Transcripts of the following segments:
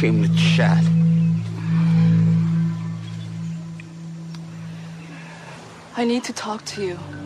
came to chat. I need to talk to you.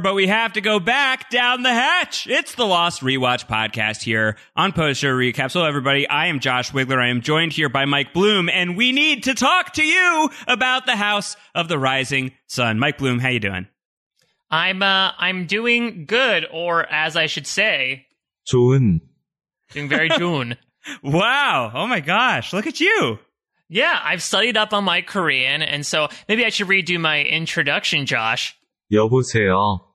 but we have to go back down the hatch. It's the Lost Rewatch podcast here on Post Show Recap. Hello, everybody. I am Josh Wigler. I am joined here by Mike Bloom, and we need to talk to you about the House of the Rising Sun. Mike Bloom, how you doing? I'm uh, I'm doing good, or as I should say, June. Doing very June. wow! Oh my gosh! Look at you. Yeah, I've studied up on my Korean, and so maybe I should redo my introduction, Josh. 여보세요.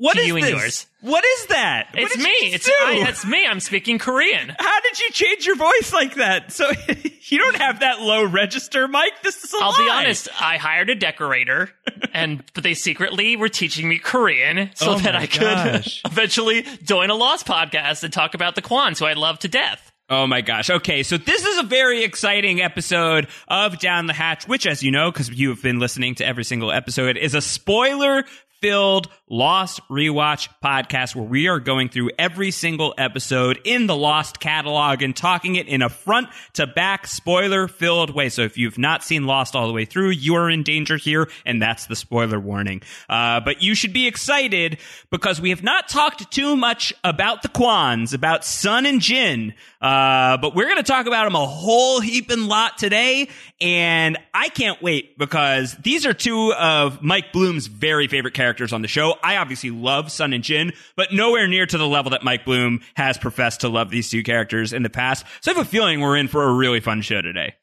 What To is you and this? yours. What is that? What It's me. It's? I, it's me. I'm speaking Korean. How did you change your voice like that? So you don't have that low register, Mike. This is a I'll be honest. I hired a decorator, and but they secretly were teaching me Korean so Oh that I could gosh. eventually join a Lost podcast and talk about the Kwons, who I love to death. Oh my gosh. Okay, so this is a very exciting episode of Down the Hatch, which, as you know, because you have been listening to every single episode, is a spoiler filled Lost Rewatch podcast where we are going through every single episode in the Lost catalog and talking it in a front to back spoiler filled way. So if you've not seen Lost all the way through, you are in danger here, and that's the spoiler warning. Uh, but you should be excited because we have not talked too much about the Kwons, about Sun and Jin, uh, but we're going to talk about them a whole heaping lot today, and I can't wait because these are two of Mike Bloom's very favorite characters on the show. I obviously love Sun and Jin, but nowhere near to the level that Mike Bloom has professed to love these two characters in the past. So I have a feeling we're in for a really fun show today.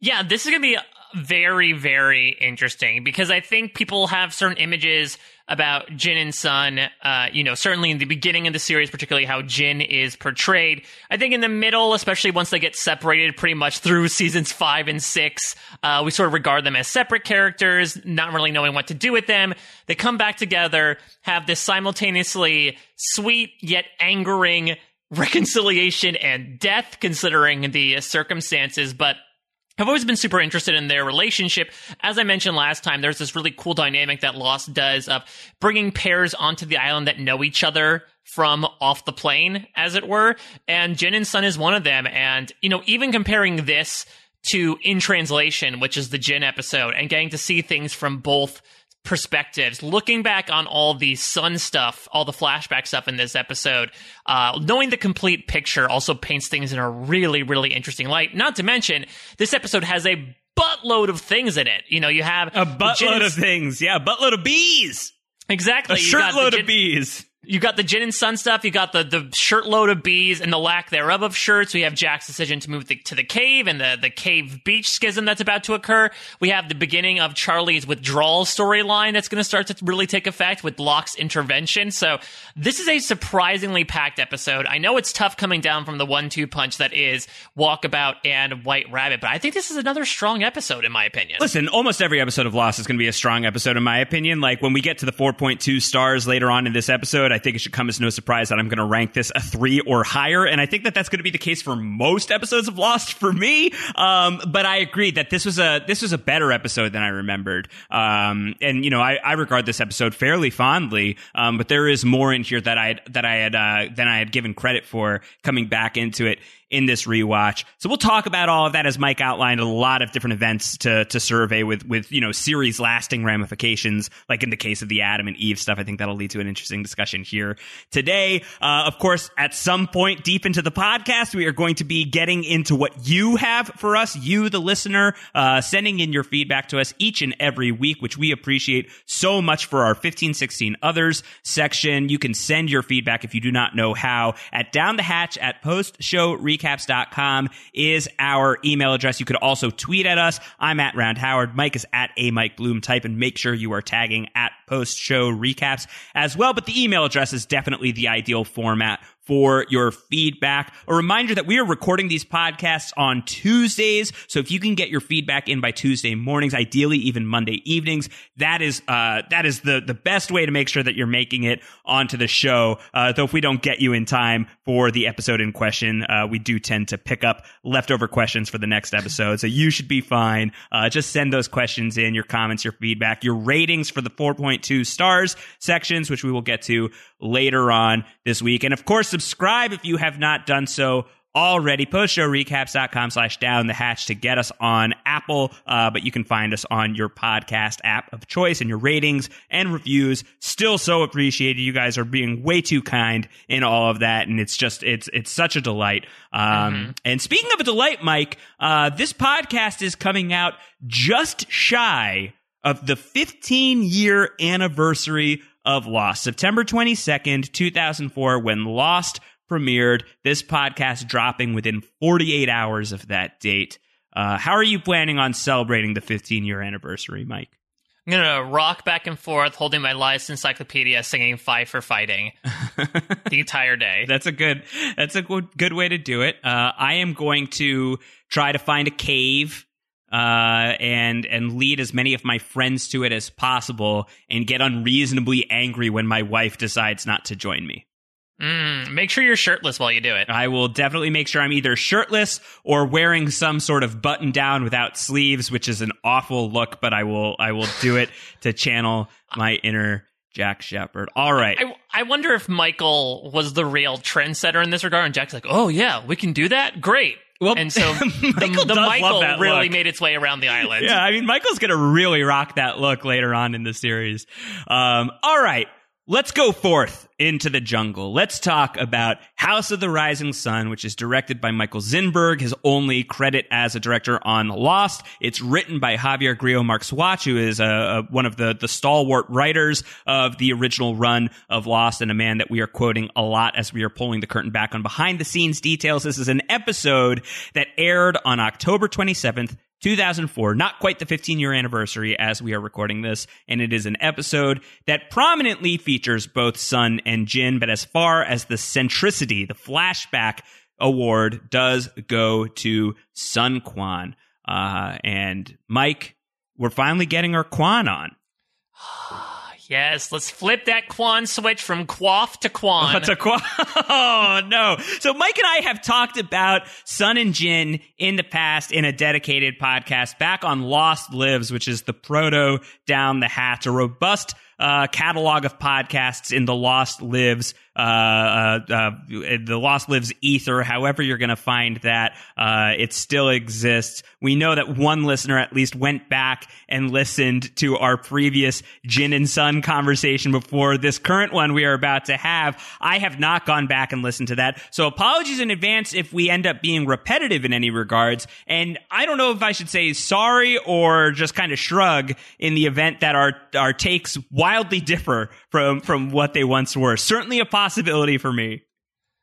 Yeah, this is going to be very, very interesting because I think people have certain images about Jin and Sun. Uh, you know, certainly in the beginning of the series, particularly how Jin is portrayed. I think in the middle, especially once they get separated pretty much through seasons five and six, uh, we sort of regard them as separate characters, not really knowing what to do with them. They come back together, have this simultaneously sweet yet angering reconciliation and death considering the circumstances, but I've always been super interested in their relationship. As I mentioned last time, there's this really cool dynamic that Lost does of bringing pairs onto the island that know each other from off the plane, as it were. And Jin and Sun is one of them. And, you know, even comparing this to In Translation, which is the Jin episode, and getting to see things from both perspectives. Looking back on all the Sun stuff, all the flashback stuff in this episode, uh, knowing the complete picture also paints things in a really, really interesting light. Not to mention, this episode has a buttload of things in it. You know, you have A buttload of things. Yeah, a buttload of bees. exactly A You got the shirtload Jin- of bees. You got the Jin and Sun stuff. You got the the shirtload of bees and the lack thereof of shirts. We have Jack's decision to move the, to the cave and the the cave beach schism that's about to occur. We have the beginning of Charlie's withdrawal storyline that's going to start to really take effect with Locke's intervention. So this is a surprisingly packed episode. I know it's tough coming down from the one two punch that is Walkabout and White Rabbit, but I think this is another strong episode in my opinion. Listen, almost every episode of Lost is going to be a strong episode, in my opinion. Like when we get to the 4.2 stars later on in this episode, I think it should come as no surprise that I'm going to rank this a three or higher. And I think that that's going to be the case for most episodes of Lost for me. Um, but I agree that this was a this was a better episode than I remembered. Um, and you know, I, I regard this episode fairly fondly. Um, but there is more in here that I that I had uh, than I had given credit for coming back into it in this rewatch. So we'll talk about all of that as Mike outlined a lot of different events to to survey with with you know series lasting ramifications, like in the case of the Adam and Eve stuff. I think that'll lead to an interesting discussion here today. Uh, of course, at some point deep into the podcast, we are going to be getting into what you have for us, you the listener, uh, sending in your feedback to us each and every week, which we appreciate so much for our 1516 others section. You can send your feedback if you do not know how at down the hatch at post show recap postshowrecaps.com is our email address. You could also tweet at us. I'm at Round Howard. Mike is at a Mike Bloom type and make sure you are tagging at post show recaps as well. But the email address is definitely the ideal format for your feedback. A reminder that we are recording these podcasts on Tuesdays. So if you can get your feedback in by Tuesday mornings, ideally even Monday evenings, that is, uh, that is the, the best way to make sure that you're making it onto the show. Uh, though if we don't get you in time for the episode in question, uh, we do tend to pick up leftover questions for the next episode. So you should be fine. Uh, just send those questions in, your comments, your feedback, your ratings for the 4.2 stars sections, which we will get to later on this week. And of course, subscribe if you have not done so already. Postshowrecaps.com slash down the hatch to get us on Apple, uh, but you can find us on your podcast app of choice and your ratings and reviews. Still so appreciated. You guys are being way too kind in all of that. And it's just, it's, it's such a delight. Um, and speaking of a delight, Mike, uh, this podcast is coming out just shy of the 15 year anniversary of Lost. September 22nd, 2004, when Lost premiered. This podcast dropping within 48 hours of that date. Uh, how are you planning on celebrating the 15 year anniversary, Mike? I'm gonna rock back and forth, holding my Lost encyclopedia, singing "Five for Fighting" the entire day. That's a good. That's a good good way to do it. Uh, I am going to try to find a cave uh, and and lead as many of my friends to it as possible, and get unreasonably angry when my wife decides not to join me. Mm, make sure you're shirtless while you do it. I will definitely make sure I'm either shirtless or wearing some sort of button down without sleeves, which is an awful look, but I will I will do it to channel my inner Jack Shephard. All right. I, I wonder if Michael was the real trendsetter in this regard, and Jack's like, "Oh yeah, we can do that. Great." Well, and so the, Michael the Michael really look. made its way around the island. Yeah, I mean, Michael's going to really rock that look later on in the series. Um, all right, let's go forth into the jungle. Let's talk about House of the Rising Sun, which is directed by Michael Zinberg, his only credit as a director on Lost. It's written by Javier Grillo Marxuach, who is uh, uh, one of the, the stalwart writers of the original run of Lost and a man that we are quoting a lot as we are pulling the curtain back on behind the scenes details. This is an episode that aired on October 27th, 2004, not quite the 15 year anniversary as we are recording this, and it is an episode that prominently features both Sun and Jin, but as far as the centricity, the flashback award does go to Sun Kwon. Uh, and Mike, we're finally getting our Quan on. Yes, let's flip that Quan switch from quaff to Quan. A Quan? Oh no! So Mike and I have talked about Sun and Jin in the past in a dedicated podcast back on Lost Lives, which is the proto down the hatch, a robust uh, catalog of podcasts in the Lost Lives, uh, uh, uh, the Lost Lives ether. However, you're going to find that uh, it still exists. We know that one listener at least went back and listened to our previous Jin and Sun conversation before this current one we are about to have. I have not gone back and listened to that, so apologies in advance if we end up being repetitive in any regards. And I don't know if I should say sorry or just kind of shrug in the event that our our takes wildly differ from from what they once were. Certainly a possibility for me.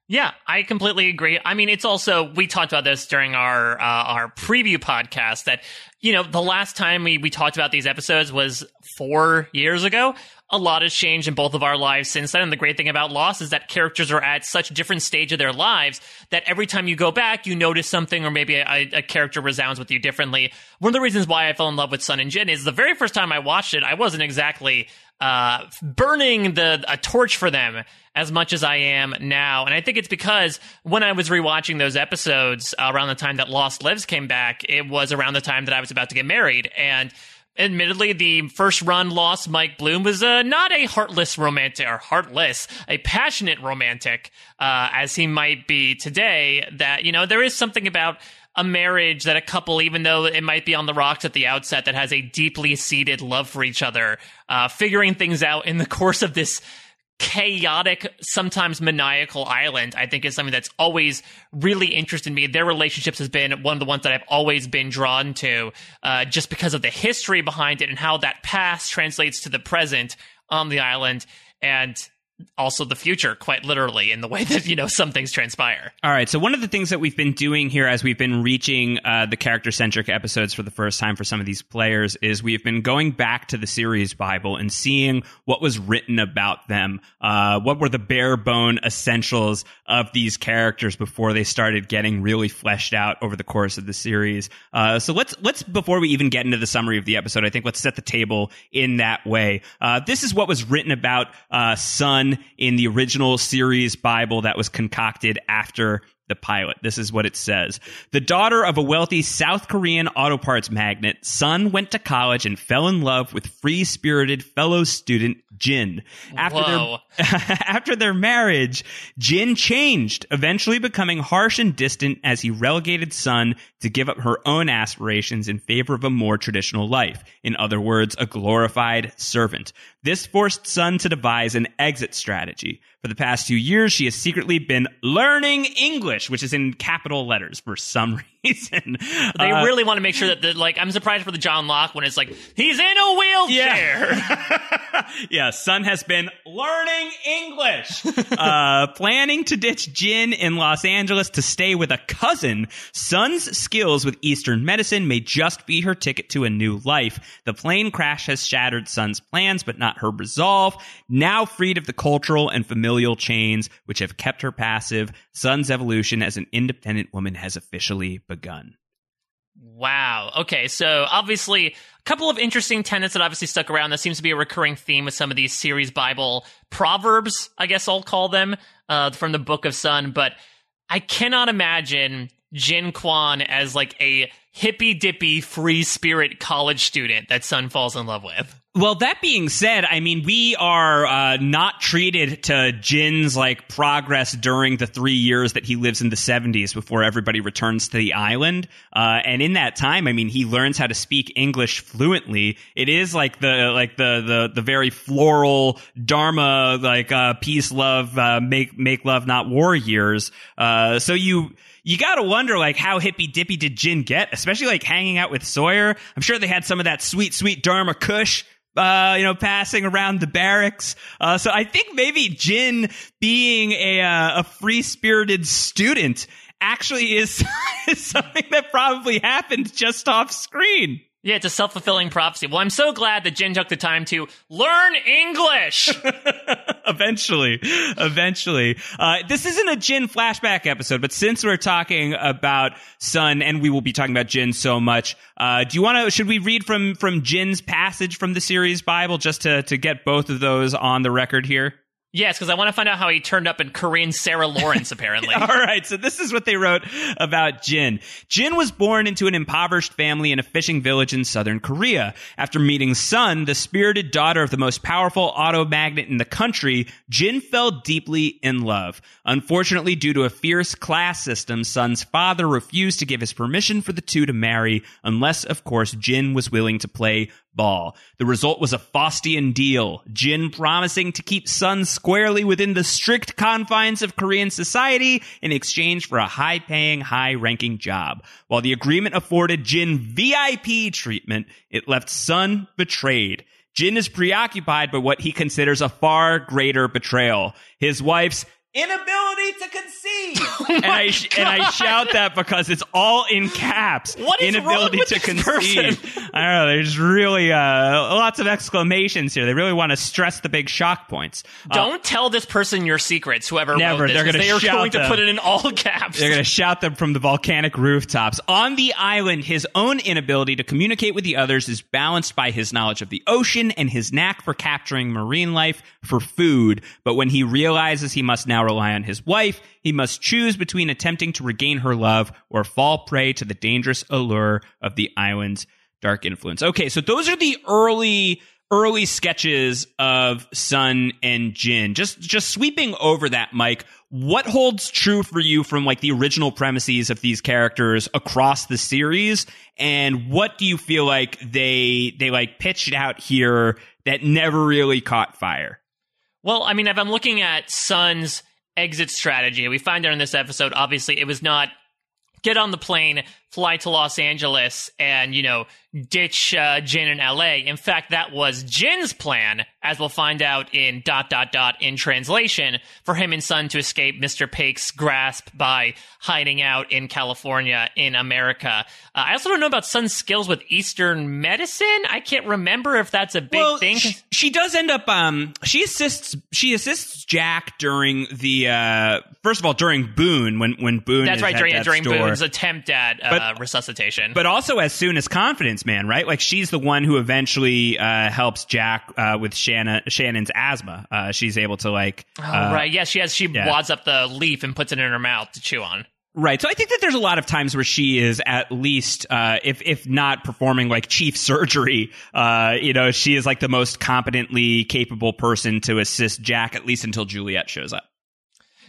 Yeah, I completely agree. I mean, it's also we talked about this during our uh, our preview podcast that you know the last time we we talked about these episodes was four years ago. A lot has changed in both of our lives since then. And the great thing about Lost is that characters are at such a different stage of their lives that every time you go back, you notice something or maybe a, a character resounds with you differently. One of the reasons why I fell in love with Sun and Jin is the very first time I watched it, I wasn't exactly uh, burning the a torch for them as much as I am now. And I think it's because when I was rewatching those episodes uh, around the time that Lost Lives came back, it was around the time that I was about to get married. And admittedly, the first run Lost Mike Bloom was uh, not a heartless romantic, or heartless, a passionate romantic, uh, as he might be today. That, you know, there is something about a marriage that a couple, even though it might be on the rocks at the outset, that has a deeply seated love for each other, uh, figuring things out in the course of this chaotic, sometimes maniacal island, I think is something that's always really interested me. Their relationships has been one of the ones that I've always been drawn to, uh, just because of the history behind it and how that past translates to the present on the island. And also the future, quite literally, in the way that, you know, some things transpire. All right. So one of the things that we've been doing here as we've been reaching uh, the character centric episodes for the first time for some of these players is we've been going back to the series Bible and seeing what was written about them. Uh, what were the bare bone essentials of these characters before they started getting really fleshed out over the course of the series. Uh, so let's let's before we even get into the summary of the episode, I think let's set the table in that way. Uh, this is what was written about uh, Sun in the original series Bible that was concocted after the pilot. This is what it says. The daughter of a wealthy South Korean auto parts magnate, Sun went to college and fell in love with free-spirited fellow student Jin. After Whoa. their after their marriage, Jin changed, eventually becoming harsh and distant as he relegated Sun to give up her own aspirations in favor of a more traditional life. In other words, a glorified servant. This forced Sun to devise an exit strategy. For the past two years, she has secretly been learning English, which is in capital letters for some reason. They Uh, really want to make sure that, the, like, I'm surprised for the John Locke when it's like, he's in a wheelchair. yeah, Sun has been learning English. uh, planning to ditch Jin in Los Angeles to stay with a cousin, Sun's skills with Eastern medicine may just be her ticket to a new life. The plane crash has shattered Sun's plans, but not her resolve. Now freed of the cultural and familial chains which have kept her passive, Sun's evolution as an independent woman has officially begun. Wow. Okay, so obviously a couple of interesting tenets that obviously stuck around. That seems to be a recurring theme with some of these series Bible proverbs, I guess I'll call them, uh, from the Book of Sun. But I cannot imagine Jin Kwon as like a hippy dippy free spirit college student that Sun falls in love with. Well, that being said, I mean, we are uh, not treated to Jin's like progress during the three years that he lives in the 70s before everybody returns to the island. Uh, and in that time, I mean, he learns how to speak English fluently. It is like the like the the the very floral Dharma like uh, peace, love, uh, make make love, not war years. Uh, so you you gotta wonder like how hippy dippy did Jin get, especially like hanging out with Sawyer. I'm sure they had some of that sweet, sweet Dharma Kush. Uh, you know, passing around the barracks. Uh, so I think maybe Jin being a uh, a free spirited student actually is, is something that probably happened just off screen. Yeah, it's a self fulfilling prophecy. Well, I'm so glad that Jin took the time to learn English. eventually, eventually. Uh, this isn't a Jin flashback episode, but since we're talking about Sun and we will be talking about Jin so much, uh, do you want to? Should we read from from Jin's passage from the series Bible just to to get both of those on the record here? Yes, because I want to find out how he turned up in Korean Sarah Lawrence, apparently. All right, so this is what they wrote about Jin. Jin was born into an impoverished family in a fishing village in southern Korea. After meeting Sun, the spirited daughter of the most powerful auto magnate in the country, Jin fell deeply in love. Unfortunately, due to a fierce class system, Sun's father refused to give his permission for the two to marry, unless, of course, Jin was willing to play ball. The result was a Faustian deal, Jin promising to keep Sun squarely within the strict confines of Korean society in exchange for a high paying, high ranking job. While the agreement afforded Jin VIP treatment, it left Sun betrayed. Jin is preoccupied by what he considers a far greater betrayal. His wife's inability to conceive. and I sh- and I shout that because it's all in caps. What is wrong inability with to this conceive. person? I don't know. There's really uh, lots of exclamations here. They really want to stress the big shock points. Uh, Don't tell this person your secrets, whoever Never. wrote this. they're gonna they are shout going to put it in all caps. They're going to shout them from the volcanic rooftops. On the island, his own inability to communicate with the others is balanced by his knowledge of the ocean and his knack for capturing marine life for food. But when he realizes he must now rely on his wife, he must choose between attempting to regain her love or fall prey to the dangerous allure of the island's dark influence. Okay, so those are the early early sketches of Sun and Jin. Just just sweeping over that, Mike. What holds true for you from like the original premises of these characters across the series, and what do you feel like they they like pitched out here that never really caught fire? Well, I mean, if I'm looking at Sun's exit strategy, we find out in this episode, obviously, it was not get on the plane, fly to Los Angeles and, you know, ditch uh, Jin in LA. In fact, that was Jin's plan, as we'll find out in dot dot dot in translation, for him and Sun to escape Mr. Paik's grasp by hiding out in California in America. Uh, I also don't know about Sun's skills with Eastern medicine. I can't remember if that's a big well, thing. She, she does end up. Um, she assists. She assists Jack during the. Uh, first of all, during Boone when when Boone. That's right. During, that during store. Boone's attempt at uh, But- resuscitation. But also as soon as Confidence Man, right? Like she's the one who eventually uh, helps Jack uh, with Shanna, Shannon's asthma. Uh, she's able to like. oh, uh, right. Yes, she has. She yeah. wads up the leaf and puts it in her mouth to chew on. Right. So I think that there's a lot of times where she is at least, uh, if if not performing like chief surgery, uh, you know, she is like the most competently capable person to assist Jack at least until Juliet shows up.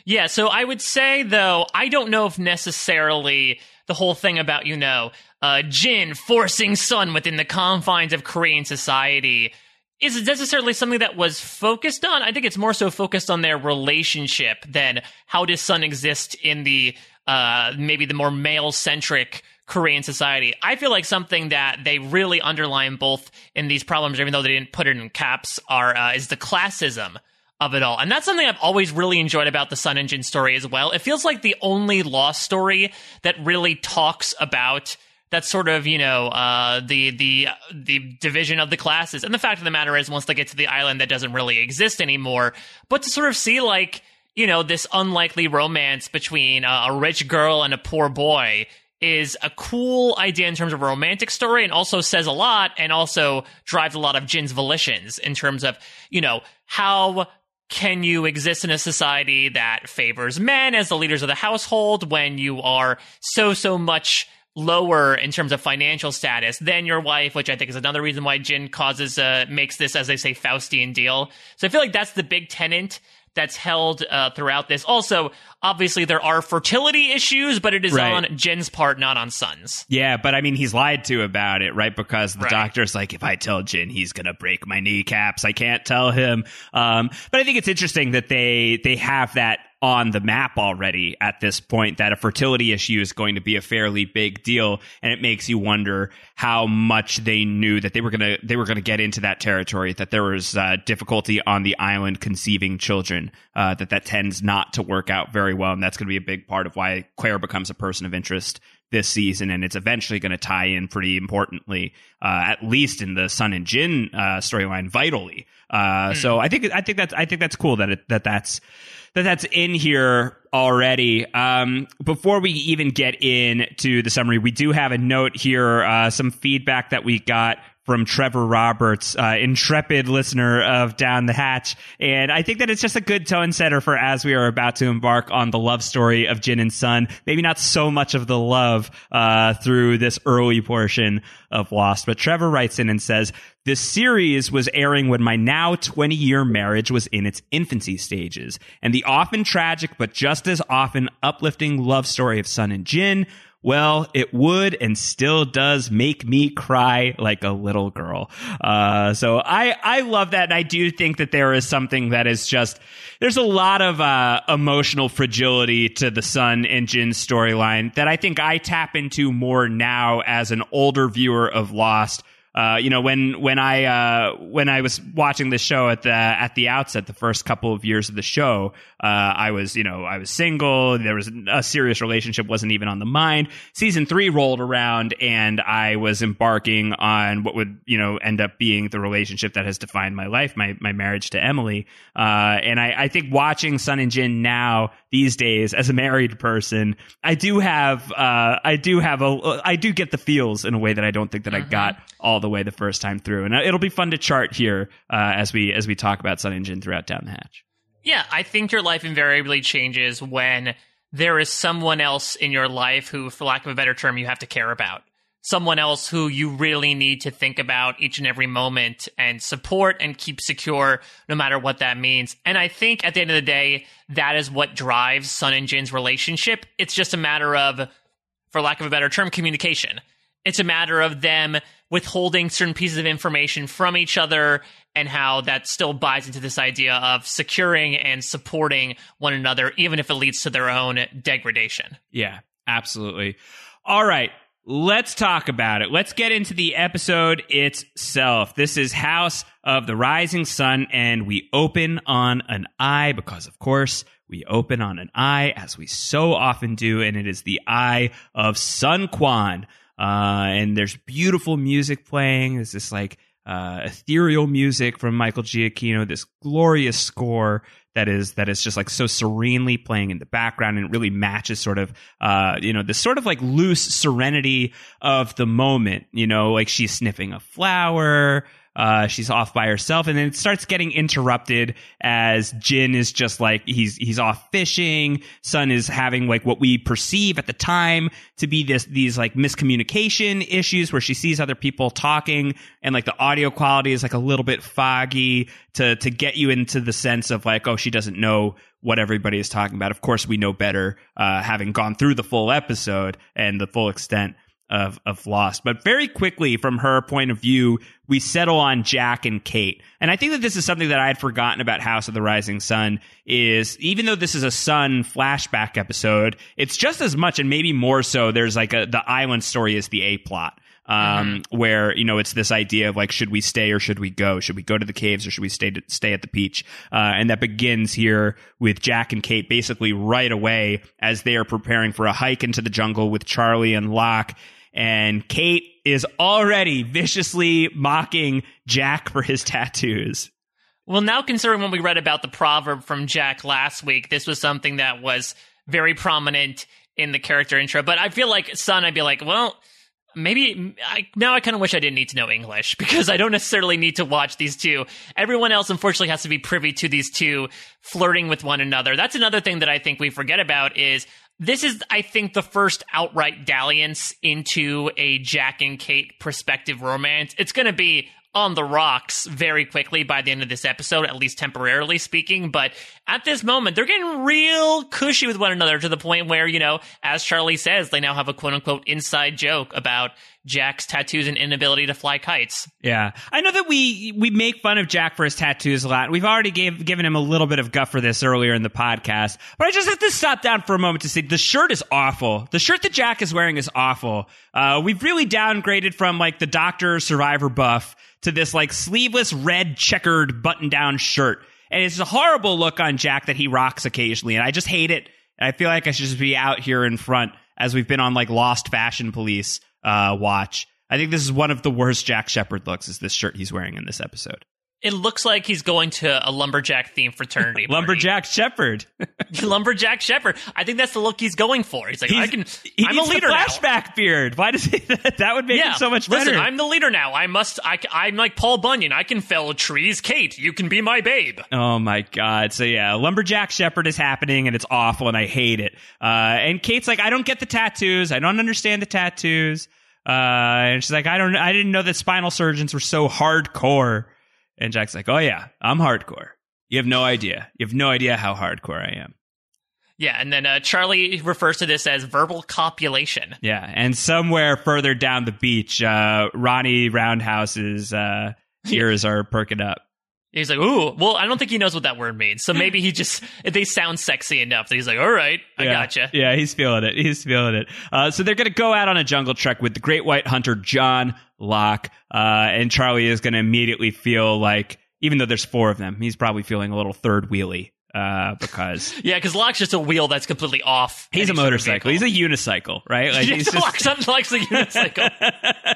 Yeah, so I would say though, I don't know if necessarily the whole thing about, you know, uh, Jin forcing Sun within the confines of Korean society is necessarily something that was focused on. I think it's more so focused on their relationship than how does Sun exist in the uh, maybe the more male centric Korean society. I feel like something that they really underline both in these problems, even though they didn't put it in caps, are uh, is the classism of it all. And that's something I've always really enjoyed about the Sun and Jin story as well. It feels like the only Lost story that really talks about that sort of, you know, uh, the the the division of the classes. And the fact of the matter is, once they get to the island, that doesn't really exist anymore. But to sort of see like, you know, this unlikely romance between uh, a rich girl and a poor boy is a cool idea in terms of a romantic story and also says a lot and also drives a lot of Jin's volitions in terms of, you know, how can you exist in a society that favors men as the leaders of the household when you are so, so much lower in terms of financial status than your wife, which I think is another reason why Jin causes, uh, makes this, as they say, Faustian deal. So I feel like that's the big tenant that's held uh, throughout this. Also, obviously, there are fertility issues, but it is Right. on Jin's part, not on Sun's. Yeah, but I mean, he's lied to about it, right? Because the Right. doctor's like, if I tell Jin, he's gonna break my kneecaps. I can't tell him. Um, but I think it's interesting that they they have that on the map already at this point. That a fertility issue is going to be a fairly big deal, and it makes you wonder how much they knew that they were gonna they were gonna get into that territory. That there was uh, difficulty on the island conceiving children. Uh, that that tends not to work out very well, and that's going to be a big part of why Claire becomes a person of interest this season, and it's eventually going to tie in pretty importantly, uh, at least in the Sun and Jin uh, storyline, vitally. Uh, So I think I think that's I think that's cool that it, that that's that that's in here already. Um, before we even get into the summary, we do have a note here, uh, some feedback that we got from Trevor Roberts, uh, intrepid listener of Down the Hatch. And I think that it's just a good tone setter for as we are about to embark on the love story of Jin and Sun. Maybe not so much of the love uh, through this early portion of Lost. But Trevor writes in and says, this series was airing when my now 20 year marriage was in its infancy stages, and the often tragic but just as often uplifting love story of Sun and Jin well, it would and still does make me cry like a little girl. Uh, so I, I love that. And I do think that there is something that is just, there's a lot of, uh, emotional fragility to the Sun and Jin storyline that I think I tap into more now as an older viewer of Lost. Uh, you know, when when I uh, when I was watching the show at the at the outset, the first couple of years of the show, uh, I was you know I was single. There was a serious relationship wasn't even on the mind. Season three rolled around, and I was embarking on what would you know end up being the relationship that has defined my life, my my marriage to Emily. Uh, and I, I think watching Sun and Jin now these days as a married person, I do have uh, I do have a I do get the feels in a way that I don't think that I got all the way the first time through, and uh, it'll be fun to chart here uh, as we as we talk about Sun Jin throughout Down the Hatch. Yeah, I think your life invariably changes when there is someone else in your life who, for lack of a better term, you have to care about. Someone else who you really need to think about each and every moment and support and keep secure, no matter what that means. And I think at the end of the day, that is what drives Sun and Jin's relationship. It's just a matter of, for lack of a better term, communication. It's a matter of them withholding certain pieces of information from each other and how that still buys into this idea of securing and supporting one another, even if it leads to their own degradation. Yeah, absolutely. All right. let's talk about it. Let's get into the episode itself. This is House of the Rising Sun, and we open on an eye because, of course, we open on an eye as we so often do, and it is the eye of Sun Kwon. Uh, and there's beautiful music playing. There's this like uh, ethereal music from Michael Giacchino, this glorious score that is that is just like so serenely playing in the background and it really matches sort of uh you know this sort of like loose serenity of the moment you know like she's sniffing a flower uh, she's off by herself, and then it starts getting interrupted as Jin is just like he's he's off fishing. Sun is having like what we perceive at the time to be this these like miscommunication issues where she sees other people talking, and like the audio quality is like a little bit foggy to to get you into the sense of like oh she doesn't know what everybody is talking about. Of course, we know better, uh, having gone through the full episode and the full extent of of Lost. But very quickly, from her point of view, we settle on Jack and Kate. And I think that this is something that I had forgotten about House of the Rising Sun. Is even though this is a Sun flashback episode, it's just as much and maybe more so. There's like a the island story is the a plot. Um, where you know it's this idea of like should we stay or should we go? Should we go to the caves or should we stay to, stay at the beach? Uh, and that begins here with Jack and Kate basically right away as they are preparing for a hike into the jungle with Charlie and Locke and Kate is already viciously mocking Jack for his tattoos. Well, now considering when we read about the proverb from Jack last week, this was something that was very prominent in the character intro. But I feel like Sun, I'd be like, well, maybe I, now I kind of wish I didn't need to know English because I don't necessarily need to watch these two. Everyone else, unfortunately, has to be privy to these two flirting with one another. That's another thing that I think we forget about is this is, I think, the first outright dalliance into a Jack and Kate perspective romance. It's going to be on the rocks very quickly by the end of this episode, at least temporarily speaking. But at this moment, they're getting real cushy with one another to the point where, you know, as Charlie says, they now have a quote unquote inside joke about Jack's tattoos and inability to fly kites. Yeah, I know that we we make fun of Jack for his tattoos a lot. We've already gave, given him a little bit of guff for this earlier in the podcast, but I just have to stop down for a moment to say the shirt is awful. The shirt that Jack is wearing is awful. Uh, we've really downgraded from like the Doctor Survivor buff to this like sleeveless red checkered button down shirt, and it's a horrible look on Jack that he rocks occasionally, and I just hate it. I feel like I should just be out here in front as we've been on like Lost Fashion Police uh, watch. I think this is one of the worst Jack Shephard looks. Is this shirt he's wearing in this episode? It looks like he's going to a lumberjack themed fraternity. Lumberjack Shepard. lumberjack shepherd. I think that's the look he's going for. He's like, I can. He I'm a needs the leader now. flashback beard. Why does he? that would make Yeah, it so much better. Listen, I'm the leader now. I must. I, am like Paul Bunyan. I can fell trees. Kate, you can be my babe. Oh my god! So yeah, lumberjack shepherd is happening, and it's awful, and I hate it. Uh, and Kate's like, I don't get the tattoos. I don't understand the tattoos. Uh, and she's like, I don't. I didn't know that spinal surgeons were so hardcore. And Jack's like, Oh yeah, I'm hardcore. You have no idea. You have no idea how hardcore I am. Yeah, and then uh, Charlie refers to this as verbal copulation. Yeah, and somewhere further down the beach, uh, Ronnie Roundhouse's uh, ears are perking up. He's like, ooh, well, I don't think he knows what that word means. So maybe he just, they sound sexy enough that he's like, all right, I yeah. gotcha. Yeah, he's feeling it. He's feeling it. Uh, so they're going to go out on a jungle trek with the great white hunter, John Locke. Uh, and Charlie is going to immediately feel like, even though there's four of them, he's probably feeling a little third wheelie. Uh, because Yeah, because Locke's just a wheel that's completely off. he's a motorcycle. He's a unicycle, right? Like he's just, Locke likes the unicycle.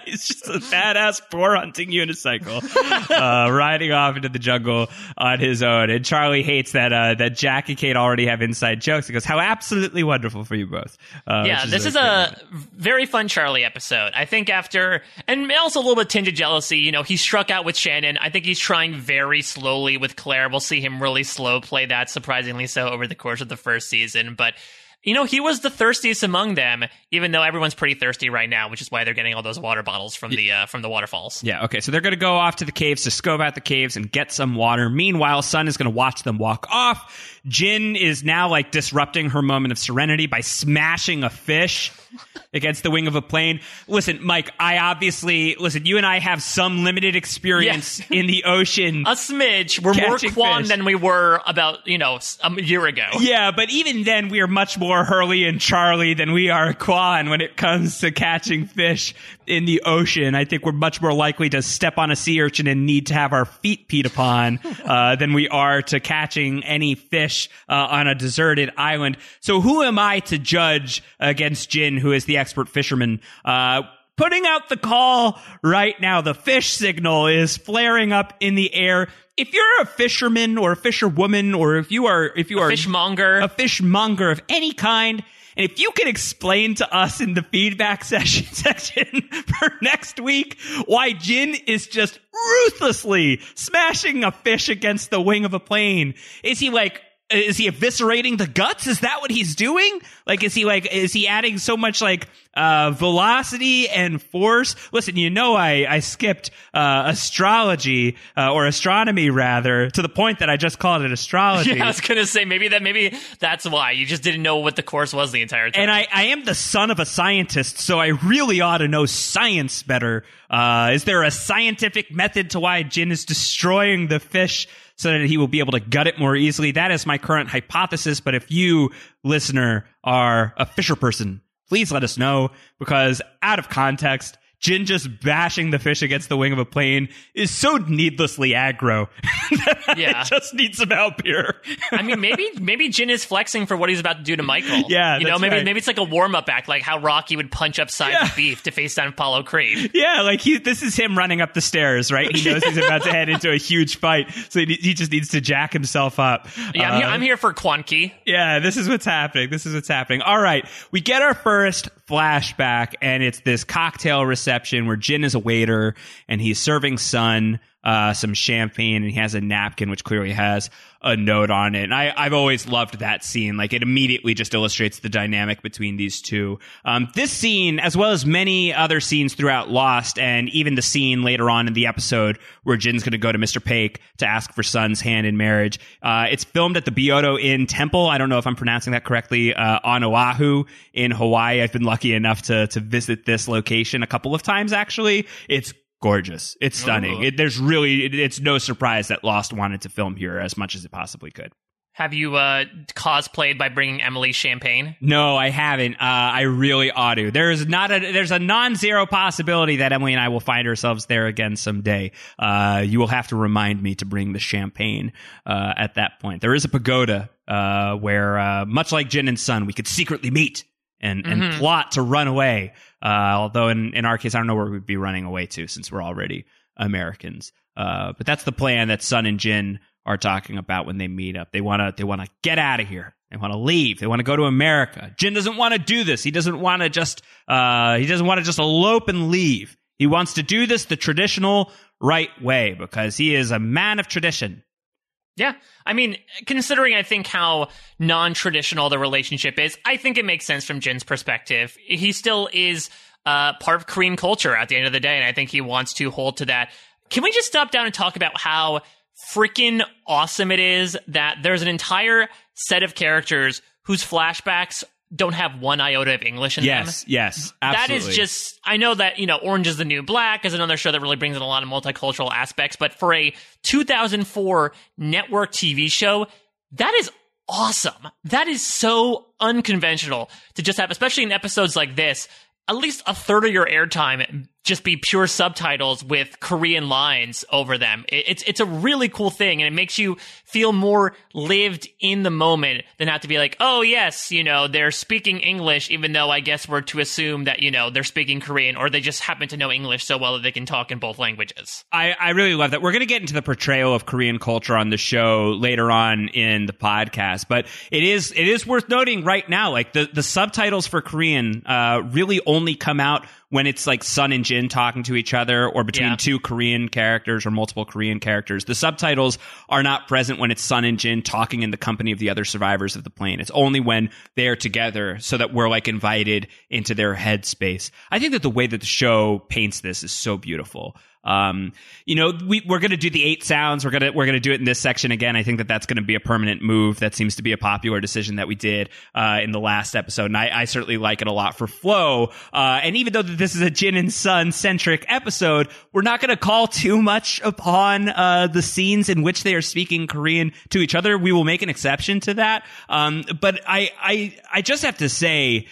he's just a badass boar hunting unicycle, uh, riding off into the jungle on his own. And Charlie hates that uh, that Jack and Kate already have inside jokes. He goes, "How absolutely wonderful for you both." Uh, yeah, which this is a moment. very fun Charlie episode. I think after, and also a little bit tinge of jealousy. You know, he struck out with Shannon. I think he's trying very slowly with Claire. We'll see him really slow play that, surprisingly so, over the course of the first season. But you know, he was the thirstiest among them, even though everyone's pretty thirsty right now, which is why they're getting all those water bottles from the uh, from the waterfalls. Yeah, okay. So they're going to go off to the caves to scope out the caves and get some water. Meanwhile, Sun is going to watch them walk off. Jin is now like disrupting her moment of serenity by smashing a fish against the wing of a plane. Listen, Mike, I obviously, listen, you and I have some limited experience in the ocean. A smidge. We're more Quan than we were about you know a year ago. Yeah, but even then, we are much more more Hurley and Charlie than we are Quan when it comes to catching fish in the ocean. I think we're much more likely to step on a sea urchin and need to have our feet peed upon uh, than we are to catching any fish uh, on a deserted island. So who am I to judge against Jin, who is the expert fisherman? Uh, putting out the call right now. The fish signal is flaring up in the air. If you're a fisherman or a fisherwoman, or if you are, if you are a Fishmonger. a fishmonger of any kind, and if you can explain to us in the feedback session section for next week why Jin is just ruthlessly smashing a fish against the wing of a plane, is he like is he eviscerating the guts? Is that what he's doing? Like, is he like, is he adding so much like, uh, velocity and force? Listen, you know, I, I skipped, uh, astrology, uh, or astronomy rather, to the point that I just called it astrology. Yeah, I was gonna say maybe that maybe that's why you just didn't know what the course was the entire time. And I, I am the son of a scientist, so I really ought to know science better. Uh, is there a scientific method to why Jin is destroying the fish so that he will be able to gut it more easily? That is my current hypothesis. But if you, listener, are a fisher person, please let us know because out of context, Jin just bashing the fish against the wing of a plane is so needlessly aggro. Yeah. Just needs some help here. I mean, maybe maybe Jin is flexing for what he's about to do to Michael. Yeah, you know, maybe right. maybe it's like a warm up act, like how Rocky would punch up sides Yeah. of beef to face down Apollo Creed. Yeah, like he, this is him running up the stairs, right? He knows he's about to head into a huge fight, so he, he just needs to jack himself up. Yeah, I'm, here, Uh, I'm here for Quanki. yeah, this is what's happening. This is what's happening. All right, we get our first flashback, and it's this cocktail reception where Jin is a waiter, and he's serving Sun uh, some champagne, and he has a napkin which clearly has a note on it. And I, I've always loved that scene. Like it immediately just illustrates the dynamic between these two. Um, this scene, as well as many other scenes throughout Lost, and even the scene later on in the episode where Jin's going to go to Mr. Paik to ask for Sun's hand in marriage. Uh, it's filmed at the Byodo-In Temple. I don't know if I'm pronouncing that correctly. Uh, on Oahu in Hawaii. I've been lucky enough to to visit this location a couple of times. Actually, it's gorgeous. It's stunning. Ooh. It, there's really, it, it's no surprise that Lost wanted to film here as much as it possibly could. Have you uh, cosplayed by bringing Emily champagne? No, I haven't. Uh, I really ought to. There's not a there's a non-zero possibility that Emily and I will find ourselves there again someday. Uh, you will have to remind me to bring the champagne uh, at that point. There is a pagoda uh, where, uh, much like Jin and Sun, we could secretly meet and, and Mhm. plot to run away. Uh, although in, in our case, I don't know where we'd be running away to since we're already Americans. Uh, but that's the plan that Sun and Jin are talking about when they meet up. They want to they want to get out of here. They want to leave. They want to go to America. Jin doesn't want to do this. He doesn't want to just uh, he doesn't want to just elope and leave. He wants to do this the traditional right way because he is a man of tradition. Yeah. I mean, considering I think how non traditional the relationship is, I think it makes sense from Jin's perspective. He still is uh, part of Korean culture at the end of the day, and I think he wants to hold to that. Can we just stop down and talk about how freaking awesome it is that there's an entire set of characters whose flashbacks don't have one iota of English in them? Yes, yes, absolutely. That is just, I know that, you know, Orange is the New Black is another show that really brings in a lot of multicultural aspects, but for a 2004 network TV show, that is awesome. That is so unconventional to just have, especially in episodes like this, at least a third of your airtime just be pure subtitles with Korean lines over them. It's it's a really cool thing, and it makes you feel more lived in the moment than have to be like, oh yes, you know, they're speaking English, even though I guess we're to assume that you know they're speaking Korean, or they just happen to know English so well that they can talk in both languages. I, I really love that. We're to get into the portrayal of Korean culture on the show later on in the podcast, but it is it is worth noting right now, like the the subtitles for Korean uh, really only come out when it's like Sun and Jin talking to each other, or between Yeah. two Korean characters or multiple Korean characters. The subtitles are not present when it's Sun and Jin talking in the company of the other survivors of the plane. It's only when they're together, so that we're like invited into their headspace. I think that the way that the show paints this is so beautiful. Um, you know, we, we're going to do the eight sounds. We're going to, we're going to do it in this section again. I think that that's going to be a permanent move. That seems to be a popular decision that we did, uh, in the last episode. And I, I certainly like it a lot for flow. Uh, and even though this is a Jin and Sun centric episode, we're not going to call too much upon uh, the scenes in which they are speaking Korean to each other. We will make an exception to that. Um, but I, I, I just have to say,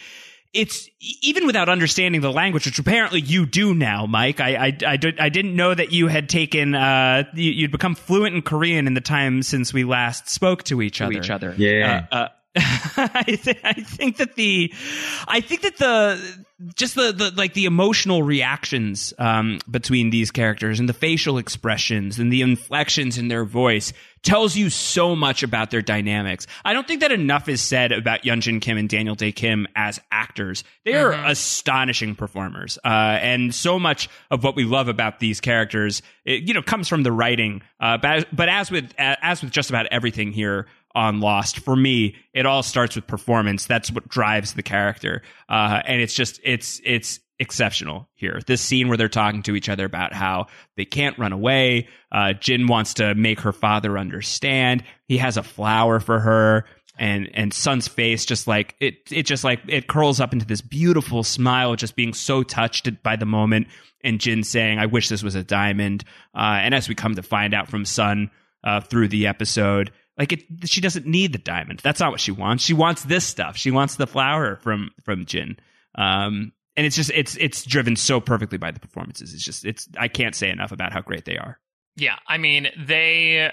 it's even without understanding the language, which apparently you do now, Mike. I I, I, did, I didn't know that you had taken uh you, you'd become fluent in Korean in the time since we last spoke to each to other. each other. Yeah. Uh, uh, I, th- I think that the, I think that the, just the, the like the emotional reactions um, between these characters and the facial expressions and the inflections in their voice tells you so much about their dynamics. I don't think that enough is said about Yunjin Kim and Daniel Dae Kim as actors. They are astonishing performers, uh, and so much of what we love about these characters, it, you know, comes from the writing. Uh, but, but as with as with just about everything here on Lost. For me, it all starts with performance. That's what drives the character, uh, and it's just it's it's exceptional here. This scene where they're talking to each other about how they can't run away. Uh, Jin wants to make her father understand. He has a flower for her. And and Sun's face just like it it just like it curls up into this beautiful smile, just being so touched by the moment. And Jin saying, "I wish this was a diamond." Uh, and as we come to find out from Sun uh, through the episode, like it, she doesn't need the diamond. That's not what she wants. She wants this stuff. She wants the flower from from Jin. Um, and it's just it's it's driven so perfectly by the performances. It's just it's I can't say enough about how great they are. Yeah, I mean they.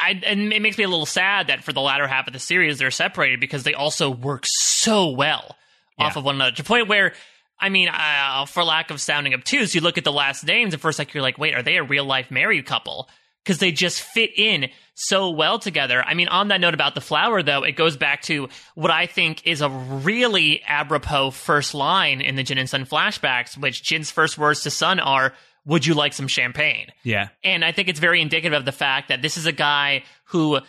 I, and it makes me a little sad that for the latter half of the series they're separated because they also work so well off of one another to the point where I mean, uh, for lack of sounding obtuse, you look at the last names and first like you're like, wait, are they a real life married couple? Because they just fit in so well together. I mean, on that note about the flower, though, it goes back to what I think is a really apropos first line in the Jin and Sun flashbacks, which Jin's first words to Sun are, "Would you like some champagne?" Yeah, And I think it's very indicative of the fact that this is a guy who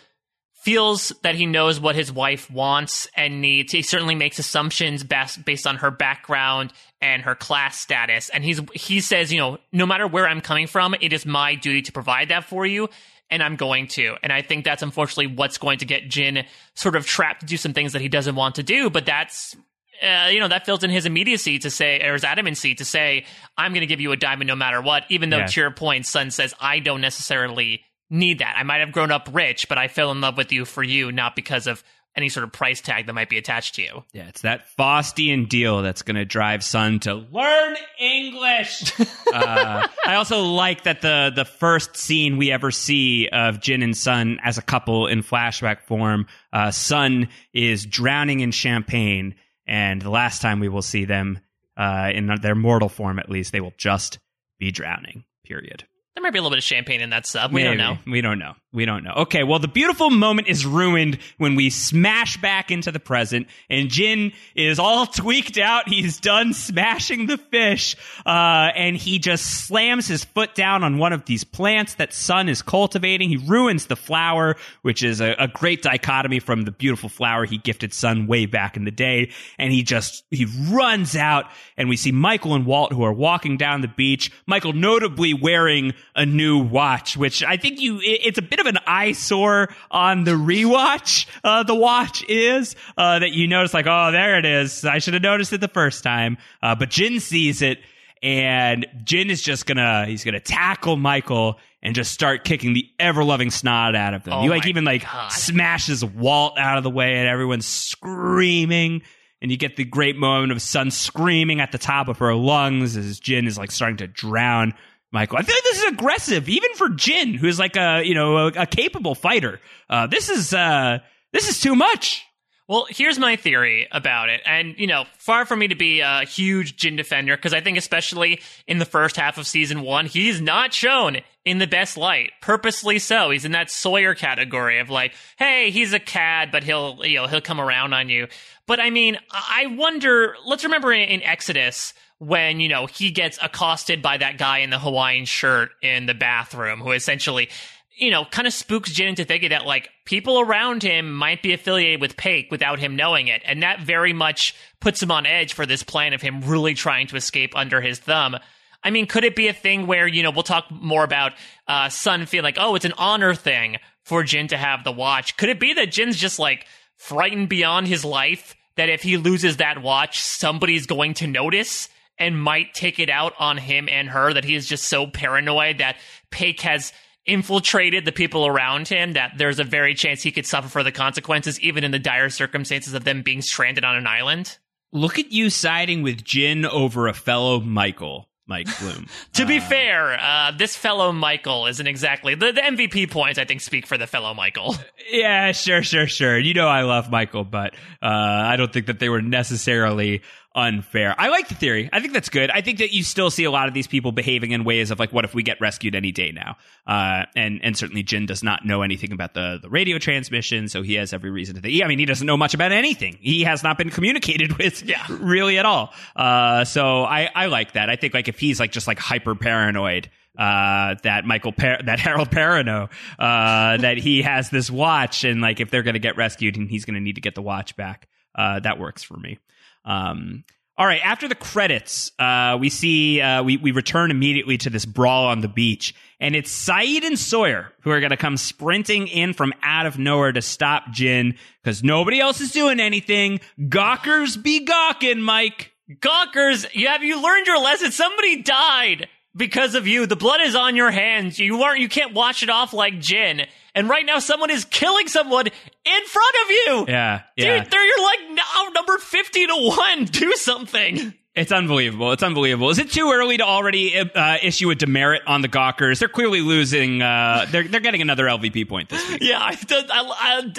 feels that he knows what his wife wants and needs. He certainly makes assumptions bas- based on her background and her class status. And he's he says, you know, no matter where I'm coming from, it is my duty to provide that for you. And I'm going to. And I think that's unfortunately what's going to get Jin sort of trapped to do some things that he doesn't want to do. But that's uh, you know, that fills in his immediacy to say, or his adamancy to say, I'm going to give you a diamond no matter what. Even though, Yeah. to your point, Sun says, I don't necessarily need that. I might have grown up rich, but I fell in love with you for you, not because of any sort of price tag that might be attached to you. yeah. It's that Faustian deal that's going to drive Sun to learn English. uh, I also like that the the first scene we ever see of Jin and Sun as a couple in flashback form, uh, Sun is drowning in champagne, and the last time we will see them uh, in their mortal form, at least, they will just be drowning. Period. There might be a little bit of champagne in that sub. We don't know. We don't know. We don't know. Okay, well, the beautiful moment is ruined when we smash back into the present, and Jin is all tweaked out. He's done smashing the fish, uh, and he just slams his foot down on one of these plants that Sun is cultivating. He ruins the flower, which is a, a great dichotomy from the beautiful flower he gifted Sun way back in the day. And he just he runs out, and we see Michael and Walt who are walking down the beach. Michael notably wearing a new watch, which I think you it- it's a bit of an eyesore on the rewatch. Uh, the watch is uh, that you notice like, oh, there it is. I should have noticed it the first time. Uh, but Jin sees it, and Jin is just gonna he's gonna tackle Michael and just start kicking the ever loving snot out of him. Oh he like even like God. smashes Walt out of the way, and everyone's screaming. And you get the great moment of Sun screaming at the top of her lungs as Jin is like starting to drown Michael. I feel like this is aggressive, even for Jin, who's like a you know a, a capable fighter. Uh, this is uh, this is too much. Well, here's my theory about it. And, you know, far from me to be a huge Jin defender, because I think especially in the first half of season one, he's not shown in the best light. Purposely so. He's in that Sawyer category of like, hey, he's a cad, but he'll, you know, he'll come around on you. But I mean, I wonder, let's remember in, in Exodus, when, you know, he gets accosted by that guy in the Hawaiian shirt in the bathroom who essentially, you know, kind of spooks Jin into thinking that like people around him might be affiliated with Paik without him knowing it. And that very much puts him on edge for this plan of him really trying to escape under his thumb. I mean, could it be a thing where, you know, we'll talk more about uh, Sun feeling like, oh, it's an honor thing for Jin to have the watch? Could it be that Jin's just like frightened beyond his life that if he loses that watch, somebody's going to notice? And might take it out on him and her that he is just so paranoid that Paik has infiltrated the people around him that there's a very chance he could suffer for the consequences even in the dire circumstances of them being stranded on an island. Look at you siding with Jin over a fellow Michael. Mike Bloom. to be fair, uh, this fellow Michael isn't exactly the, the MVP points. I think speak for the fellow Michael. Yeah, sure, sure, sure. You know I love Michael, but uh, I don't think that they were necessarily unfair. I like the theory. I think that's good. I think that you still see a lot of these people behaving in ways of like, what if we get rescued any day now? Uh, and and certainly Jin does not know anything about the the radio transmission, so he has every reason to think. I mean, he doesn't know much about anything. He has not been communicated with, Yeah. really at all. Uh, so I I like that. I think like if he's like just like hyper paranoid. Uh, that Michael, Par- that Harold Perrineau, uh, that he has this watch, and like if they're going to get rescued, and he's going to need to get the watch back, uh, that works for me. Um, all right. After the credits, uh, we see uh, we we return immediately to this brawl on the beach, and it's Sayid and Sawyer who are going to come sprinting in from out of nowhere to stop Jin because nobody else is doing anything. Gawkers be gawking, Mike. Gawkers, you have you learned your lesson? Somebody died because of you. The blood is on your hands. You weren't. You can't wash it off like Jin. And right now, someone is killing someone in front of you. Yeah, yeah. Dude, they're, you're like now number fifty to one. Do something. It's unbelievable. It's unbelievable. Is it too early to already uh, issue a demerit on the Gawkers? They're clearly losing. Uh, they're they're getting another LVP point this week. Yeah, I, I,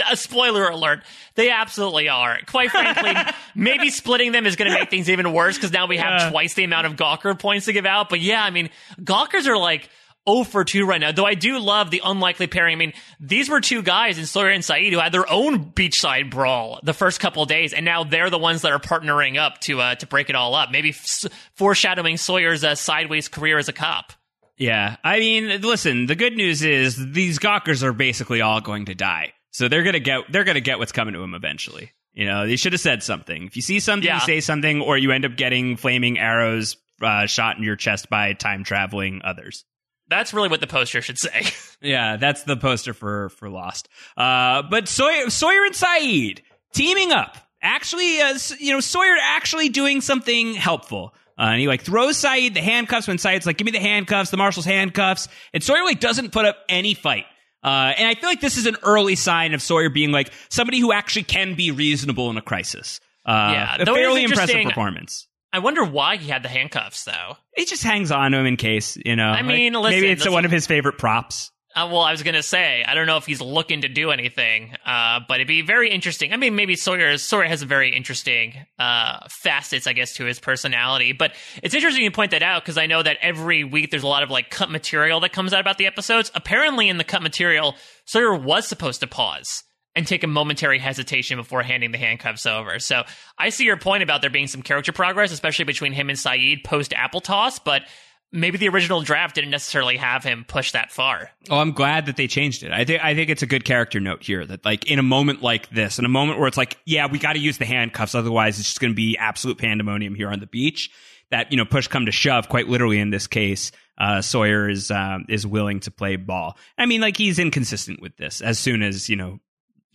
I, a spoiler alert. They absolutely are. Quite frankly, maybe splitting them is going to make things even worse because now we have Yeah. twice the amount of Gawker points to give out. But yeah, I mean, Gawkers are like 0 for 2 right now. Though I do love the unlikely pairing. I mean, these were two guys in Sawyer and Sayid who had their own beachside brawl the first couple days, and now they're the ones that are partnering up to uh, to break it all up. Maybe f- foreshadowing Sawyer's uh, sideways career as a cop. Yeah, I mean, listen. The good news is these Gawkers are basically all going to die, so they're gonna get they're gonna get what's coming to them eventually. You know, they should have said something. If you see something, Yeah. you say something, or you end up getting flaming arrows uh, shot in your chest by time traveling others. That's really what the poster should say. Yeah, that's the poster for for Lost. Uh, but Sawyer, Sawyer and Sayid teaming up. Actually, uh, you know, Sawyer actually doing something helpful. Uh, and he like throws Sayid the handcuffs when Sayid's like, "Give me the handcuffs," the marshal's handcuffs, and Sawyer like doesn't put up any fight. Uh, and I feel like this is an early sign of Sawyer being like somebody who actually can be reasonable in a crisis. Uh, Yeah, a though it is fairly impressive performance. I wonder why he had the handcuffs though. He just hangs on to him in case, you know. I mean, like, listen, maybe it's this- one of his favorite props. Uh, well, I was gonna say I don't know if he's looking to do anything, uh, but it'd be very interesting. I mean, maybe Sawyer Sawyer has a very interesting uh, facets, I guess, to his personality. But it's interesting you point that out because I know that every week there's a lot of like cut material that comes out about the episodes. Apparently, in the cut material, Sawyer was supposed to pause and take a momentary hesitation before handing the handcuffs over. So I see your point about there being some character progress, especially between him and Sayid post Apple Toss, but. Maybe the original draft didn't necessarily have him push that far. Oh, I'm glad that they changed it. I think I think it's a good character note here that like in a moment like this, in a moment where it's like, yeah, we got to use the handcuffs, otherwise it's just going to be absolute pandemonium here on the beach. That you know, push come to shove, quite literally in this case, uh, Sawyer is um, is willing to play ball. I mean, like he's inconsistent with this. As soon as you know,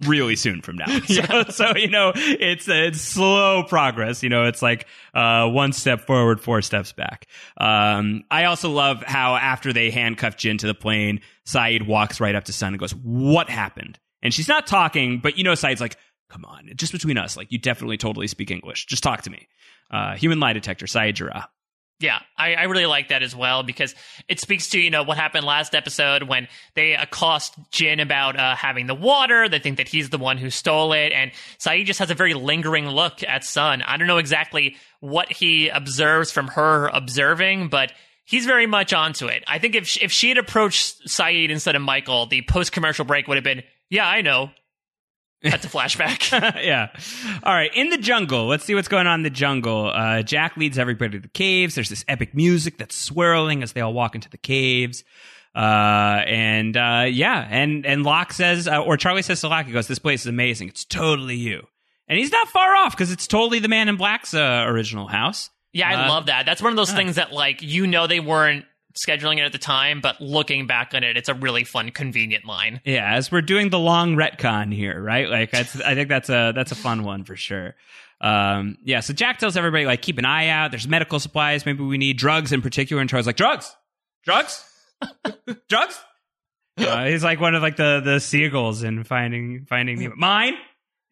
really soon from now. So, so you know, it's it's slow progress. You know, it's like uh, one step forward, four steps back. Um, I also love how after they handcuff Jin to the plane, Sayid walks right up to Sun and goes, "What happened?" And she's not talking, but you know, Sayid's like, "Come on, just between us, like you definitely totally speak English. Just talk to me." Uh, human lie detector, Sayid Jarrah. Yeah, I, I really like that as well because it speaks to you know what happened last episode when they accost Jin about uh, having the water. They think that he's the one who stole it, and Sayid just has a very lingering look at Sun. I don't know exactly what he observes from her observing, but he's very much onto it. I think if if she had approached Sayid instead of Michael, the post commercial break would have been, "Yeah, I know." That's a flashback. yeah. All right. In the jungle, let's see what's going on in the jungle. Uh, Jack leads everybody to the caves. There's this epic music that's swirling as they all walk into the caves. Uh, and uh, yeah, and and Locke says, uh, or Charlie says to Locke, he goes, "This place is amazing. It's totally you." And he's not far off because it's totally the Man in Black's uh, original house. Yeah, I Uh, love that. That's one of those things that like you know they weren't scheduling it at the time, but looking back on it, it's a really fun, convenient line. Yeah, as we're doing the long retcon here, right? Like that's I think that's a that's a fun one for sure. Um, yeah, so Jack tells everybody like keep an eye out. There's medical supplies. Maybe we need drugs in particular. And Charlie's like drugs, drugs, drugs. Uh, he's like one of like the the seagulls in Finding Finding Nemo. Mine.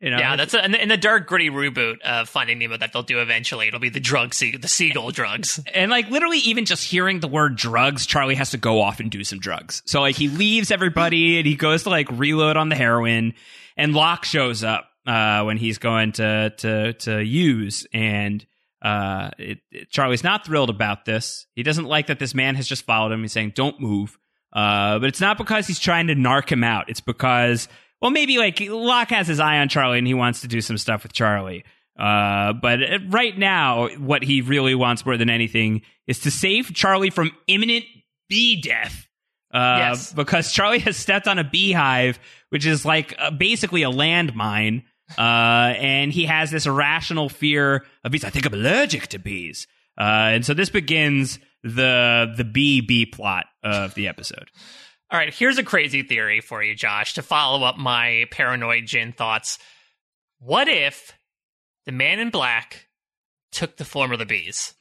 You know, yeah, that's a, in, the, in the dark, gritty reboot of Finding Nemo that they'll do eventually. It'll be the drug, sea, the seagull drugs. and like literally, even just hearing the word drugs, Charlie has to go off and do some drugs. So like he leaves everybody and he goes to like reload on the heroin, and Locke shows up uh, when he's going to to to use and. Uh, it, it, Charlie's not thrilled about this. He doesn't like that this man has just followed him. He's saying, "Don't move." Uh, but it's not because he's trying to narc him out. It's because well, maybe like Locke has his eye on Charlie and he wants to do some stuff with Charlie. Uh, but right now, what he really wants more than anything is to save Charlie from imminent bee death. Uh, Yes. because Charlie has stepped on a beehive, which is like uh, basically a landmine. Uh, and he has this irrational fear of bees. I think I'm allergic to bees. Uh, and so this begins the the bee bee plot of the episode. All right, here's a crazy theory for you, Josh, to follow up my paranoid Jin thoughts. What if the man in black took the form of the bees?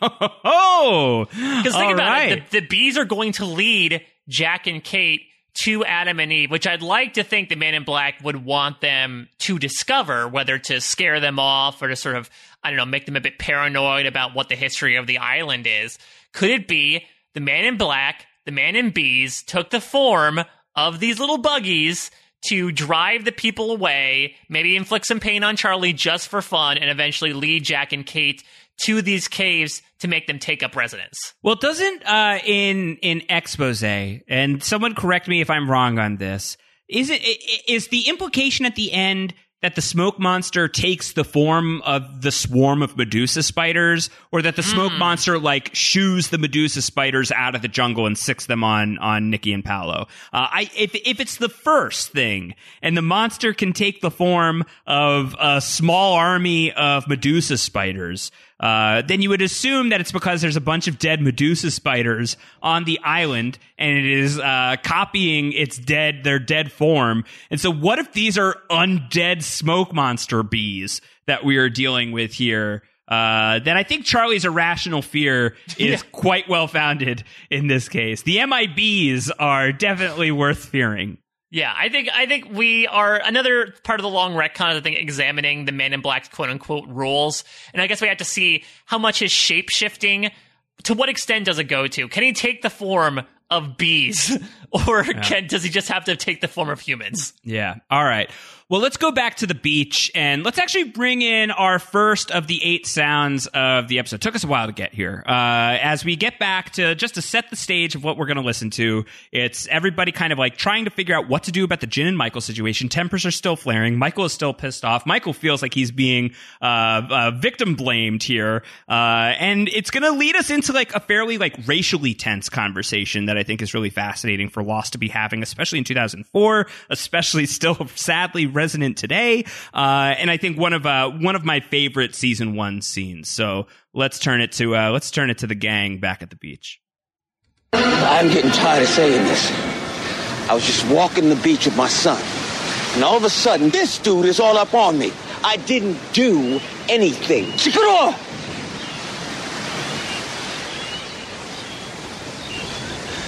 oh, Because think oh, about it, the, the bees are going to lead Jack and Kate to Adam and Eve, which I'd like to think the man in black would want them to discover, whether to scare them off or to sort of, I don't know, make them a bit paranoid about what the history of the island is. Could it be the man in black, the man in bees took the form of these little buggies to drive the people away, maybe inflict some pain on Charlie just for fun, and eventually lead Jack and Kate to these caves to make them take up residence. Well, doesn't uh, in in expose, and someone correct me if I'm wrong on this. Is it is the implication at the end that the smoke monster takes the form of the swarm of Medusa spiders, or that the smoke monster like shoos the Medusa spiders out of the jungle and sicks them on on Nikki and Paolo? Uh, I if if it's the first thing, and the monster can take the form of a small army of Medusa spiders uh, then you would assume that it's because there's a bunch of dead Medusa spiders on the island, and it is uh, copying its dead their dead form. And so, what if these are undead smoke monster bees that we are dealing with here? Uh, then I think Charlie's irrational fear is quite well founded in this case. The MIBs are definitely worth fearing. Yeah, I think I think we are another part of the long retcon. I think examining the Man in Black quote unquote rules, and I guess we have to see how much his shape shifting. To what extent does it go to? Can he take the form of bees, or can, does he just have to take the form of humans? Yeah. All right. Well, let's go back to the beach and let's actually bring in our first of the eight sounds of the episode. It took us a while to get here. Uh, as we get back to just to set the stage of what we're going to listen to, it's everybody kind of like trying to figure out what to do about the Jin and Michael situation. Tempers are still flaring. Michael is still pissed off. Michael feels like he's being uh, uh, victim blamed here, uh, and it's going to lead us into like a fairly like racially tense conversation that I think is really fascinating for Lost to be having, especially in 2004, especially still sadly resonant today. Uh, and I think one of uh, one of my favorite season one scenes. So let's turn it to uh, let's turn it to the gang back at the beach. I'm getting tired of saying this. I was just walking the beach with my son. And all of a sudden, this dude is all up on me. I didn't do anything. Shikuro!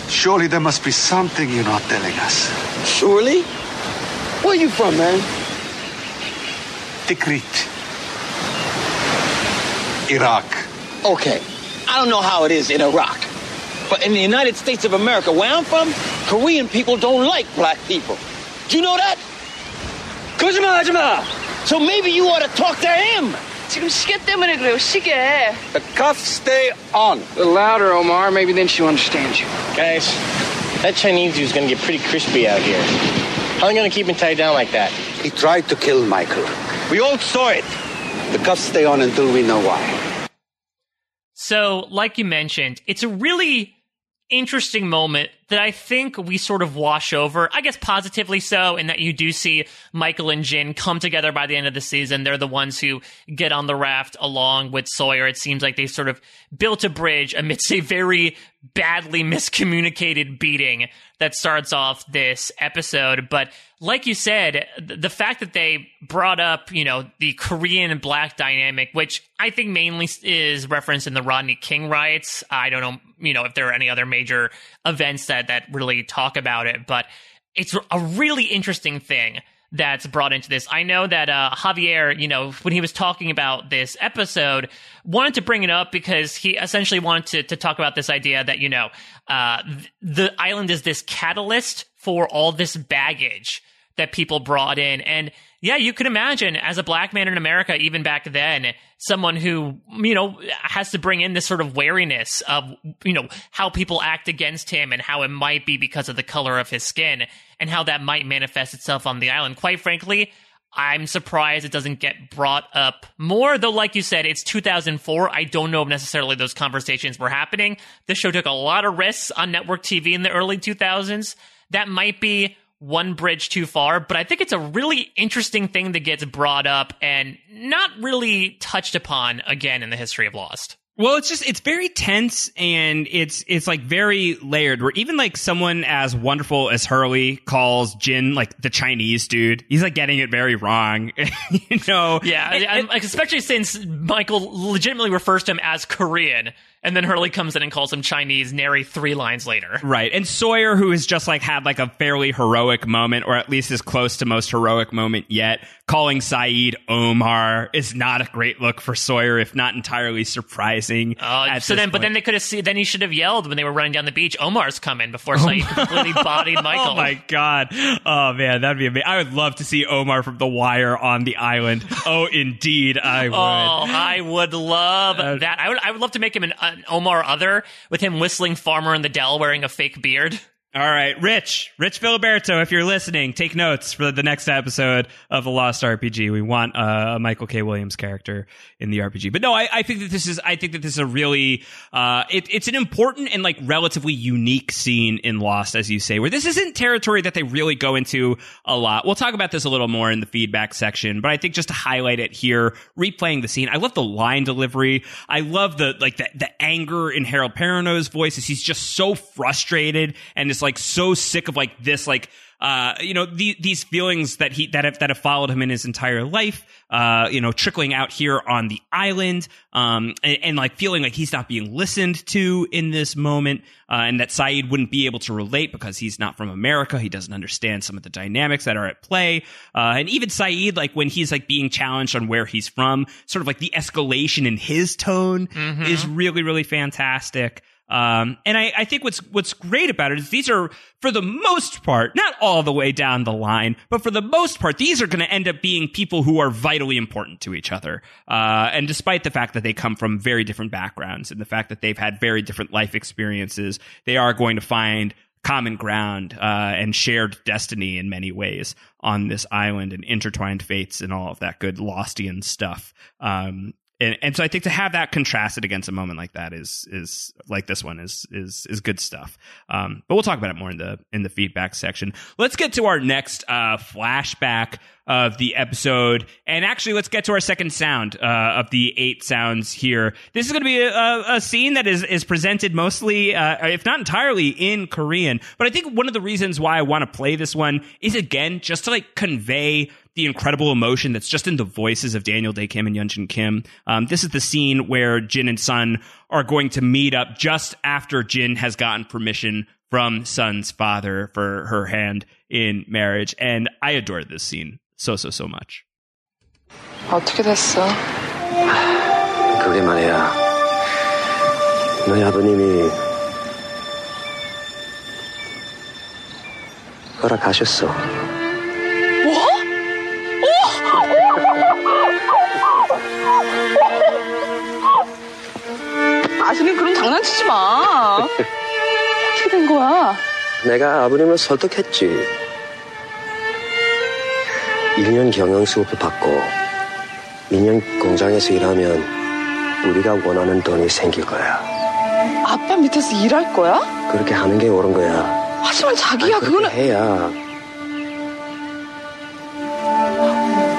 Surely there must be something you're not telling us. Surely? Where you from, man? Tikrit. Iraq. Okay. I don't know how it is in Iraq. But in the United States of America, where I'm from, Korean people don't like black people. Do you know that? Kuzma Hajima! So maybe you ought to talk to him. 지금 시계 때문에 그래요, 시계. The cuffs stay on. A little louder, Omar. Maybe then she'll understand you. Guys, that Chinese dude's gonna get pretty crispy out here. How are they gonna keep him tied down like that? He tried to kill Michael. We all saw it. The cuffs stay on until we know why. So, like you mentioned, it's a really interesting moment that I think we sort of wash over, I guess positively so, in that you do see Michael and Jin come together by the end of the season. They're the ones who get on the raft along with Sawyer. It seems like they sort of built a bridge amidst a very badly miscommunicated beating that starts off this episode. But like you said, the fact that they brought up, you know, the Korean black dynamic, which I think mainly is referenced in the Rodney King riots. I don't know, you know, if there are any other major events that, that really talk about it, but it's a really interesting thing that's brought into this. I know that uh, Javier, you know, when he was talking about this episode, wanted to bring it up because he essentially wanted to, to talk about this idea that, you know, uh, th- the island is this catalyst for all this baggage that people brought in. And yeah, you could imagine as a black man in America, even back then, someone who, you know, has to bring in this sort of wariness of, you know, how people act against him and how it might be because of the color of his skin and how that might manifest itself on the island. Quite frankly, I'm surprised it doesn't get brought up more, though, like you said, it's 2004. I don't know if necessarily those conversations were happening. This show took a lot of risks on network TV in the early 2000s. That might be one bridge too far, but I think it's a really interesting thing that gets brought up and not really touched upon again in the history of Lost. Well, it's just it's very tense and it's it's like very layered. Where even like someone as wonderful as Hurley calls Jin like the Chinese dude, he's like getting it very wrong. you know? Yeah, and, and, especially since Michael legitimately refers to him as Korean, and then Hurley comes in and calls him Chinese, nary three lines later. Right. And Sawyer, who has just like had like a fairly heroic moment, or at least is close to most heroic moment yet, calling Sayid Omar is not a great look for Sawyer, if not entirely surprising. Uh, so then, point. but then they could have seen, then he should have yelled when they were running down the beach, Omar's coming before Sayid completely bodied Michael. Oh my God. Oh man, that'd be amazing. I would love to see Omar from The Wire on the island. Oh, indeed, I would. Oh, I would love Uh, that. I would, I would love to make him an, an Omar other with him whistling Farmer in the Dell wearing a fake beard. All right, Rich, Rich Filiberto, if you're listening, take notes for the next episode of the Lost RPG. We want uh, a Michael K. Williams character in the RPG. But no, I, I think that this is, I think that this is a really, uh, it, it's an important and like relatively unique scene in Lost, as you say, where this isn't territory that they really go into a lot. We'll talk about this a little more in the feedback section, but I think just to highlight it here, replaying the scene, I love the line delivery. I love the, like the, the anger in Harold Perrineau's voice as he's just so frustrated and is like so sick of like this, like, uh, you know, the, these feelings that he, that have, that have followed him in his entire life, uh, you know, trickling out here on the island, um, and, and like feeling like he's not being listened to in this moment, uh, and that Sayid wouldn't be able to relate because he's not from America. He doesn't understand some of the dynamics that are at play. Uh, and even Sayid, like when he's like being challenged on where he's from, sort of like the escalation in his tone is really, really fantastic. Um, and I, I think what's what's great about it is these are, for the most part, not all the way down the line, but for the most part, these are going to end up being people who are vitally important to each other. Uh, and despite the fact that they come from very different backgrounds and the fact that they've had very different life experiences, they are going to find common ground uh, and shared destiny in many ways on this island and intertwined fates and all of that good Lostian stuff. Um, and, and so I think to have that contrasted against a moment like that is is like this one is is is good stuff. Um, but we'll talk about it more in the in the feedback section. Let's get to our next uh, flashback of the episode, and actually let's get to our second sound uh, of the eight sounds here. This is going to be a, a, scene that is is presented mostly, uh, if not entirely, in Korean. But I think one of the reasons why I want to play this one is again just to like convey the incredible emotion that's just in the voices of Daniel Dae Kim and Yunjin Kim. Um, this is the scene where Jin and Sun are going to meet up just after Jin has gotten permission from Sun's father for her hand in marriage. And I adore this scene so, so, so much. 어떻게 됐어? 그게 말이야. 너희 아버님이 허락하셨어. 아스린 그럼 장난치지 마. 어떻게 된 거야? 내가 아버님을 설득했지. 1년 경영 수업을 받고 민영 공장에서 일하면 우리가 원하는 돈이 생길 거야. 아빠 밑에서 일할 거야? 그렇게 하는 게 옳은 거야. 하지만 자기야 아니, 그거는 해야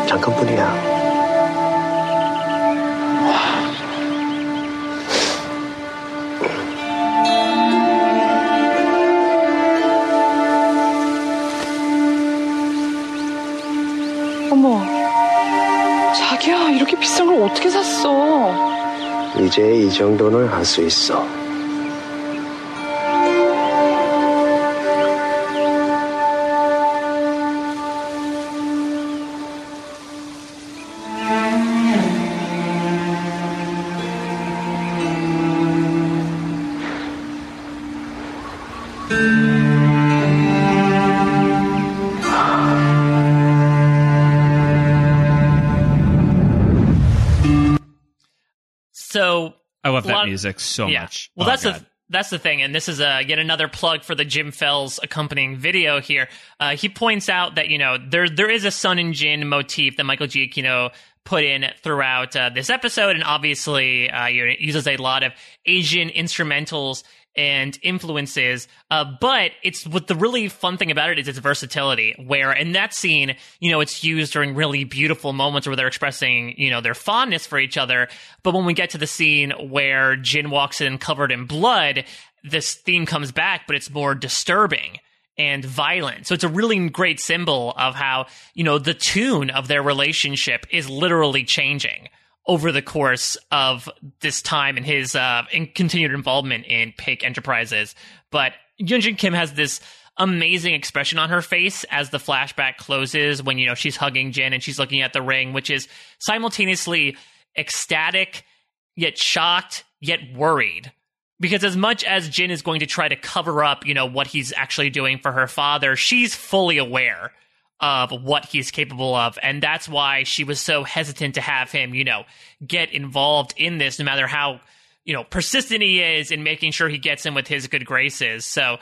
잠깐뿐이야. 비싼 걸 어떻게 샀어? 이제 이 정도는 할 수 있어. Love that music so yeah. much. Well, Oh, that's God. the that's the thing, and this is a, yet another plug for the Jim Fells accompanying video here. Uh, he points out that you know there there is a Sun and Jin motif that Michael Giacchino put in throughout uh, this episode, and obviously uh, you know, it uses a lot of Asian instrumentals and influences. Uh, but it's what the really fun thing about it is its versatility. Where in that scene, you know, it's used during really beautiful moments where they're expressing, you know, their fondness for each other. But when we get to the scene where Jin walks in covered in blood, this theme comes back, but it's more disturbing and violent. So it's a really great symbol of how, you know, the tune of their relationship is literally changing over the course of this time and his uh, in continued involvement in Paik Enterprises. But Yunjin Kim has this amazing expression on her face as the flashback closes when, you know, she's hugging Jin and she's looking at the ring, which is simultaneously ecstatic, yet shocked, yet worried because as much as Jin is going to try to cover up, you know, what he's actually doing for her father, she's fully aware of what he's capable of. And that's why she was so hesitant to have him, you know, get involved in this, no matter how, you know, persistent he is in making sure he gets in with his good graces. So,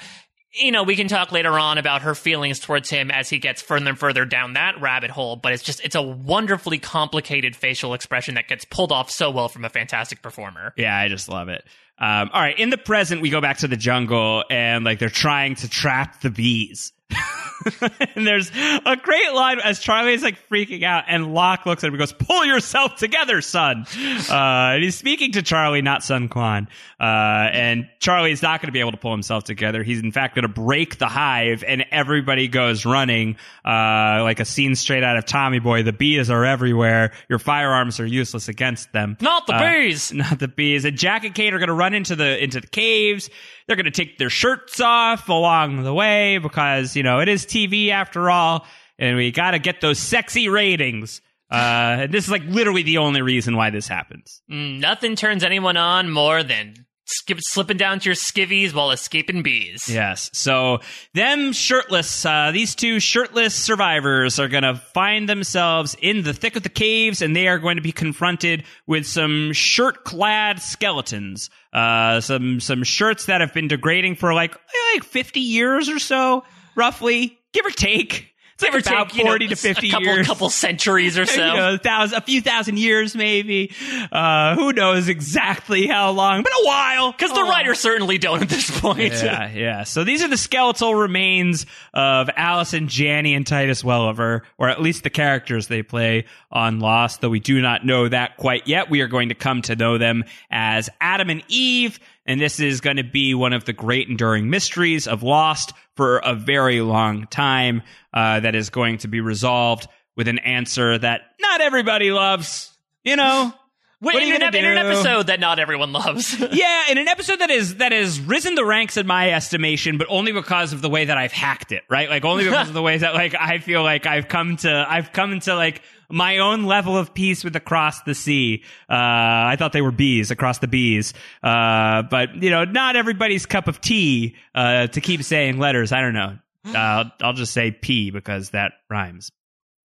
you know, we can talk later on about her feelings towards him as he gets further and further down that rabbit hole, but it's just, it's a wonderfully complicated facial expression that gets pulled off so well from a fantastic performer. Yeah, I just love it. Um, all right, in the present, we go back to the jungle and like they're trying to trap the bees. and there's a great line as Charlie's like freaking out, and Locke looks at him and goes, "Pull yourself together, son." Uh, and he's speaking to Charlie, not Sun Kwon. Uh, and Charlie's not going to be able to pull himself together. He's in fact going to break the hive, and everybody goes running, uh, like a scene straight out of Tommy Boy. The bees are everywhere. Your firearms are useless against them. Not the Uh, bees! not the bees. And Jack and Kate are going to run into the into the caves. They're going to take their shirts off along the way because you know it is TV after all, and we got to get those sexy ratings. Uh, and this is like literally the only reason why this happens. Mm, Nothing turns anyone on more than skip, slipping down to your skivvies while escaping bees. Yes. So them shirtless, uh, these two shirtless survivors are going to find themselves in the thick of the caves and they are going to be confronted with some shirt clad skeletons. Uh, some, some shirts that have been degrading for like, like 50 years or so, roughly, give or take. It's like about take, you know, 40 to 50 a couple, years. couple centuries or so. You know, a, thousand, a few thousand years, maybe. Uh, who knows exactly how long, but a while. Because the writers certainly don't at this point. Yeah, yeah. So these are the skeletal remains of Allison, Janney, and Titus Welliver, or at least the characters they play on Lost, though we do not know that quite yet. We are going to come to know them as Adam and Eve, and this is going to be one of the great enduring mysteries of Lost for a very long time uh, that is going to be resolved with an answer that not everybody loves. You know, Wait, What in, an, in an do? episode that not everyone loves. yeah, in an episode that is that has risen the ranks in my estimation, but only because of the way that I've hacked it, right? Like only because of the ways that like I feel like I've come to I've come to like my own level of peace with across the sea. Uh, I thought they were bees across the bees, uh, but you know, not everybody's cup of tea. Uh, to keep saying letters, I don't know. Uh, I'll just say P because that rhymes.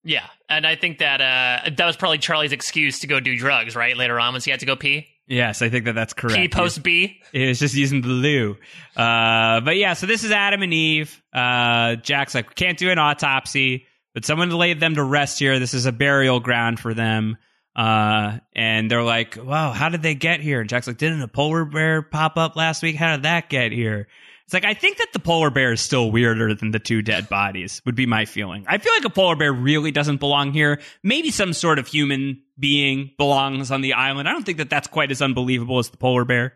Yeah, and I think that uh, that was probably Charlie's excuse to go do drugs, right? Later on, once he had to go pee. Yes, I think that that's correct. Pee post B. It was just using the loo. Uh, but yeah, so this is Adam and Eve. Uh, Jack's like, we can't do an autopsy, but someone laid them to rest here. This is a burial ground for them. Uh, and they're like, wow, how did they get here? And Jack's like, didn't a polar bear pop up last week? How did that get here? It's like I think that the polar bear is still weirder than the two dead bodies. Would be my feeling. I feel like a polar bear really doesn't belong here. Maybe some sort of human being belongs on the island. I don't think that that's quite as unbelievable as the polar bear.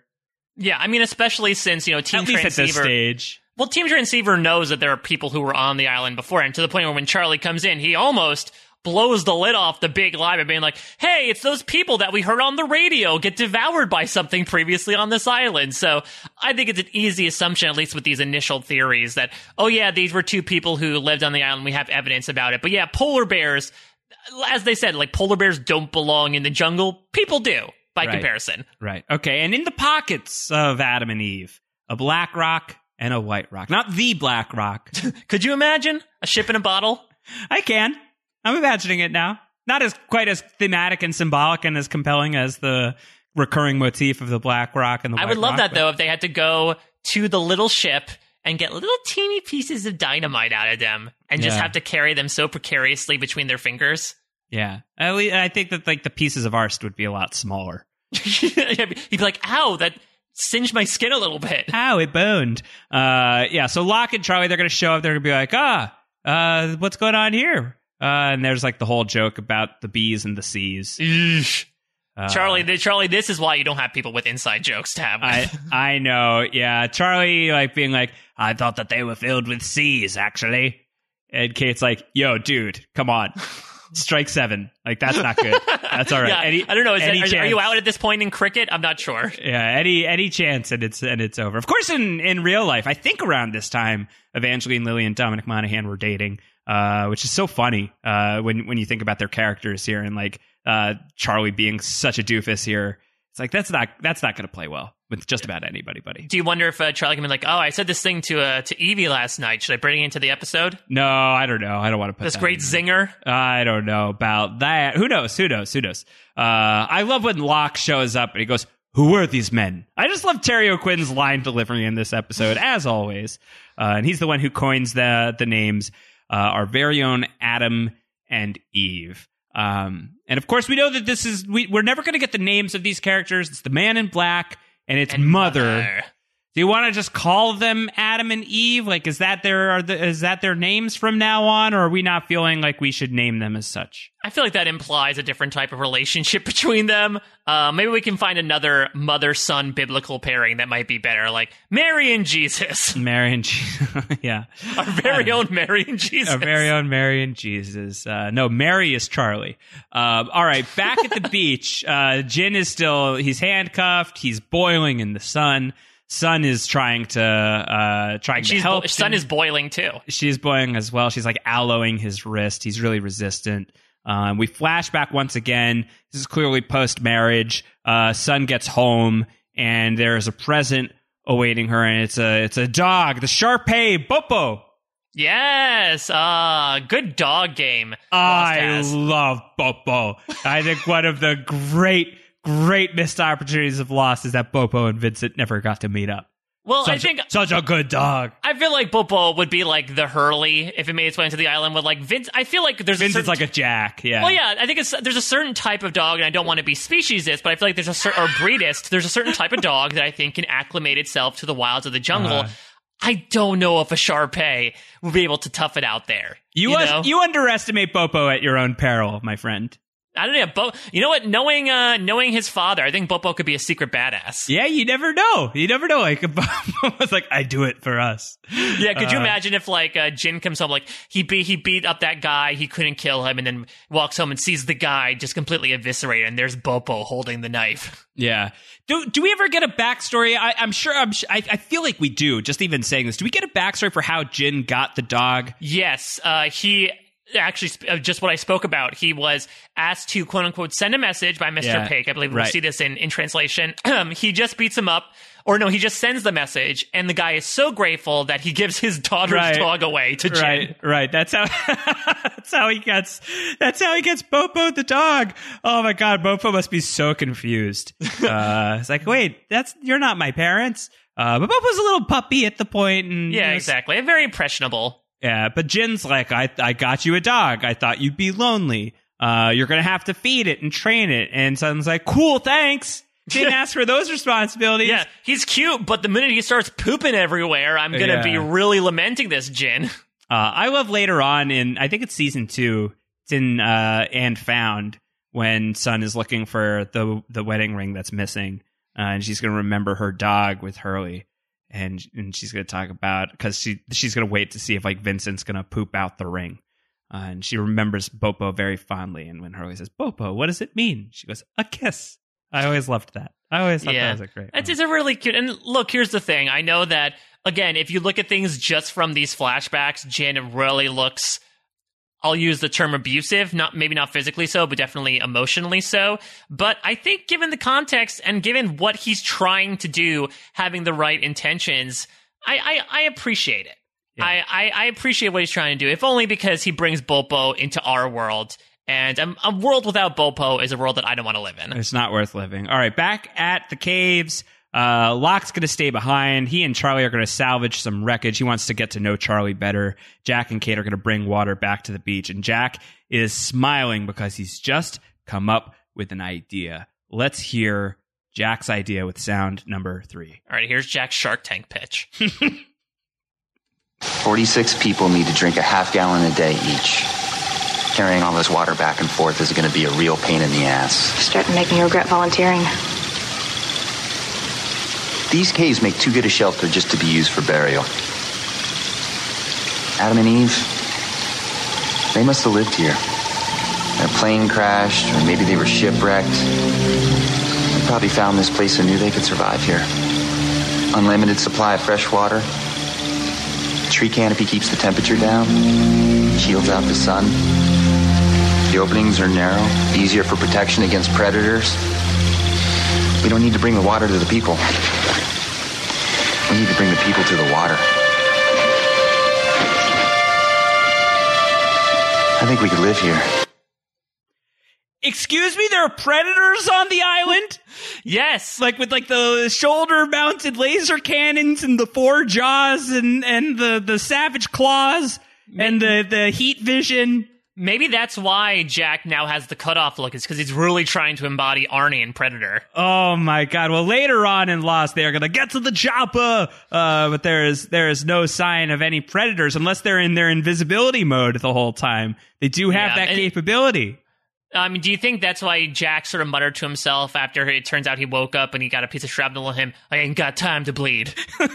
Yeah, I mean, especially since you know Team At least at this stage. Well, Team Transceiver knows that there are people who were on the island before, and to the point where when Charlie comes in, he almost blows the lid off the big lie by being like, "Hey, it's those people that we heard on the radio get devoured by something previously on this island." So I think it's an easy assumption, at least with these initial theories, that oh yeah, these were two people who lived on the island. We have evidence about it. But yeah, polar bears, as they said, like polar bears don't belong in the jungle. People do by Right. comparison. Right. Okay. And in the pockets of Adam and Eve, a black rock and a white rock. Not the black rock. Could you imagine a ship in a bottle? I can. I'm imagining it now. Not as quite as thematic and symbolic and as compelling as the recurring motif of the black rock and the I would love rock, that but- though if they had to go to the little ship and get little teeny pieces of dynamite out of them and just Yeah. have to carry them so precariously between their fingers. Yeah. At least, I think that like the pieces of Arzt would be a lot smaller. He'd be like, ow, that singed my skin a little bit. Ow, it boned. Uh, yeah. So Locke and Charlie, they're going to show up. They're going to be like, ah, uh, what's going on here? Uh, and there's like the whole joke about the bees and the C's. Eesh. Uh, Charlie, th- Charlie, this is why you don't have people with inside jokes to have. I I know, yeah. Charlie like being like, I thought that they were filled with C's, actually. And Kate's like, Yo, dude, come on, strike seven. Like that's not good. That's all right. yeah, Any- I don't know. Is that, any are, are you out at this point in cricket? I'm not sure. Yeah, any any chance and it's and it's over. Of course, in in real life, I think around this time, Evangeline Lilly and Dominic Monaghan were dating, uh, which is so funny uh, when when you think about their characters here and like uh, Charlie being such a doofus here. It's like that's not that's not going to play well with just about anybody, buddy. Do you wonder if uh, Charlie can be like, oh, I said this thing to uh, to Evie last night. Should I bring it into the episode? No, I don't know. I don't want to put This great in. zinger. I don't know about that. Who knows? Who knows? Who knows? Uh, I love when Locke shows up and he goes, "Who were these men?" I just love Terry O'Quinn's line delivery in this episode, as always. Uh, and he's the one who coins the the names. Uh, our very own Adam and Eve. Um, and of course, we know that this is we, we're never going to get the names of these characters. It's the Man in Black and its And mother. Do you want to just call them Adam and Eve? Like, is that their are the, is that their names from now on, or are we not feeling like we should name them as such? I feel like that implies a different type of relationship between them. Uh, maybe we can find another mother son biblical pairing that might be better, like Mary and Jesus, Mary and Jesus, yeah, our very own Mary and Jesus. our very own Mary and Jesus. Uh, no, Mary is Charlie. Um, all right, back at the beach. Uh, Jin is still he's handcuffed. He's boiling in the sun. Sun is trying to uh, trying to She's help. bo- Sun is boiling too. she's boiling as well. She's like aloeing his wrist. He's really resistant. Um, we flash back once again. This is clearly post marriage. Uh, Sun gets home and there's a present awaiting her, and it's a it's a dog, the Sharpei Bopo. Yes, uh, good dog game. I love Bopo. I think one of the great great missed opportunities of Lost is that Bopo and Vincent never got to meet up. Well, I Such, think a, such a good dog. I feel like Bopo would be like the Hurley if it made its way into the island. With like Vince, I feel like there's Vincent's a like a Jack. Yeah. Well, yeah, I think it's there's a certain type of dog, and I don't want to be speciesist, but I feel like there's a certain or breedist. There's a certain type of dog that I think can acclimate itself to the wilds of the jungle. Uh-huh. I don't know if a Sharpei will be able to tough it out there. You you, you underestimate Bopo at your own peril, my friend. I don't know. Bo- you know what? Knowing uh, knowing his father, I think Bopo could be a secret badass. Yeah, you never know. You never know. Like Bopo was like, I do it for us. Yeah, could you Uh, imagine if like uh, Jin comes home, like he beat he beat up that guy, he couldn't kill him, and then walks home and sees the guy just completely eviscerated, and there's Bopo holding the knife. Yeah. Do do we ever get a backstory? I, I'm sure. I'm. I, I feel like we do. Just even saying this, do we get a backstory for how Jin got the dog? Yes, uh, he actually sp- uh, just what I spoke about. He was asked to quote unquote send a message by Mr. Yeah, Paik. I believe we'll see this in in translation. he just beats him up. Or no, he just sends the message, and the guy is so grateful that he gives his daughter's Right. dog away to Jin. Right, right. That's how. that's how he gets. That's how he gets Bopo the dog. Oh my god, Bopo must be so confused. Uh, it's like, wait, that's you're not my parents. Uh, but Bopo's a little puppy at the point, and Yeah, know, exactly. Very impressionable. Yeah, but Jin's like, I, I got you a dog. I thought you'd be lonely. Uh, you're gonna have to feed it and train it. And Sun's like, cool, thanks. Didn't ask for those responsibilities. Yeah, he's cute, but the minute he starts pooping everywhere, I'm gonna Yeah. be really lamenting this Jin. Uh, I love later on in I think it's season two. It's in uh, and found when Sun is looking for the the wedding ring that's missing, uh, and she's gonna remember her dog with Hurley, and and she's gonna talk about because she she's gonna wait to see if like Vincent's gonna poop out the ring, uh, and she remembers Bopo very fondly. And when Hurley says Bopo, what does it mean? She goes a kiss. I always loved that. I always thought Yeah. that was a great. It's, it's a really cute. And look, here's the thing. I know that again, if you look at things just from these flashbacks, Jin really looks. I'll use the term abusive, not maybe not physically so, but definitely emotionally so. But I think, given the context and given what he's trying to do, having the right intentions, I I, I appreciate it. I, I I appreciate what he's trying to do, if only because he brings Bopo into our world. And a, a world without Bopo is a world that I don't want to live in. It's not worth living. All right, back at the caves. Uh, Locke's going to stay behind. He and Charlie are going to salvage some wreckage. He wants to get to know Charlie better. Jack and Kate are going to bring water back to the beach. And Jack is smiling because he's just come up with an idea. Let's hear Jack's idea with sound number three. All right, here's Jack's Shark Tank pitch. 46 people need to drink a half gallon a day each. Carrying all this water back and forth is going to be a real pain in the ass. Starting to make me regret volunteering. These caves make too good a shelter just to be used for burial. Adam and Eve, they must have lived here. Their plane crashed, or maybe they were shipwrecked. They probably found this place and knew they could survive here. Unlimited supply of fresh water. Tree canopy keeps the temperature down, shields out the sun. The openings are narrow, easier for protection against predators. We don't need to bring the water to the people. We need to bring the people to the water. I think we could live here. Excuse me, there are predators on the island? yes. Like with like the shoulder mounted laser cannons and the four jaws and, and the, the savage claws and the, the heat vision. Maybe that's why Jack now has the cutoff look, is because he's really trying to embody Arnie in Predator. Oh my god. Well later on in Lost they are gonna get to the chopper. Uh but there is there is no sign of any predators unless they're in their invisibility mode the whole time. They do have Yeah, that and- capability. I mean, do you think that's why Jack sort of muttered to himself after it turns out he woke up and he got a piece of shrapnel on him? I ain't got time to bleed. yeah,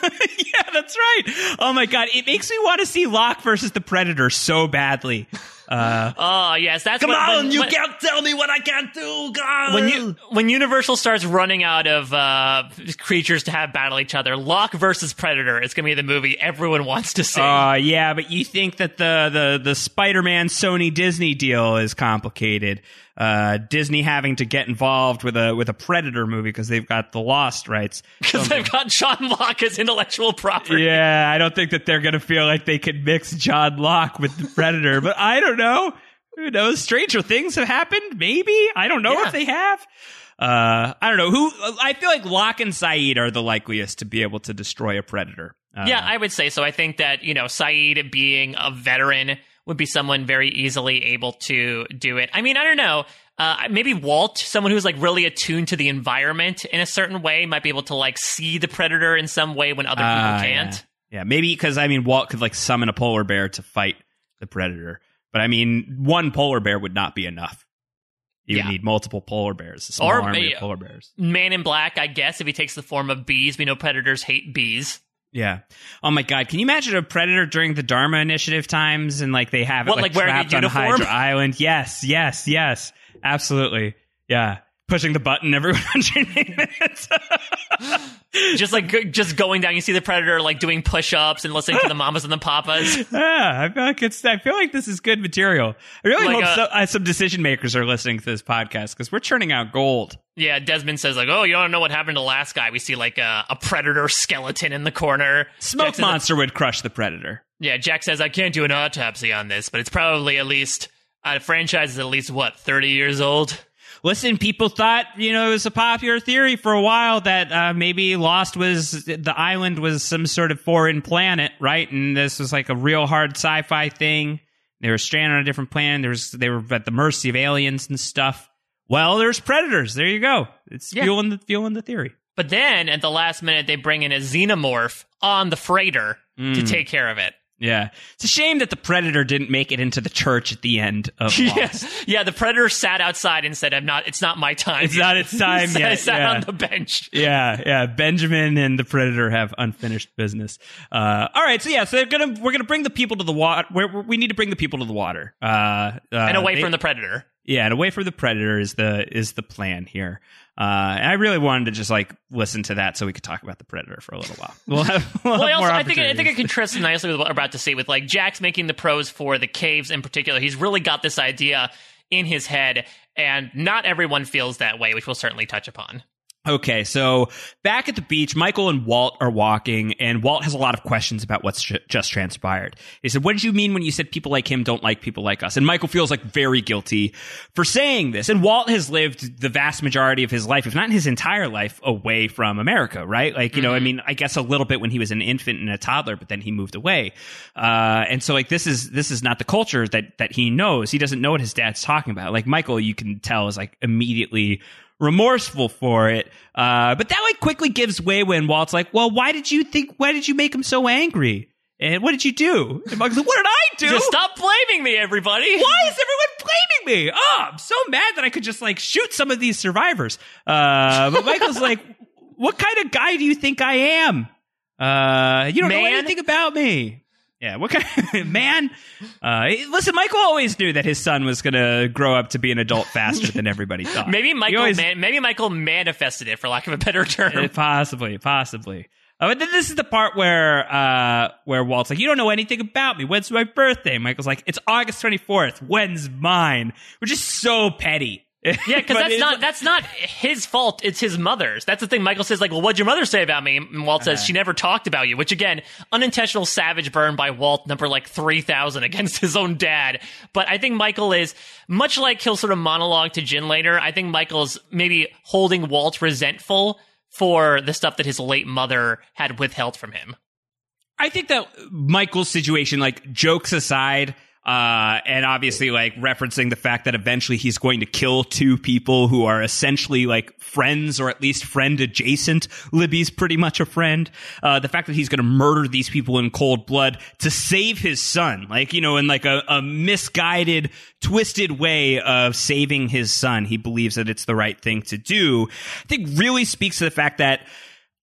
that's right. Oh my god, it makes me want to see Locke versus the Predator so badly. Uh, oh yes, that's come when- on, when- you when- can't tell me what I can't do, God. when you when Universal starts running out of uh, creatures to have battle each other, Locke versus Predator is going to be the movie everyone wants to see. Uh, yeah, but you think that the the the Spider-Man Sony Disney deal is complicated. Uh, Disney having to get involved with a with a Predator movie because they've got the Lost rights. Because they've got John Locke as intellectual property. Yeah, I don't think that they're gonna feel like they could mix John Locke with the Predator, but I don't know. Who knows? Stranger things have happened. Maybe I don't know Yeah. if they have. Uh, I don't know who. I feel like Locke and Sayid are the likeliest to be able to destroy a Predator. Uh, Yeah, I would say so. I think that, you know, Sayid being a veteran would be someone very easily able to do it. I mean, I don't know. Uh, maybe Walt, someone who's like really attuned to the environment in a certain way, might be able to like see the predator in some way when other people Ah, can't. Yeah, yeah maybe because I mean Walt could like summon a polar bear to fight the predator, but I mean one polar bear would not be enough. You Yeah. need multiple polar bears, Or army polar bears. Man in Black, I guess, if he takes the form of bees, we know predators hate bees. Yeah. Oh my God! Can you imagine a predator during the Dharma Initiative times and like they have it like, like wearing a trapped on? Hydra Island? Yes, yes, yes, absolutely. Yeah, pushing the button every 180 minutes. just like just going down, you see the predator like doing push-ups and listening to the mamas and the papas. yeah, I feel like it's. I feel like this is good material. I really Like, hope uh, so, uh, some decision makers are listening to this podcast because we're churning out gold. Yeah, Desmond says like, "Oh, you don't know what happened to the last guy." We see like a, a predator skeleton in the corner. Smoke Jack says- monster would crush the predator. Yeah, Jack says I can't do an autopsy on this, but it's probably at least uh, the franchise is at least what thirty years old. Listen, people thought you know it was a popular theory for a while that uh, maybe Lost was the island was some sort of foreign planet, right? And this was like a real hard sci-fi thing. They were stranded on a different planet. There was they were at the mercy of aliens and stuff. Well, there's predators. There you go. It's Yeah. fueling the fueling the theory. But then at the last minute, they bring in a xenomorph on the freighter to Mm. take care of it. Yeah, it's a shame that the predator didn't make it into the church at the end of. Yes. Yeah, the predator sat outside and said, I'm not it's not my time. It's not its time Sat- yet, sat yeah. on the bench. yeah, yeah. Benjamin and the Predator have unfinished business. Uh, all right, so yeah, so they're gonna we're gonna bring the people to the water. We need to bring the people to the water, uh, uh, and away they- from the predator. Yeah, and away from the Predator is the is the plan here. Uh, and I really wanted to just like listen to that so we could talk about the Predator for a little while. We'll have, we'll Well, I also more I think I think it contrasts nicely with what we're about to see with like Jack's making the pros for the caves in particular. He's really got this idea in his head, and not everyone feels that way, which we'll certainly touch upon. Okay, so back at the beach, Michael and Walt are walking, and Walt has a lot of questions about what's ju- just transpired. He said, What did you mean when you said people like him don't like people like us? And Michael feels like very guilty for saying this. And Walt has lived the vast majority of his life, if not his entire life, away from America, right? Like, you know, I mean, I guess a little bit when he was an infant and a toddler, but then he moved away. Uh, and so, like, this is, this is not the culture that, that he knows. He doesn't know what his dad's talking about. Like, Michael, you can tell, is like immediately remorseful for it. Uh, but that like quickly gives way when Walt's like, well, why did you think, why did you make him so angry? And what did you do? And Michael's like, what did I do? Just stop blaming me, everybody. Why is everyone blaming me? Oh, I'm so mad that I could just like shoot some of these survivors. Uh, but Michael's like, what kind of guy do you think I am? Uh, you don't know anything about me. Yeah, what kind of, man? Uh, listen, Michael always knew that his son was going to grow up to be an adult faster than everybody thought. Maybe Michael always- man, maybe Michael manifested it for lack of a better term. uh, possibly, possibly. Uh, but then this is the part where uh, where Walt's like, "You don't know anything about me. When's my birthday?" Michael's like, "It's August twenty fourth. When's mine?" Which is so petty. Yeah, because that's not that's not his fault. It's his mother's. That's the thing. Michael says like, "Well, what'd your mother say about me?" And Walt Uh-huh. says she never talked about you. Which again, unintentional savage burn by Walt, number like three thousand against his own dad. But I think Michael is much like he'll sort of monologue to Jin later. I think Michael's maybe holding Walt resentful for the stuff that his late mother had withheld from him. I think that Michael's situation, like jokes aside, uh, and obviously like referencing the fact that eventually he's going to kill two people who are essentially like friends or at least friend adjacent. Libby's pretty much a friend. Uh, the fact that he's going to murder these people in cold blood to save his son, like, you know, in like a, a misguided, twisted way of saving his son. He believes that it's the right thing to do. I think really speaks to the fact that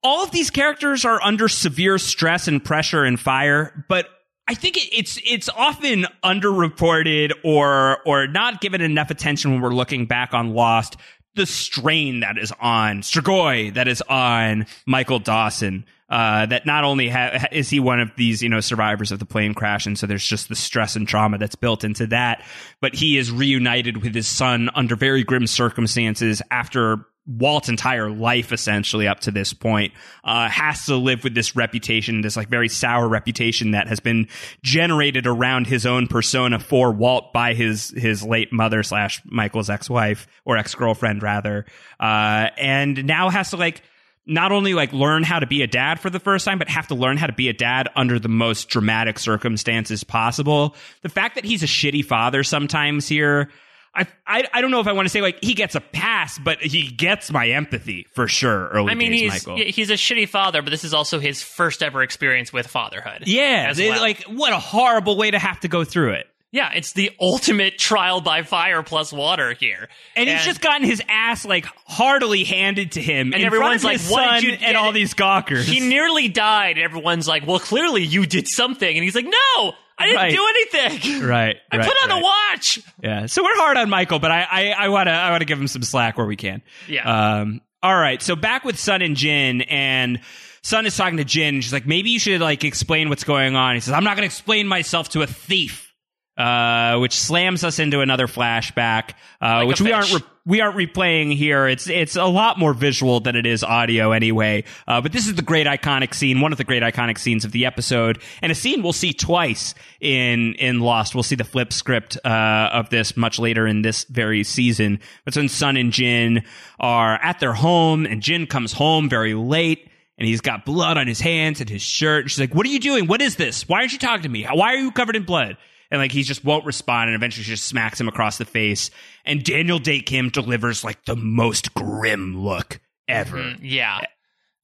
all of these characters are under severe stress and pressure and fire, but I think it's it's often underreported or or not given enough attention when we're looking back on Lost. The strain that is on Strigoi, that is on Michael Dawson. Uh, that not only ha- is he one of these, you know, survivors of the plane crash, and so there's just the stress and trauma that's built into that, but he is reunited with his son under very grim circumstances after Walt's entire life, essentially up to this point, uh, has to live with this reputation, this like very sour reputation that has been generated around his own persona for Walt by his his late mother slash Michael's ex wife or ex girlfriend rather, uh, and now has to like not only like learn how to be a dad for the first time, but have to learn how to be a dad under the most dramatic circumstances possible. The fact that he's a shitty father sometimes here. I, I I don't know if I want to say like he gets a pass, but he gets my empathy for sure. Early I mean, days, he's Michael. he's a shitty father, but this is also his first ever experience with fatherhood. yeah, it- well. like what a horrible way to have to go through it. Yeah, it's the ultimate trial by fire plus water here. And, he's just gotten his ass like heartily handed to him, and everyone's like, "What did you?" and all these gawkers. He nearly died, and everyone's like, "Well, clearly you did something," and he's like, "No, I didn't Right. do anything. right, I right, put on right. a watch." Yeah, so we're hard on Michael, but I I, I want to I want to give him some slack where we can. Yeah. Um. All right. So back with Sun and Jin, and Sun is talking to Jin. She's like, maybe you should like explain what's going on. He says, I'm not going to explain myself to a thief. Uh, which slams us into another flashback, uh, Like which we aren't re- we aren't replaying here. It's it's a lot more visual than it is audio anyway. Uh, but this is the great iconic scene, one of the great iconic scenes of the episode, and a scene we'll see twice in in Lost. We'll see the flip script uh, of this much later in this very season. But when Sun and Jin are at their home, and Jin comes home very late. And he's got blood on his hands and his shirt. And she's like, "What are you doing? What is this? Why aren't you talking to me? Why are you covered in blood?" And like he just won't respond and eventually she just smacks him across the face. And Daniel Dae Kim delivers like the most grim look ever. Mm, yeah.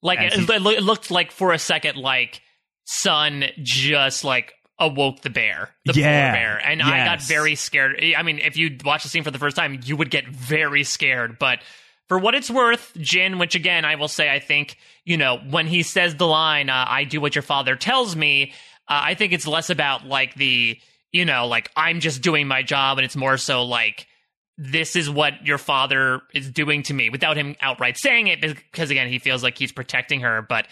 Like it, it it looked like for a second like Sun just like awoke the bear, the Yeah. bear, and I got very scared. I mean, if you watch the scene for the first time, you would get very scared. But for what it's worth, Jin, which again I will say, I think you know when he says the line, uh, "I do what your father tells me," uh, I think it's less about like the you know like I'm just doing my job, and it's more so like this is what your father is doing to me without him outright saying it because again he feels like he's protecting her but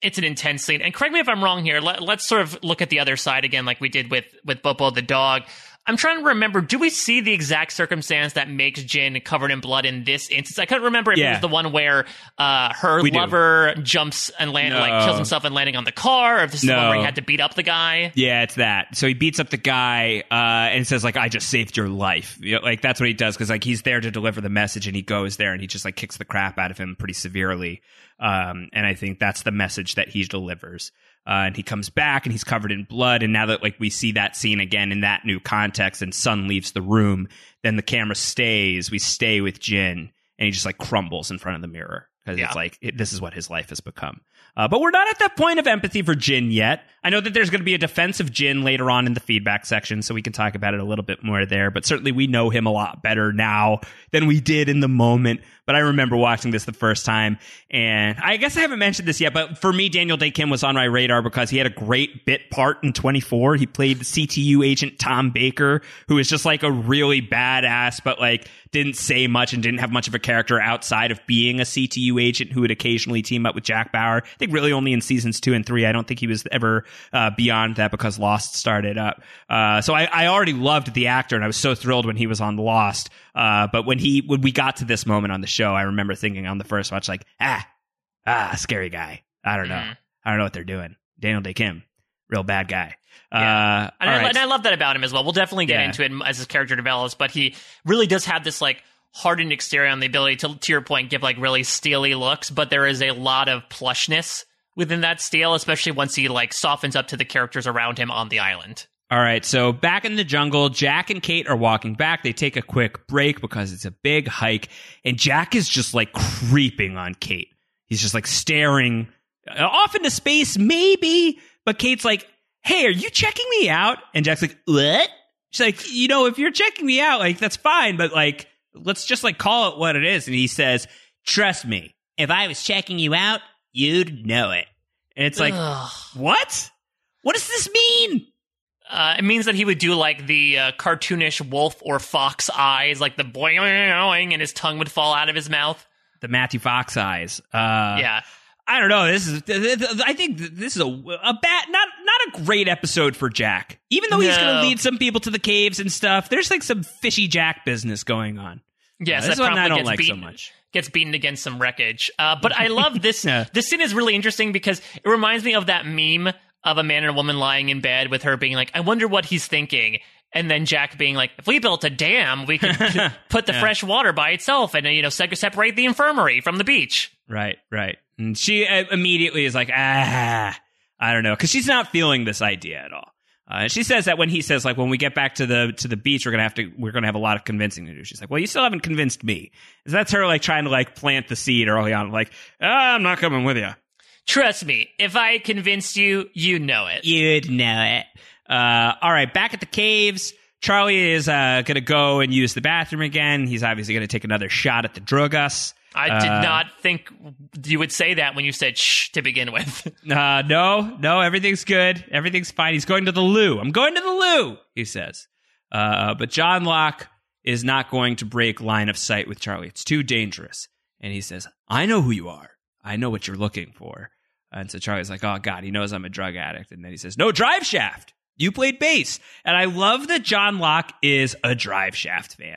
it's an intense scene and correct me if i'm wrong here Let, us sort of look at the other side again like we did with with Bobo the dog i'm trying to remember do we see the exact circumstance that makes jin covered in blood in this instance i couldn't remember if it was the one where uh her We do. lover jumps and land like kills himself and landing on the car or if this is the one where he had to beat up the guy Yeah, it's that. So he beats up the guy uh, and says like, "I just saved your life." You know, like that's what he does because like he's there to deliver the message, and he goes there and he just like kicks the crap out of him pretty severely. Um, and I think that's the message that he delivers. Uh, and he comes back and he's covered in blood. And now that like we see that scene again in that new context, and Sun leaves the room, then the camera stays. We stay with Jin, and he just like crumbles in front of the mirror because Yeah. it's like it, this is what his life has become. Uh, but we're not at that point of empathy for Jin yet. I know that there's going to be a defensive Jin later on in the feedback section, so we can talk about it a little bit more there. But certainly we know him a lot better now than we did in the moment. But I remember watching this the first time, and I guess I haven't mentioned this yet, but for me, Daniel Dae Kim was on my radar because he had a great bit part in 24. He played the CTU agent Tom Baker, who is just like a really badass, but like didn't say much and didn't have much of a character outside of being a CTU agent who would occasionally team up with Jack Bauer. I think really only in seasons two and three. I don't think he was ever uh, beyond that because Lost started up. Uh, so I, I already loved the actor and I was so thrilled when he was on Lost. Uh, but when he when we got to this moment on the show, I remember thinking on the first watch like, ah, ah, scary guy. I don't know. Mhm. I don't know what they're doing. Daniel Dae Kim, real bad guy. Yeah. Uh, And, I, right. and I love that about him as well. We'll definitely get Yeah. into it as his character develops, but he really does have this like hardened exterior and the ability to, to your point, give like really steely looks. But there is a lot of plushness within that steel, especially once he like softens up to the characters around him on the island. All right, so back in the jungle, Jack and Kate are walking back. They take a quick break because it's a big hike, and Jack is just like creeping on Kate. He's just like staring uh, off into space, maybe, but Kate's like, Hey, are you checking me out? And Jack's like, What? She's like, You know, if you're checking me out, like, that's fine, but like, let's just like call it what it is. And he says, Trust me, if I was checking you out, you'd know it. And it's like, Ugh. What? What does this mean? Uh, it means that he would do like the uh, cartoonish wolf or fox eyes, like the boing, boing, and his tongue would fall out of his mouth. the Matthew Fox eyes. Uh, yeah. I don't know. This is. I think this is a a bad, not not a great episode for Jack. Even though he's going to lead some people to the caves and stuff, there's like some fishy Jack business going on. Yes, Uh, this one I probably don't gets like so beaten, much. Gets beaten against some wreckage. Uh, but I love this. Yeah. This scene is really interesting because it reminds me of that meme of a man and a woman lying in bed with her being like, "I wonder what he's thinking," and then Jack being like, "If we built a dam, we could put the Yeah. fresh water by itself and you know separate the infirmary from the beach." Right, right. And she uh, immediately is like, ah, I don't know, because she's not feeling this idea at all. Uh, and she says that when he says like, when we get back to the to the beach, we're gonna have to we're gonna have a lot of convincing to do. She's like, well, you still haven't convinced me. So that's her like trying to like plant the seed early on, like, ah, I'm not coming with you. Trust me, if I convinced you, you know it. You'd know it. Uh, all right, back at the caves. Charlie is uh, going to go and use the bathroom again. He's obviously going to take another shot at the Drugas. I did Uh, not think you would say that when you said shh to begin with. Uh, no, no, everything's good. Everything's fine. He's going to the loo. I'm going to the loo, he says. Uh, but John Locke is not going to break line of sight with Charlie. It's too dangerous. And he says, I know who you are. I know what you're looking for. And so Charlie's like, oh, God, he knows I'm a drug addict. And then he says, no, drive shaft. You played bass. And I love that John Locke is a drive shaft fan.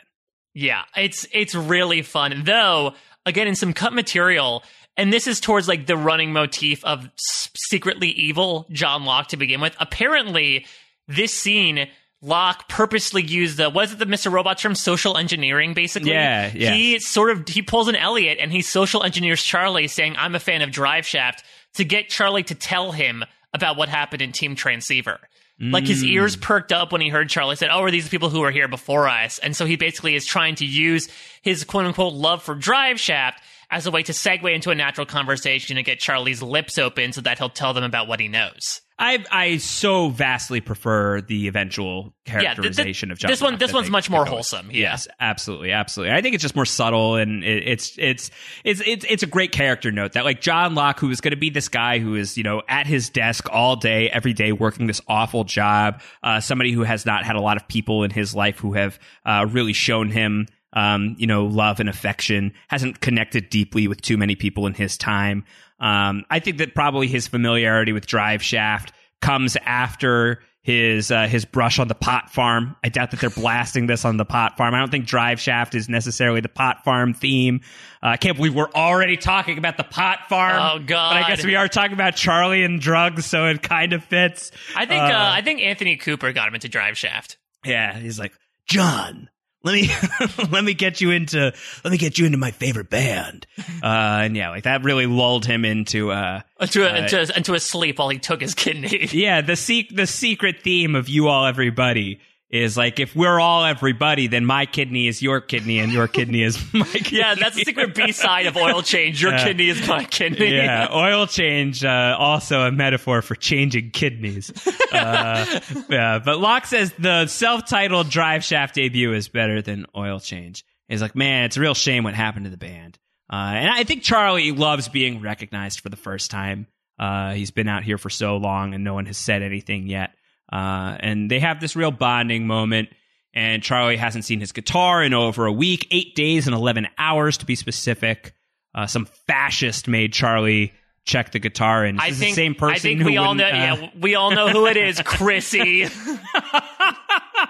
Yeah, it's it's really fun. Though, again, in some cut material, and this is towards like the running motif of secretly evil John Locke to begin with. Apparently, this scene. Locke purposely used the was it the Mr. Robot term social engineering basically? Yeah, yeah. He sort of he pulls an Elliot and he social engineers Charlie saying I'm a fan of Drive Shaft to get Charlie to tell him about what happened in Team Transceiver. Like his Mm. ears perked up when he heard Charlie said, "Oh, are these the people who were here before us?" And so he basically is trying to use his quote unquote love for Drive Shaft as a way to segue into a natural conversation and get Charlie's lips open so that he'll tell them about what he knows. I I so vastly prefer the eventual th- th- characterization of John. this one- this one's they- much more wholesome, yeah. Yes, absolutely, absolutely. I think it's just more subtle, and it, it's it's it's it's it's a great character note that like John Locke, who is going to be this guy who is you know at his desk all day, every day, working this awful job. Uh, somebody who has not had a lot of people in his life who have uh, really shown him. Um, you know, love and affection hasn't connected deeply with too many people in his time. Um, I think that probably his familiarity with Drive Shaft comes after his uh, his brush on the pot farm. I doubt that they're blasting this on the pot farm. I don't think Drive Shaft is necessarily the pot farm theme. Uh, I can't believe we're already talking about the pot farm. Oh, God. But I guess we are talking about Charlie and drugs, so it kind of fits. I think uh, I think Anthony Cooper got him into Drive Shaft. Yeah, he's like, John, let me let me get you into let me get you into my favorite band. Uh, and yeah, like that really lulled him into uh, Into a, uh, into, into a sleep while he took his kidney. yeah, the se- the secret theme of you all everybody is like if we're all everybody, then my kidney is your kidney and your kidney is my kidney. Yeah, that's the secret B side of Oil Change. Your Yeah. kidney is my kidney. yeah, oil change, uh, also a metaphor for changing kidneys. Uh, yeah, but Locke says the self-titled Drive Shaft debut is better than Oil Change. He's like, man, it's a real shame what happened to the band. Uh, and I think Charlie loves being recognized for the first time. Uh, he's been out here for so long, and no one has said anything yet. Uh, and they have this real bonding moment. And Charlie hasn't seen his guitar in over a week, eight days and 11 hours to be specific. Uh, some fascist made Charlie check the guitar, and I this think the same person I think we all know. uh, yeah, we all know who it is, Chrissy. a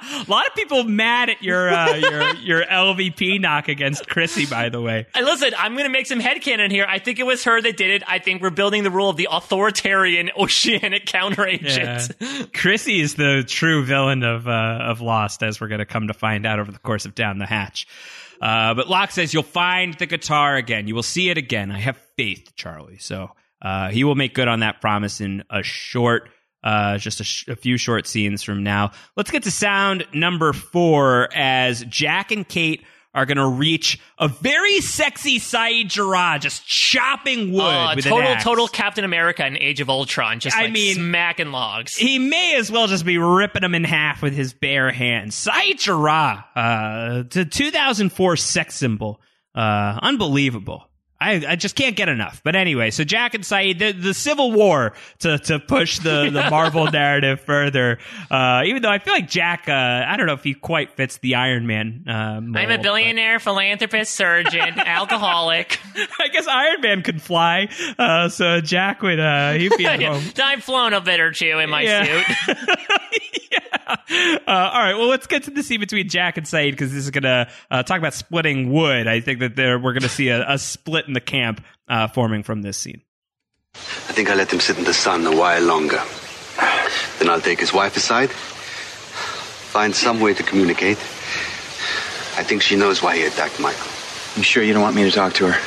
lot of people mad at your uh, your your LVP knock against Chrissy. By the way, And listen, I'm going to make some headcanon here. I think it was her that did it. I think we're building the rule of the authoritarian oceanic counteragent. Yeah. Chrissy is the true villain of uh, of Lost, as we're going to come to find out over the course of Down the Hatch. Uh, but Locke says you'll find the guitar again. You will see it again. I have faith, Charlie. So uh, he will make good on that promise in a short, uh, just a, sh- a few short scenes from now. Let's get to sound number four as Jack and Kate are going to reach a very sexy Sayid Jarrah just chopping wood Uh, total, total Captain America in Age of Ultron, just I like mean- smacking logs. He may as well just be ripping them in half with his bare hands. Sayid Jarrah, uh, the 2004 sex symbol. Uh, unbelievable. I, I just can't get enough. But anyway, so Jack and Sayid, the, the Civil War to, to push the, the Marvel narrative further. Uh, even though I feel like Jack, uh, I don't know if he quite fits the Iron Man. Uh, I'm a mold, billionaire, philanthropist, surgeon, alcoholic. I guess Iron Man could fly. Uh, so Jack would, uh, he'd be at home. I've flown a bit or two in my Yeah. suit. Uh, all right, well, let's get to the scene between Jack and Sayid because this is going to uh, talk about splitting wood. I think that there, we're going to see a, a split in the camp uh, forming from this scene. I think I'll let him sit in the sun a while longer. Then I'll take his wife aside, find some way to communicate. I think she knows why he attacked Michael. You sure you don't want me to talk to her?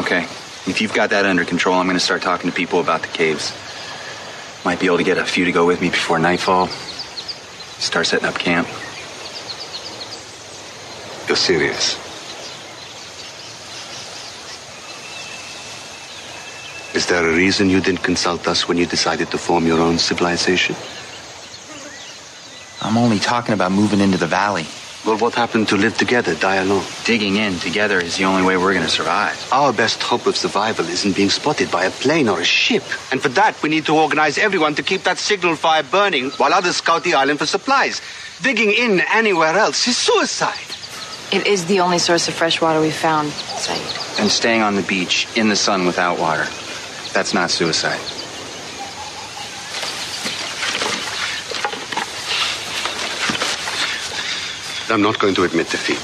Okay. If you've got that under control, I'm going to start talking to people about the caves. Might be able to get a few to go with me before nightfall. Start setting up camp. You're serious. Is there a reason you didn't consult us when you decided to form your own civilization? I'm only talking about moving into the valley. Well, what happened to live together, die alone? Digging in together is the only way we're going to survive. Our best hope of survival isn't being spotted by a plane or a ship. And for that, we need to organize everyone to keep that signal fire burning while others scout the island for supplies. Digging in anywhere else is suicide. It is the only source of fresh water we've found, Sayid. And staying on the beach in the sun without water. That's not suicide. I'm not going to admit defeat.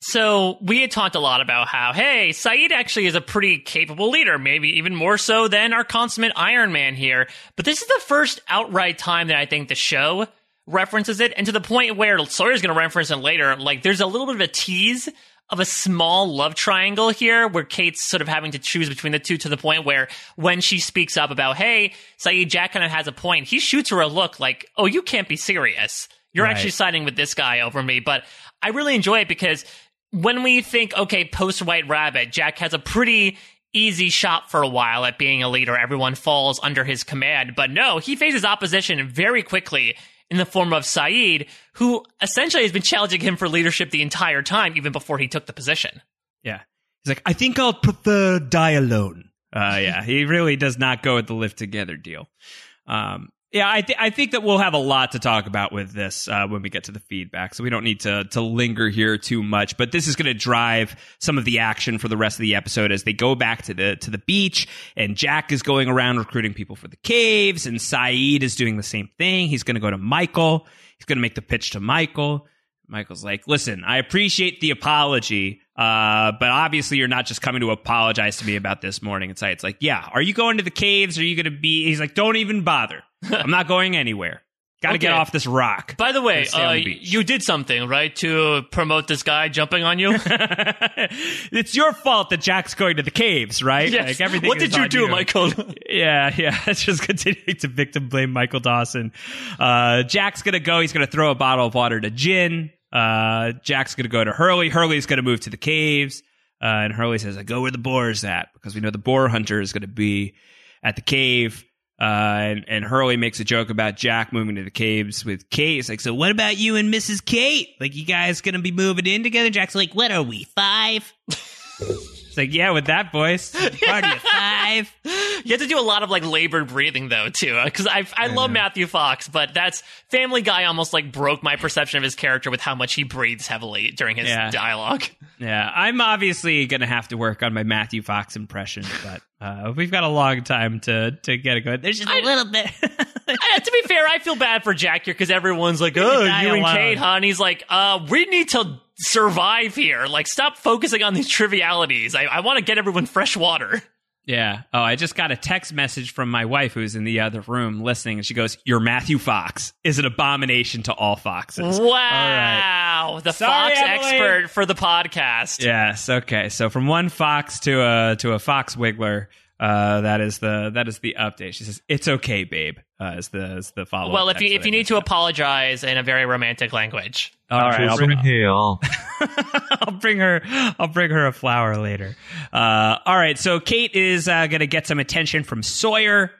So we had talked a lot about how, hey, Sayid actually is a pretty capable leader, maybe even more so than our consummate Iron Man here. But this is the first outright time that I think the show references it, and to the point where Sawyer's going to reference it later. Like, there's a little bit of a tease of a small love triangle here where Kate's sort of having to choose between the two to the point where when she speaks up about, hey, Sayid, Jack kind of has a point, he shoots her a look like, oh, you can't be serious. You're Right. actually siding with this guy over me. But I really enjoy it because when we think, okay, post White Rabbit, Jack has a pretty easy shot for a while at being a leader. Everyone falls under his command. But no, he faces opposition very quickly in the form of Sayid, who essentially has been challenging him for leadership the entire time, even before he took the position. Yeah. He's like, I think I'll prefer die alone. Uh, yeah, he really does not go with the live together deal. Um, yeah, I, th- I think that we'll have a lot to talk about with this uh, when we get to the feedback, so we don't need to to linger here too much. But this is going to drive some of the action for the rest of the episode as they go back to the to the beach, and Jack is going around recruiting people for the caves, and Sayid is doing the same thing. He's going to go to Michael. He's going to make the pitch to Michael. Michael's like, listen, I appreciate the apology, uh, but obviously you're not just coming to apologize to me about this morning. It's like, like, yeah, are you going to the caves? Are you going to be? He's like, don't even bother. I'm not going anywhere. Got to get off this rock. By the way, uh, you did something, right, to promote this guy jumping on you? it's your fault that Jack's going to the caves, right? Yes. Like everything. What is did you do, Michael? yeah, yeah. It's just continuing to victim blame Michael Dawson. Uh, Jack's gonna go. He's gonna throw a bottle of water to Jin. Uh, Jack's gonna go to Hurley. Hurley's gonna move to the caves. Uh, and Hurley says, "I go where the boar's at because we know the boar hunter is gonna be at the cave." Uh, and, and Hurley makes a joke about Jack moving to the caves with Kate. Like, so what about you and Mrs. Kate? Like, you guys gonna be moving in together? Jack's like, what are we, five? it's like, yeah, with that voice. Party of five. You have to do a lot of like labored breathing though too, because I I love Matthew Fox, but that's Family Guy almost like broke my perception of his character with how much he breathes heavily during his Yeah. dialogue. Yeah, I'm obviously going to have to work on my Matthew Fox impression, but uh, we've got a long time to to get it going. There's just a little bit. Uh, to be fair, I feel bad for Jack here because everyone's like, "Oh, die you and. Kate, huh?" And he's like, "Uh, we need to survive here. Like, stop focusing on these trivialities. I, I want to get everyone fresh water." yeah. Oh, I just got a text message from my wife who's in the other room listening, and she goes, "Your Matthew Fox is an abomination to all foxes." Wow, the Sorry, Fox Emily. expert for the podcast. Yes. Okay. So from one fox to a to a fox Wigler. Uh, that is the that is the update. She says, "It's okay, babe." Uh, is the is the follow. Well, if you if you need to apologize in a very romantic language, all right, I'll bring, I'll bring her. I'll bring her a flower later. Uh, all right, so Kate is uh, going to get some attention from Sawyer,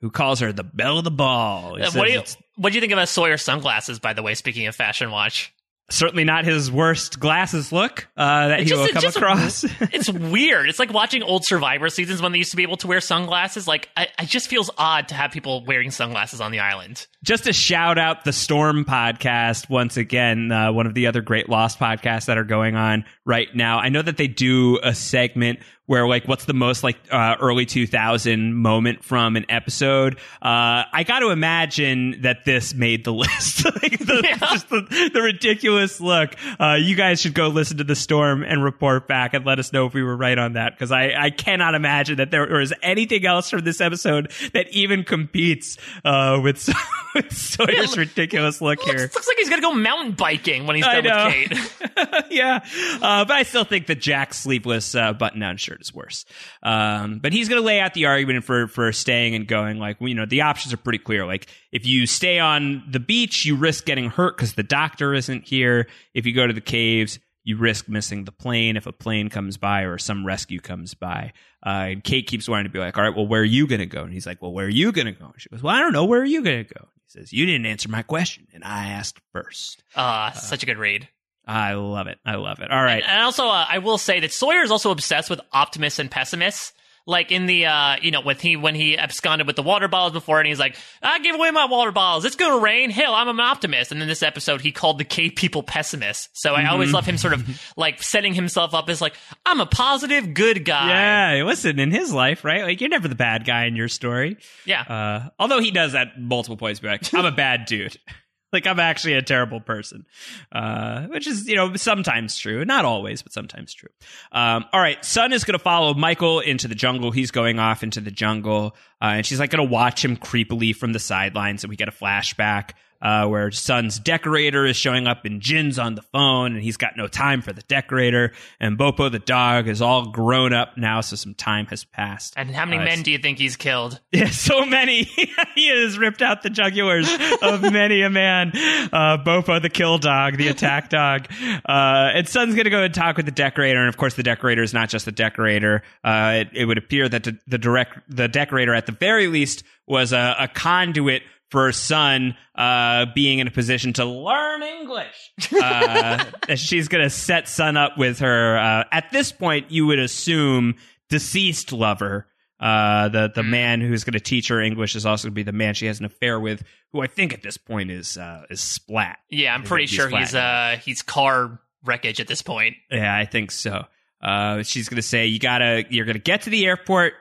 who calls her the belle of the ball. Uh, what do you What do you think about Sawyer sunglasses? By the way, speaking of fashion watch certainly not his worst glasses look uh, that It's he will come just- across. it's weird. It's like watching old Survivor seasons when they used to be able to wear sunglasses. Like, I, it just feels odd to have people wearing sunglasses on the island. Just to shout out the Storm podcast once again, uh, one of the other great Lost podcasts that are going on right now. I know that they do a segment where like what's the most like uh, early 2000 moment from an episode. Uh, I got to imagine that this made the list. like the, just the, the ridiculous look. Uh, you guys should go listen to the Storm and report back and let us know if we were right on that because I, I cannot imagine that there was anything else from this episode that even competes uh, with, with Sawyer's ridiculous look here. Looks, looks like he's gonna go mountain biking when he's done with Kate. yeah, uh, but I still think the jack sleeveless uh, button-down shirt is worse. Um, but he's going to lay out the argument for for staying and going. Like you know, the options are pretty clear. Like if you stay on the beach, you risk getting hurt because the doctor isn't here. If you go to the caves. You risk missing the plane if a plane comes by or some rescue comes by. Uh, and Kate keeps wanting to be like, "All right, well, where are you going to go?" And he's like, "Well, where are you going to go?" And she goes, "Well, I don't know. Where are you going to go?" He says, "You didn't answer my question, and I asked first. Ah, such a good read. I love it. I love it. All right. And also, uh, I will say that Sawyer is also obsessed with optimists and pessimists. Like in the, uh, you know, with he when he absconded with the water bottles before, and he's like, "I give away my water bottles. It's gonna rain. Hell, I'm an optimist." And in this episode, he called the cave people pessimists. So I always Mhm. love him sort of like setting himself up as like, "I'm a positive, good guy." Yeah, listen, in his life, right? Like you're never the bad guy in your story. Yeah. Uh, although he does that multiple points back. I'm a bad dude. like I'm actually a terrible person. Uh, which is, you know, sometimes true. Not always, but sometimes true. Um, all right. Sun is going to follow Michael into the jungle. He's going off into the jungle. Uh, and she's like going to watch him creepily from the sidelines. And we get a flashback uh, where Sun's decorator is showing up and Jin's on the phone and he's got no time for the decorator. And Bopo the dog is all grown up now, so some time has passed. And how many Uh, men do you think he's killed? Yeah, so many. he has ripped out the jugulars of many a man. Uh, Bopo, the kill dog, the attack dog. Uh, and Sun's going to go and talk with the decorator. And of course, the decorator is not just the decorator. Uh, it, it would appear that the, the direct, the decorator at the very least was a, a conduit for Sun, uh, being in a position to learn English. Uh, she's going to set son up with her, uh, at this point, you would assume deceased lover. Uh, the the man who's going to teach her English is also going to be the man she has an affair with, who I think at this point is uh, is Splat. Yeah, I'm pretty sure he's uh he's car wreckage at this point. Yeah, I think so. Uh, she's going to say you gotta you're going to get to the airport.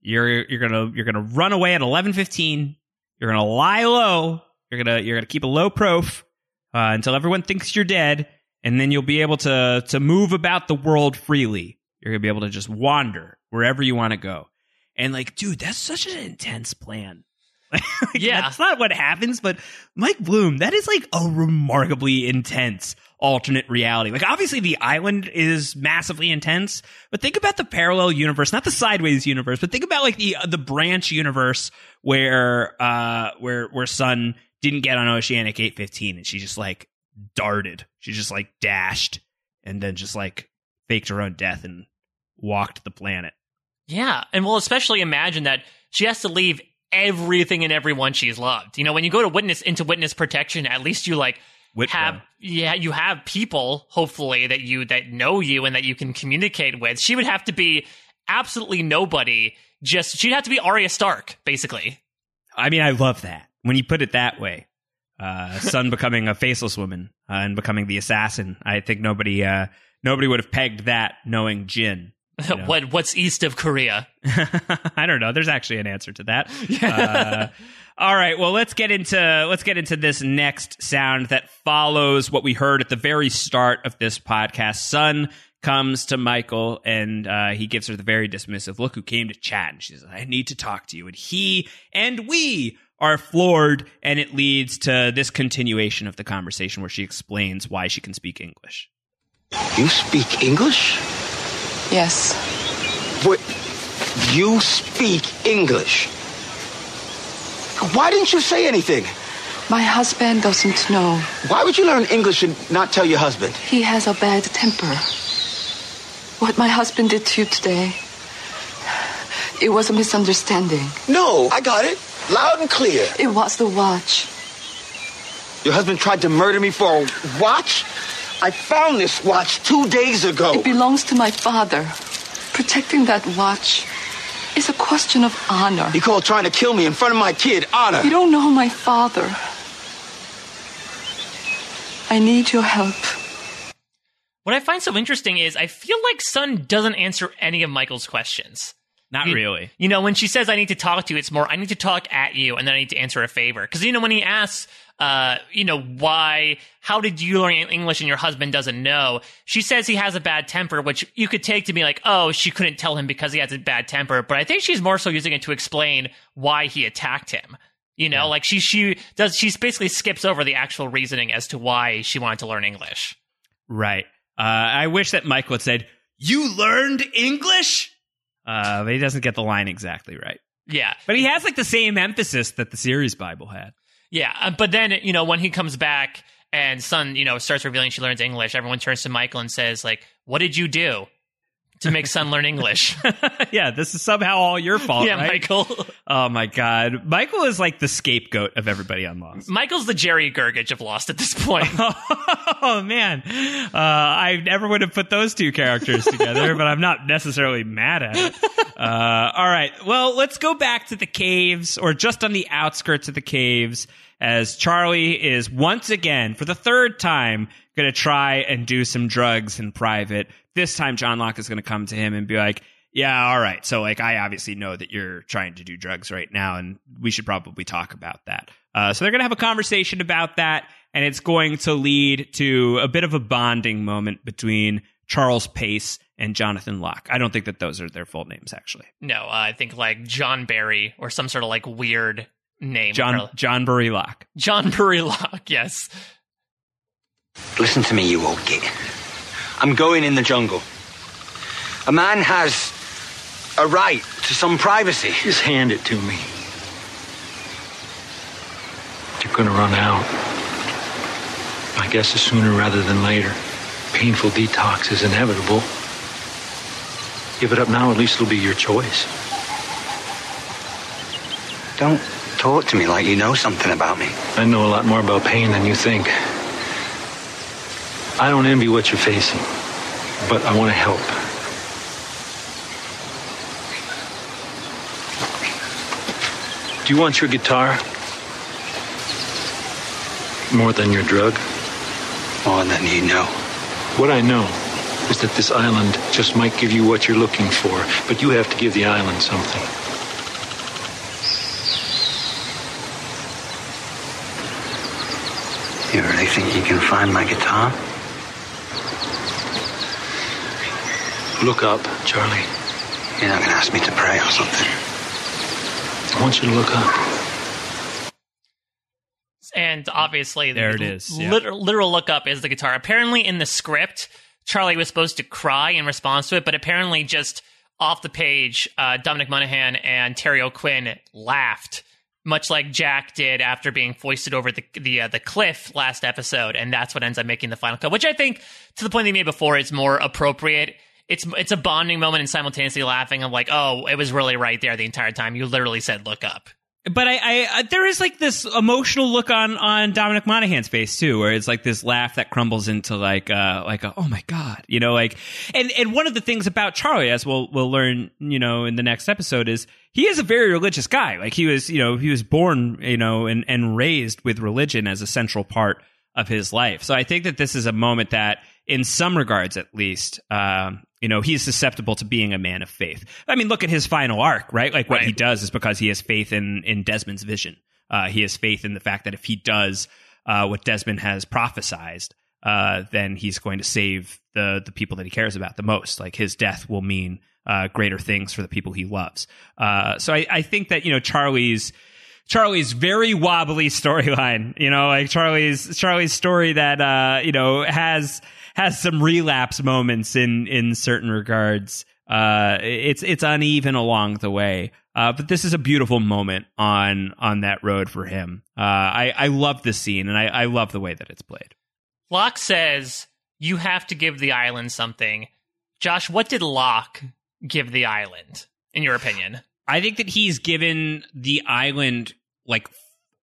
You're you're gonna you're gonna run away at eleven fifteen. You're gonna lie low. You're gonna you're gonna keep a low prof uh, until everyone thinks you're dead, and then you'll be able to to move about the world freely. You're gonna be able to just wander wherever you want to go. And like, dude, that's such an intense plan. Like, Yeah. that's not what happens. But Mike Bloom, that is like a remarkably intense alternate reality. Like, obviously, the island is massively intense, but think about the parallel universe, not the sideways universe, but think about like the the branch universe where uh where where Sun didn't get on Oceanic eight fifteen, and she just like darted, she just like dashed, and then just like faked her own death and walked the planet. Yeah, and we'll especially imagine that she has to leave everything and everyone she's loved. You know, when you go to witness into witness protection, at least you like Have yeah, you have people hopefully that you that know you and that you can communicate with. She would have to be absolutely nobody. Just she'd have to be Arya Stark, basically. I mean, I love that when you put it that way. Uh, Sun becoming a faceless woman uh, and becoming the assassin. I think nobody uh, nobody would have pegged that knowing Jin. you know? what what's east of Korea? I don't know. There's actually an answer to that. Uh, all right. Well, let's get into let's get into this next sound that follows what we heard at the very start of this podcast. Sun comes to Michael and uh, he gives her the very dismissive look. Who came to chat? And she says, "I need to talk to you." And he and we are floored, and it leads to this continuation of the conversation where she explains why she can speak English. You speak English? Yes. What? You speak English? Why didn't you say anything? My husband doesn't know. Why would you learn English and not tell your husband? He has a bad temper. What my husband did to you today, it was a misunderstanding. No, I got it. Loud and clear. It was the watch. Your husband tried to murder me for a watch? I found this watch two days ago. It belongs to my father. Protecting that watch is a question of honor. You called trying to kill me in front of my kid, Anna. You don't know my father. I need your help. What I find so interesting is I feel like Sun doesn't answer any of Michael's questions. Not You- really. You know, when she says I need to talk to you, it's more I need to talk at you and then I need to answer a favor. Because you know, when he asks uh, you know, why how did you learn English and your husband doesn't know? She says he has a bad temper, which you could take to be like, oh, she couldn't tell him because he has a bad temper. But I think she's more so using it to explain why he attacked him. You know, like she she does she's basically skips over the actual reasoning as to why she wanted to learn English. Right. Uh, I wish that Michael had said, "You learned English," uh, but he doesn't get the line exactly right. Yeah. But he has like the same emphasis that the series Bible had. Yeah, uh, but then you know when he comes back and Sun, you know, starts revealing she learns English, everyone turns to Michael and says like, "What did you do to make Sun learn English?" yeah, this is somehow all your fault, yeah, right? Michael. Oh my god, Michael is like the scapegoat of everybody on Lost. Michael's the Jerry Gergich of Lost at this point. oh man, uh, I never would have put those two characters together, but I'm not necessarily mad at it. Uh, all right, well, let's go back to the caves, or just on the outskirts of the caves, as Charlie is once again, for the third time, going to try and do some drugs in private. This time, John Locke is going to come to him and be like. Yeah, all right. So, like, I obviously know that you're trying to do drugs right now, and we should probably talk about that. Uh, so, they're going to have a conversation about that, and it's going to lead to a bit of a bonding moment between Charles Pace and Jonathan Locke. I don't think that those are their full names, actually. No, uh, I think like John Barry or some sort of like weird name. John John Burry Locke. John Burry Locke. Yes. Listen to me, you old git. I'm going in the jungle. A man has a right to some privacy. Just hand it to me. You're gonna run out. I guess it's sooner rather than later. Painful detox is inevitable. Give it up now, at least it'll be your choice. Don't talk to me like you know something about me. I know a lot more about pain than you think. I don't envy what you're facing, but I want to help. Do you want your guitar? More than your drug? More than you know. What I know is that this island just might give you what you're looking for, but you have to give the island something. You really think you can find my guitar? Look up, Charlie. You're not going to ask me to pray or something. I want you to look up. And obviously, There the it is, yeah. Literal, literal look up is the guitar. Apparently, in the script, Charlie was supposed to cry in response to it, but apparently, just off the page, uh, Dominic Monaghan and Terry O'Quinn laughed, much like Jack did after being foisted over the the uh, the cliff last episode, and that's what ends up making the final cut. Which I think, to the point they made before, is more appropriate. It's it's a bonding moment and simultaneously laughing. I'm like, oh, it was really right there the entire time. You literally said, "Look up." But I, I, I there is like this emotional look on on Dominic Monaghan's face too, where it's like this laugh that crumbles into like uh like a, oh my god, you know, like and and one of the things about Charlie, as we'll we'll learn, you know, in the next episode, is he is a very religious guy. Like he was, you know, he was born, you know, and and raised with religion as a central part of his life. So I think that this is a moment that, in some regards at least, um, you know, he's susceptible to being a man of faith. I mean, look at his final arc, right? Like what he does is because he has faith in in Desmond's vision. Uh, he has faith in the fact that if he does uh, what Desmond has prophesized, uh, then he's going to save the the people that he cares about the most. Like his death will mean uh, greater things for the people he loves. Uh, so I, I think that you know Charlie's Charlie's very wobbly storyline. You know, like Charlie's Charlie's story that uh, you know has has some relapse moments in in certain regards. Uh, it's it's uneven along the way, uh, but this is a beautiful moment on on that road for him. Uh, I I love this scene, and I, I love the way that it's played. Locke says you have to give the island something. Josh, what did Locke give the island, in your opinion? I think that he's given the island like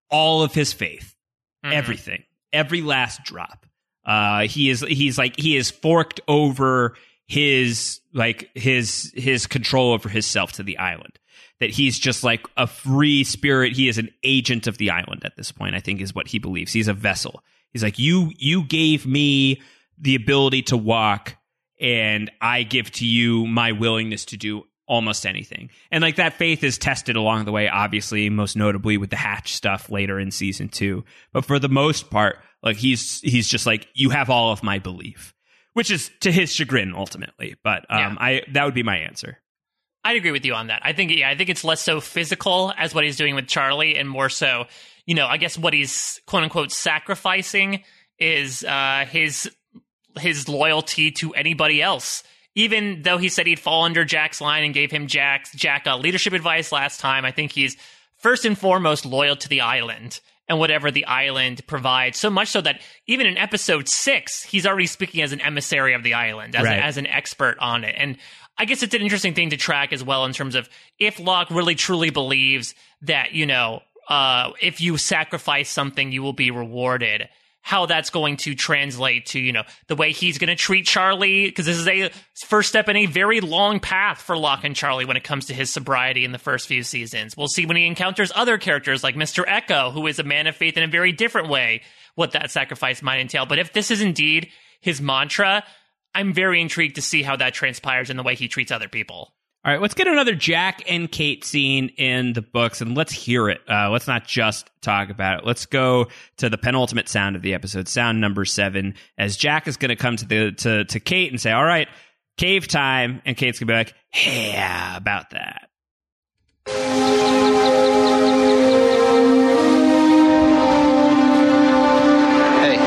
all of his faith, Mhm. everything, every last drop. Uh, he is he's like he is forked over his like his his control over himself to the island. That he's just like a free spirit. He is an agent of the island at this point. I think is what he believes. He's a vessel. He's like you. You gave me the ability to walk, and I give to you my willingness to do almost anything. And like that faith is tested along the way, obviously, most notably with the Hatch stuff later in season two. But for the most part, like he's he's just like, you have all of my belief. Which is to his chagrin ultimately. But um I that would be my answer. I'd agree with you on that. I think yeah, I think it's less so physical as what he's doing with Charlie, and more so, you know, I guess what he's quote unquote sacrificing is uh, his his loyalty to anybody else. Even though he said he'd fall under Jack's line and gave him Jack's Jack uh, leadership advice last time, I think he's first and foremost loyal to the island and whatever the island provides. So much so that even in episode six, he's already speaking as an emissary of the island, as, Right. as an expert on it. And I guess it's an interesting thing to track as well in terms of if Locke really truly believes that, you know, uh, if you sacrifice something, you will be rewarded. How that's going to translate to, you know, the way he's going to treat Charlie, because this is a first step in a very long path for Locke and Charlie when it comes to his sobriety in the first few seasons. We'll see when he encounters other characters like Mr. Eko, who is a man of faith in a very different way, what that sacrifice might entail. But if this is indeed his mantra, I'm very intrigued to see how that transpires in the way he treats other people. All right, let's get another Jack and Kate scene in the books and let's hear it. Uh, let's not just talk about it. Let's go to the penultimate sound of the episode, sound number seven, as Jack is going to come to the to to Kate and say, "All right, cave time, and Kate's gonna be like, "Yeah, about that." Hey.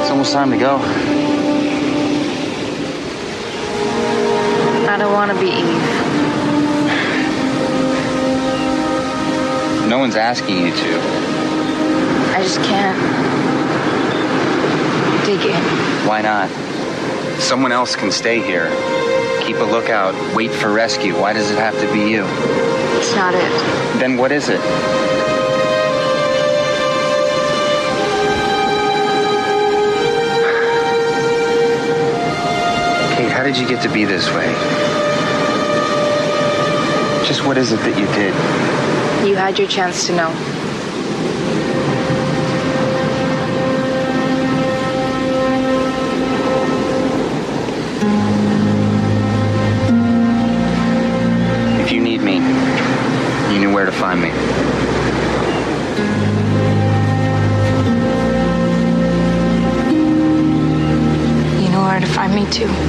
It's almost time to go. I don't want to be Eve. No one's asking you to. I just can't dig in. Why not? Someone else can stay here. Keep a lookout. Wait for rescue. Why does it have to be you? It's not it. Then what is it? Kate, how did you get to be this way? Just what is it that you did? You had your chance to know. If you need me, you knew where to find me. You know where to find me too.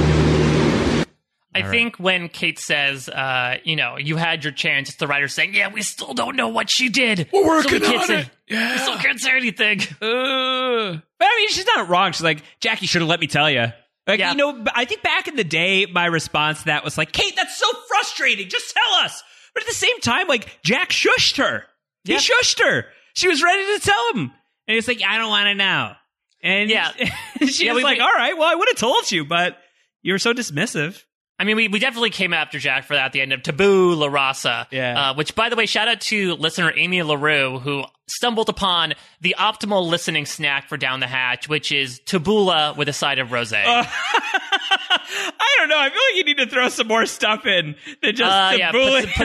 I think when Kate says, uh, you know, you had your chance, it's the writer saying, yeah, we still don't know what she did. We're So we working on say- it. Yeah. We still can't say anything. Uh, but I mean, she's not wrong. She's like, Jackie should have let me tell you. Like, you know, I think back in the day, my response to that was like, Kate, that's so frustrating. Just tell us. But at the same time, like, Jack shushed her. He Yeah. shushed her. She was ready to tell him. And he's like, I don't want to know. And Yeah. she Yeah, was we- like, we- all right, well, I would have told you, but you were so dismissive. I mean, we, we definitely came after Jack for that at the end of Tabula Rasa. Yeah. Uh, which, by the way, shout out to listener Amy LaRue, who stumbled upon the optimal listening snack for Down the Hatch, which is tabula with a side of rose. Uh, I don't know. I feel like you need to throw some more stuff in than just Uh, yeah, put some-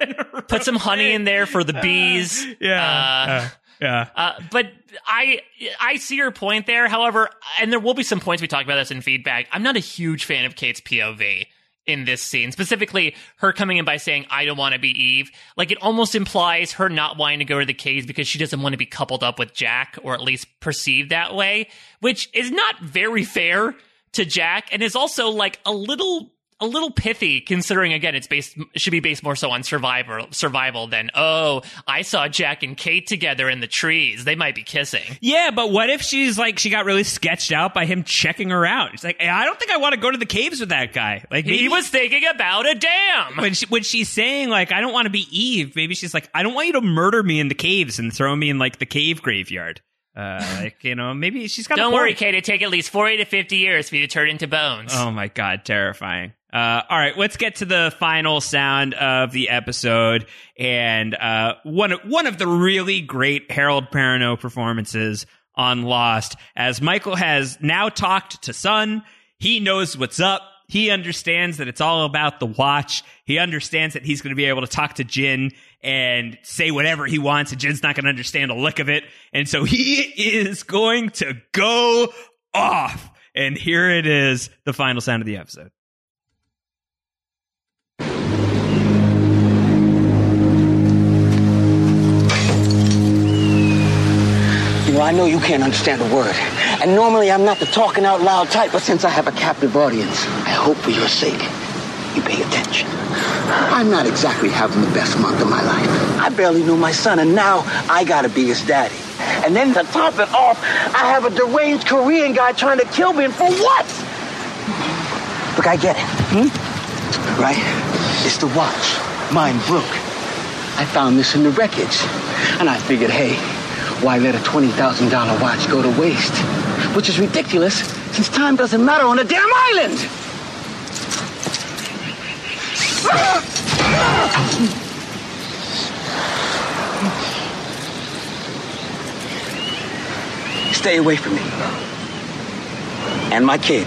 and and Put some honey in there for the bees. Yeah. Yeah. Uh, but I I see your point there. However, and there will be some points we talk about this in feedback. I'm not a huge fan of Kate's POV in this scene, specifically her coming in by saying, "I don't want to be Eve." Like it almost implies her not wanting to go to the caves because she doesn't want to be coupled up with Jack, or at least perceived that way, which is not very fair to Jack, and is also like a little. A little pithy, considering again it's based should be based more so on survival survival than oh I saw Jack and Kate together in the trees they might be kissing Yeah, but what if she's like she got really sketched out by him checking her out? She's like, I don't think I want to go to the caves with that guy. Like he was thinking about a dam when she, when she's saying like I don't want to be Eve, maybe she's like I don't want you to murder me in the caves and throw me in like the cave graveyard. Uh, like you know, maybe she's got. don't worry. Kate it take at least 40 to 50 years for you to turn into bones Oh my god, terrifying. Uh, all right, let's get to the final sound of the episode, and uh, one one of the really great Harold Perrineau performances on Lost, as Michael has now talked to Sun. He knows what's up. He understands that it's all about the watch. He understands that he's going to be able to talk to Jin and say whatever he wants, and Jin's not going to understand a lick of it. And so he is going to go off. And here it is, the final sound of the episode. Know, I know you can't understand a word. And normally I'm not the talking out loud type, but since I have a captive audience, I hope for your sake you pay attention. I'm not exactly having the best month of my life. I barely knew my son, and now I gotta be his daddy. And then to top it off, I have a deranged Korean guy trying to kill me, and for what? Look, I get it. Hmm? Right? It's the watch. Mine broke. I found this in the wreckage. And I figured, hey, why let a $20,000 watch go to waste? Which is ridiculous, since time doesn't matter on a damn island! Stay away from me. And my kid.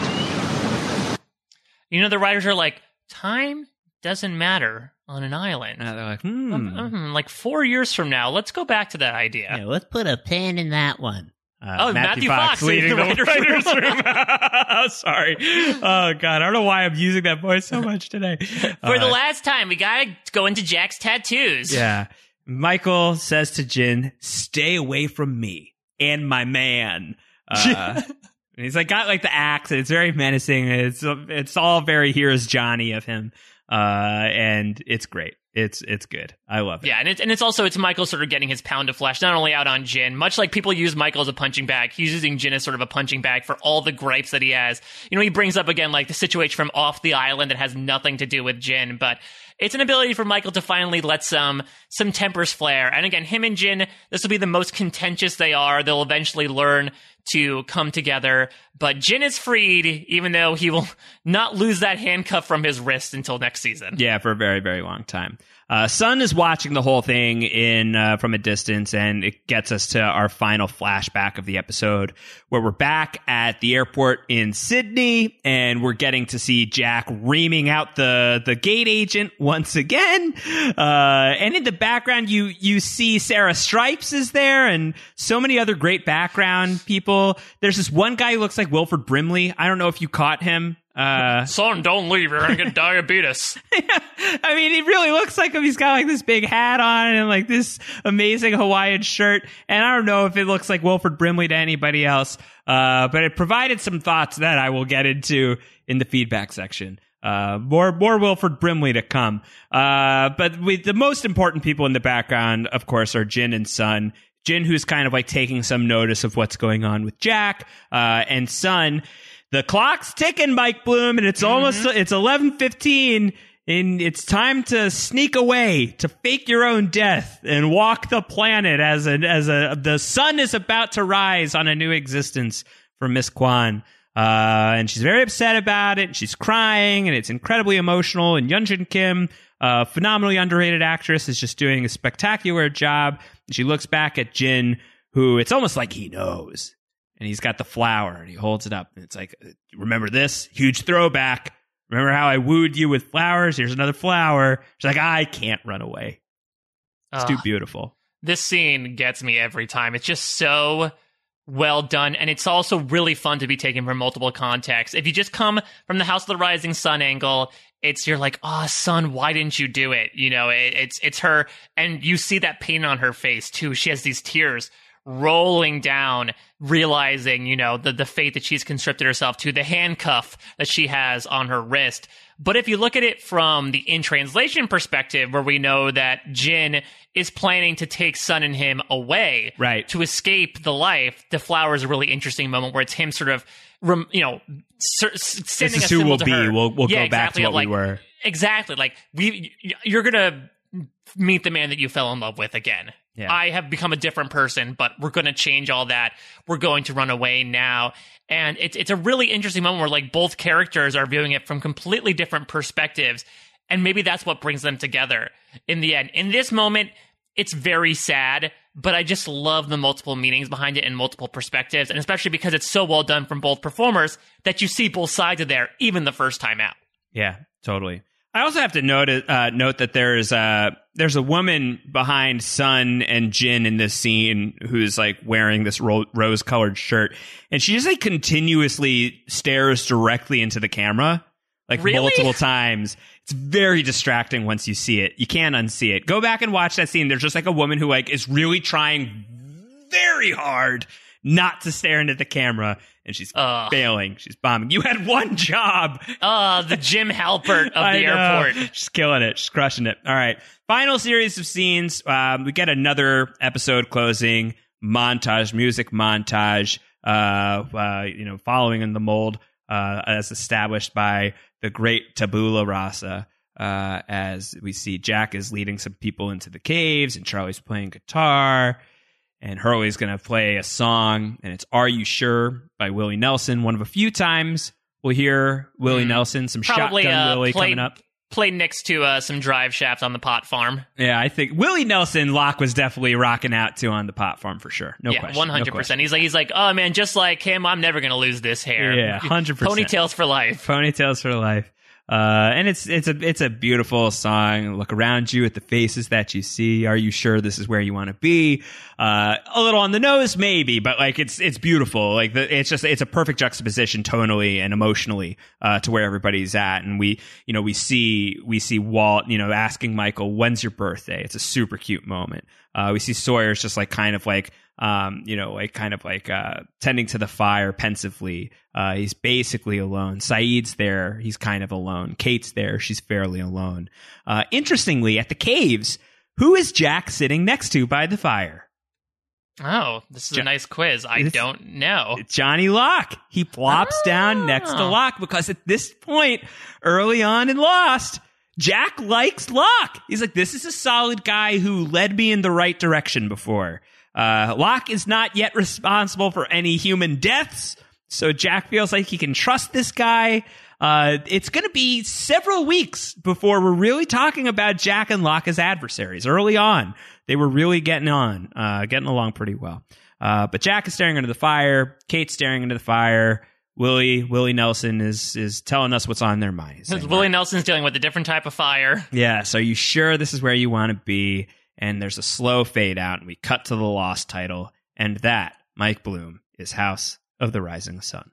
you know the writers are like time doesn't matter on an island they're like hmm. Mhm, like four years from now let's go back to that idea Yeah, let's put a pin in that one. Uh, Oh, Matthew Fox leading the the writers' writers' room. Sorry. Oh god, I don't know why I'm using that voice so much today. for the Uh, last time we gotta go into Jack's tattoos Yeah. Michael says to Jin, "Stay away from me and my man." Uh, And he's like got like the axe. And it's very menacing. It's it's all very here's Johnny of him, uh, and it's great. It's it's good. I love it. Yeah, and it's and it's also it's Michael sort of getting his pound of flesh not only out on Jin, much like people use Michael as a punching bag. He's using Jin as sort of a punching bag for all the gripes that he has. You know, he brings up again like the situation from off the island that has nothing to do with Jin, but it's an ability for Michael to finally let some some tempers flare. And again, him and Jin, this will be the most contentious they are. They'll eventually learn to come together. But Jin is freed, even though he will not lose that handcuff from his wrist until next season. Yeah, for a very, very long time. Uh, Sun is watching the whole thing in uh, from a distance, and it gets us to our final flashback of the episode, where we're back at the airport in Sydney, and we're getting to see Jack reaming out the the gate agent once again. Uh, and in the background, you you see Sarah Stripes is there, and so many other great background people. There's this one guy who looks like Wilford Brimley. I don't know if you caught him. Uh, Son, don't leave. You're gonna get diabetes. I mean, he really looks like him. He's got like this big hat on and like this amazing Hawaiian shirt. And I don't know if it looks like Wilford Brimley to anybody else, uh, but it provided some thoughts that I will get into in the feedback section. Uh, more, more Wilford Brimley to come. Uh, but with the most important people in the background, of course, are Jin and Sun. Jin, who's kind of like taking some notice of what's going on with Jack, uh, and Sun. The clock's ticking, Mike Bloom, and it's almost, it's 1115 and it's time to sneak away to fake your own death and walk the planet as a as a the sun is about to rise on a new existence for Miss Kwon. Uh, and she's very upset about it. She's crying, and it's incredibly emotional. And Yunjin Kim, uh, phenomenally underrated actress, is just doing a spectacular job. She looks back at Jin, who it's almost like he knows, and he's got the flower, and he holds it up, and it's like, remember this huge throwback. Remember how I wooed you with flowers? Here's another flower. She's like, I can't run away. It's too beautiful. this scene gets me every time. It's just so well done, and it's also really fun to be taken from multiple contexts. If you just come from the House of the Rising Sun angle, it's you're like, oh, Sun, why didn't you do it? You know, it, it's it's her, and you see that pain on her face too. She has these tears rolling down, realizing, you know, the the fate that she's conscripted herself to, the handcuff that she has on her wrist. But if you look at it from the in translation perspective, where we know that Jin is planning to take Sun and him away, right, to escape the life, the flower is a really interesting moment where it's him sort of, rem, you know, sending is a who symbol we'll to be. her. We'll- we'll Yeah, go back to exactly, what we were. Exactly, like we, you're gonna meet the man that you fell in love with again. Yeah. I have become a different person, but we're going to change all that. We're going to run away now. And it's it's a really interesting moment where like both characters are viewing it from completely different perspectives. And maybe that's what brings them together in the end. In this moment, it's very sad, but I just love the multiple meanings behind it and multiple perspectives. And especially because it's so well done from both performers that you see both sides of there, even the first time out. Yeah, totally. I also have to note uh, note that there's uh there's a woman behind Sun and Jin in this scene who's like wearing this ro- rose colored shirt, and she just like continuously stares directly into the camera like Really? multiple times. It's very distracting once you see it. You can't unsee it. Go back and watch that scene. There's just like a woman who like is really trying very hard not to stare into the camera, and she's failing. She's bombing. You had one job. Uh, the Jim Halpert of the know. airport. She's killing it. She's crushing it. All right. Final series of scenes. Um, we get another episode closing montage, music montage. Uh, uh, you know, following in the mold uh, as established by the great Tabula Rasa. Uh, as we see Jack is leading some people into the caves, and Charlie's playing guitar, and Hurley's going to play a song, and it's "Are You Sure" by Willie Nelson. One of a few times we'll hear Willie Nelson, some. Probably shotgun uh, Willie played, coming up. played next to uh, some drive shaft on the pot farm. Yeah, I think Willie Nelson Locke was definitely rocking out to on the pot farm for sure. No yeah, question. one hundred percent. He's like, he's like, oh man, just like him, I'm never gonna lose this hair. Yeah, 100%. Ponytails for life. Ponytails for life. Uh, and it's it's a it's a beautiful song. Look around you at the faces that you see. Are you sure this is where you want to be? Uh, a little on the nose, maybe, but like it's it's beautiful. Like the, it's just it's a perfect juxtaposition tonally and emotionally uh, to where everybody's at. And we you know we see we see Walt you know asking Michael when's your birthday. It's a super cute moment. Uh, we see Sawyer's just like kind of like um, you know, like kind of like uh, tending to the fire pensively. Uh, he's basically alone. Sayid's there. He's kind of alone. Kate's there. She's fairly alone. Uh, interestingly, at the caves, who is Jack sitting next to by the fire? Oh, this is Jo- a nice quiz. I don't know. Johnny Locke. He plops down next to Oh. Locke because at this point, early on in Lost, Jack likes Locke. He's like, this is a solid guy who led me in the right direction before. Uh, Locke is not yet responsible for any human deaths, so Jack feels like he can trust this guy. Uh, it's going to be several weeks before we're really talking about Jack and Locke as adversaries. Early on, they were really getting on, uh, getting along pretty well. Uh, but Jack is staring into the fire. Kate's staring into the fire. Willie Willie Nelson is is telling us what's on their mind. He's Because saying, Willie Nelson's dealing with a different type of fire. Yes, are you sure this is where you want to be? And there's a slow fade out, and we cut to the Lost title, and that Mike Bloom is House of the Rising Sun.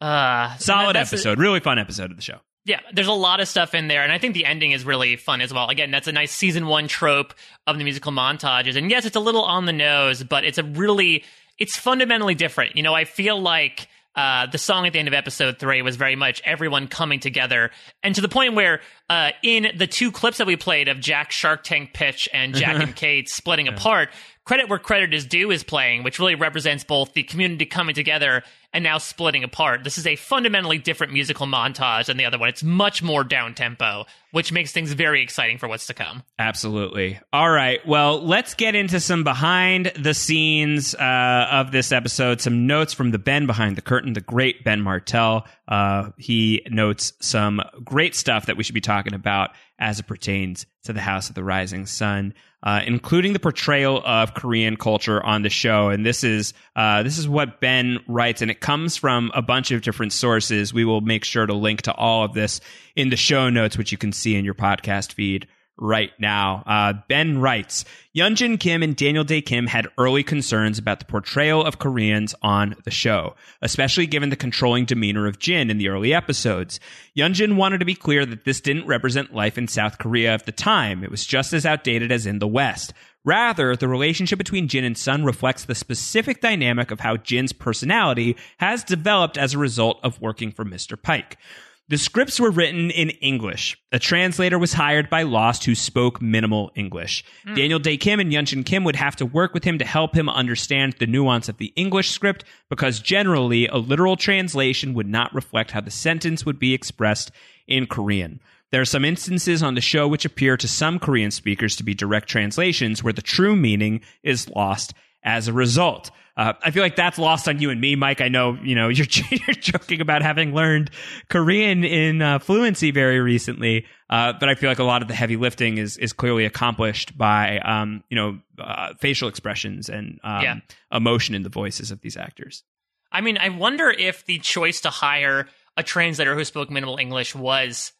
Uh, Solid that's a- episode, really fun episode of the show. Yeah, there's a lot of stuff in there, and I think the ending is really fun as well. Again, that's a nice season one trope of the musical montages, and yes, it's a little on the nose, but it's a really, it's fundamentally different. You know, I feel like uh, the song at the end of episode three was very much everyone coming together, and to the point where uh, in the two clips that we played of Jack Shark Tank pitch and Jack and Kate splitting apart, credit where credit is due is playing, which really represents both the community coming together and now splitting apart. This is a fundamentally different musical montage than the other one. It's much more down tempo, which makes things very exciting for what's to come. Absolutely. All right. Well, let's get into some behind the scenes uh, of this episode. Some notes from the Ben behind the curtain, the great Ben Martell. Uh, he notes some great stuff that we should be talking about as it pertains to the House of the Rising Sun. Uh, including the portrayal of Korean culture on the show, and this is uh, this is what Ben writes, and it comes from a bunch of different sources. We will make sure to link to all of this in the show notes, which you can see in your podcast feed right now. Uh, ben writes, Yunjin Kim and Daniel Dae Kim had early concerns about the portrayal of Koreans on the show, especially given the controlling demeanor of Jin in the early episodes. Yunjin wanted to be clear that this didn't represent life in South Korea of the time. It was just as outdated as in the West. Rather, the relationship between Jin and Sun reflects the specific dynamic of how Jin's personality has developed as a result of working for Mr. Paik. The scripts were written in English. A translator was hired by Lost who spoke minimal English. Hmm. Daniel Dae Kim and Yunjin Kim would have to work with him to help him understand the nuance of the English script because generally a literal translation would not reflect how the sentence would be expressed in Korean. There are some instances on the show which appear to some Korean speakers to be direct translations where the true meaning is lost as a result. Uh, I feel like that's lost on you and me, Mike. I know, you know, you're, you're joking about having learned Korean in uh, fluency very recently, uh, but I feel like a lot of the heavy lifting is is clearly accomplished by, um, you know, uh, facial expressions and um, Yeah. emotion in the voices of these actors. I mean, I wonder if the choice to hire a translator who spoke minimal English was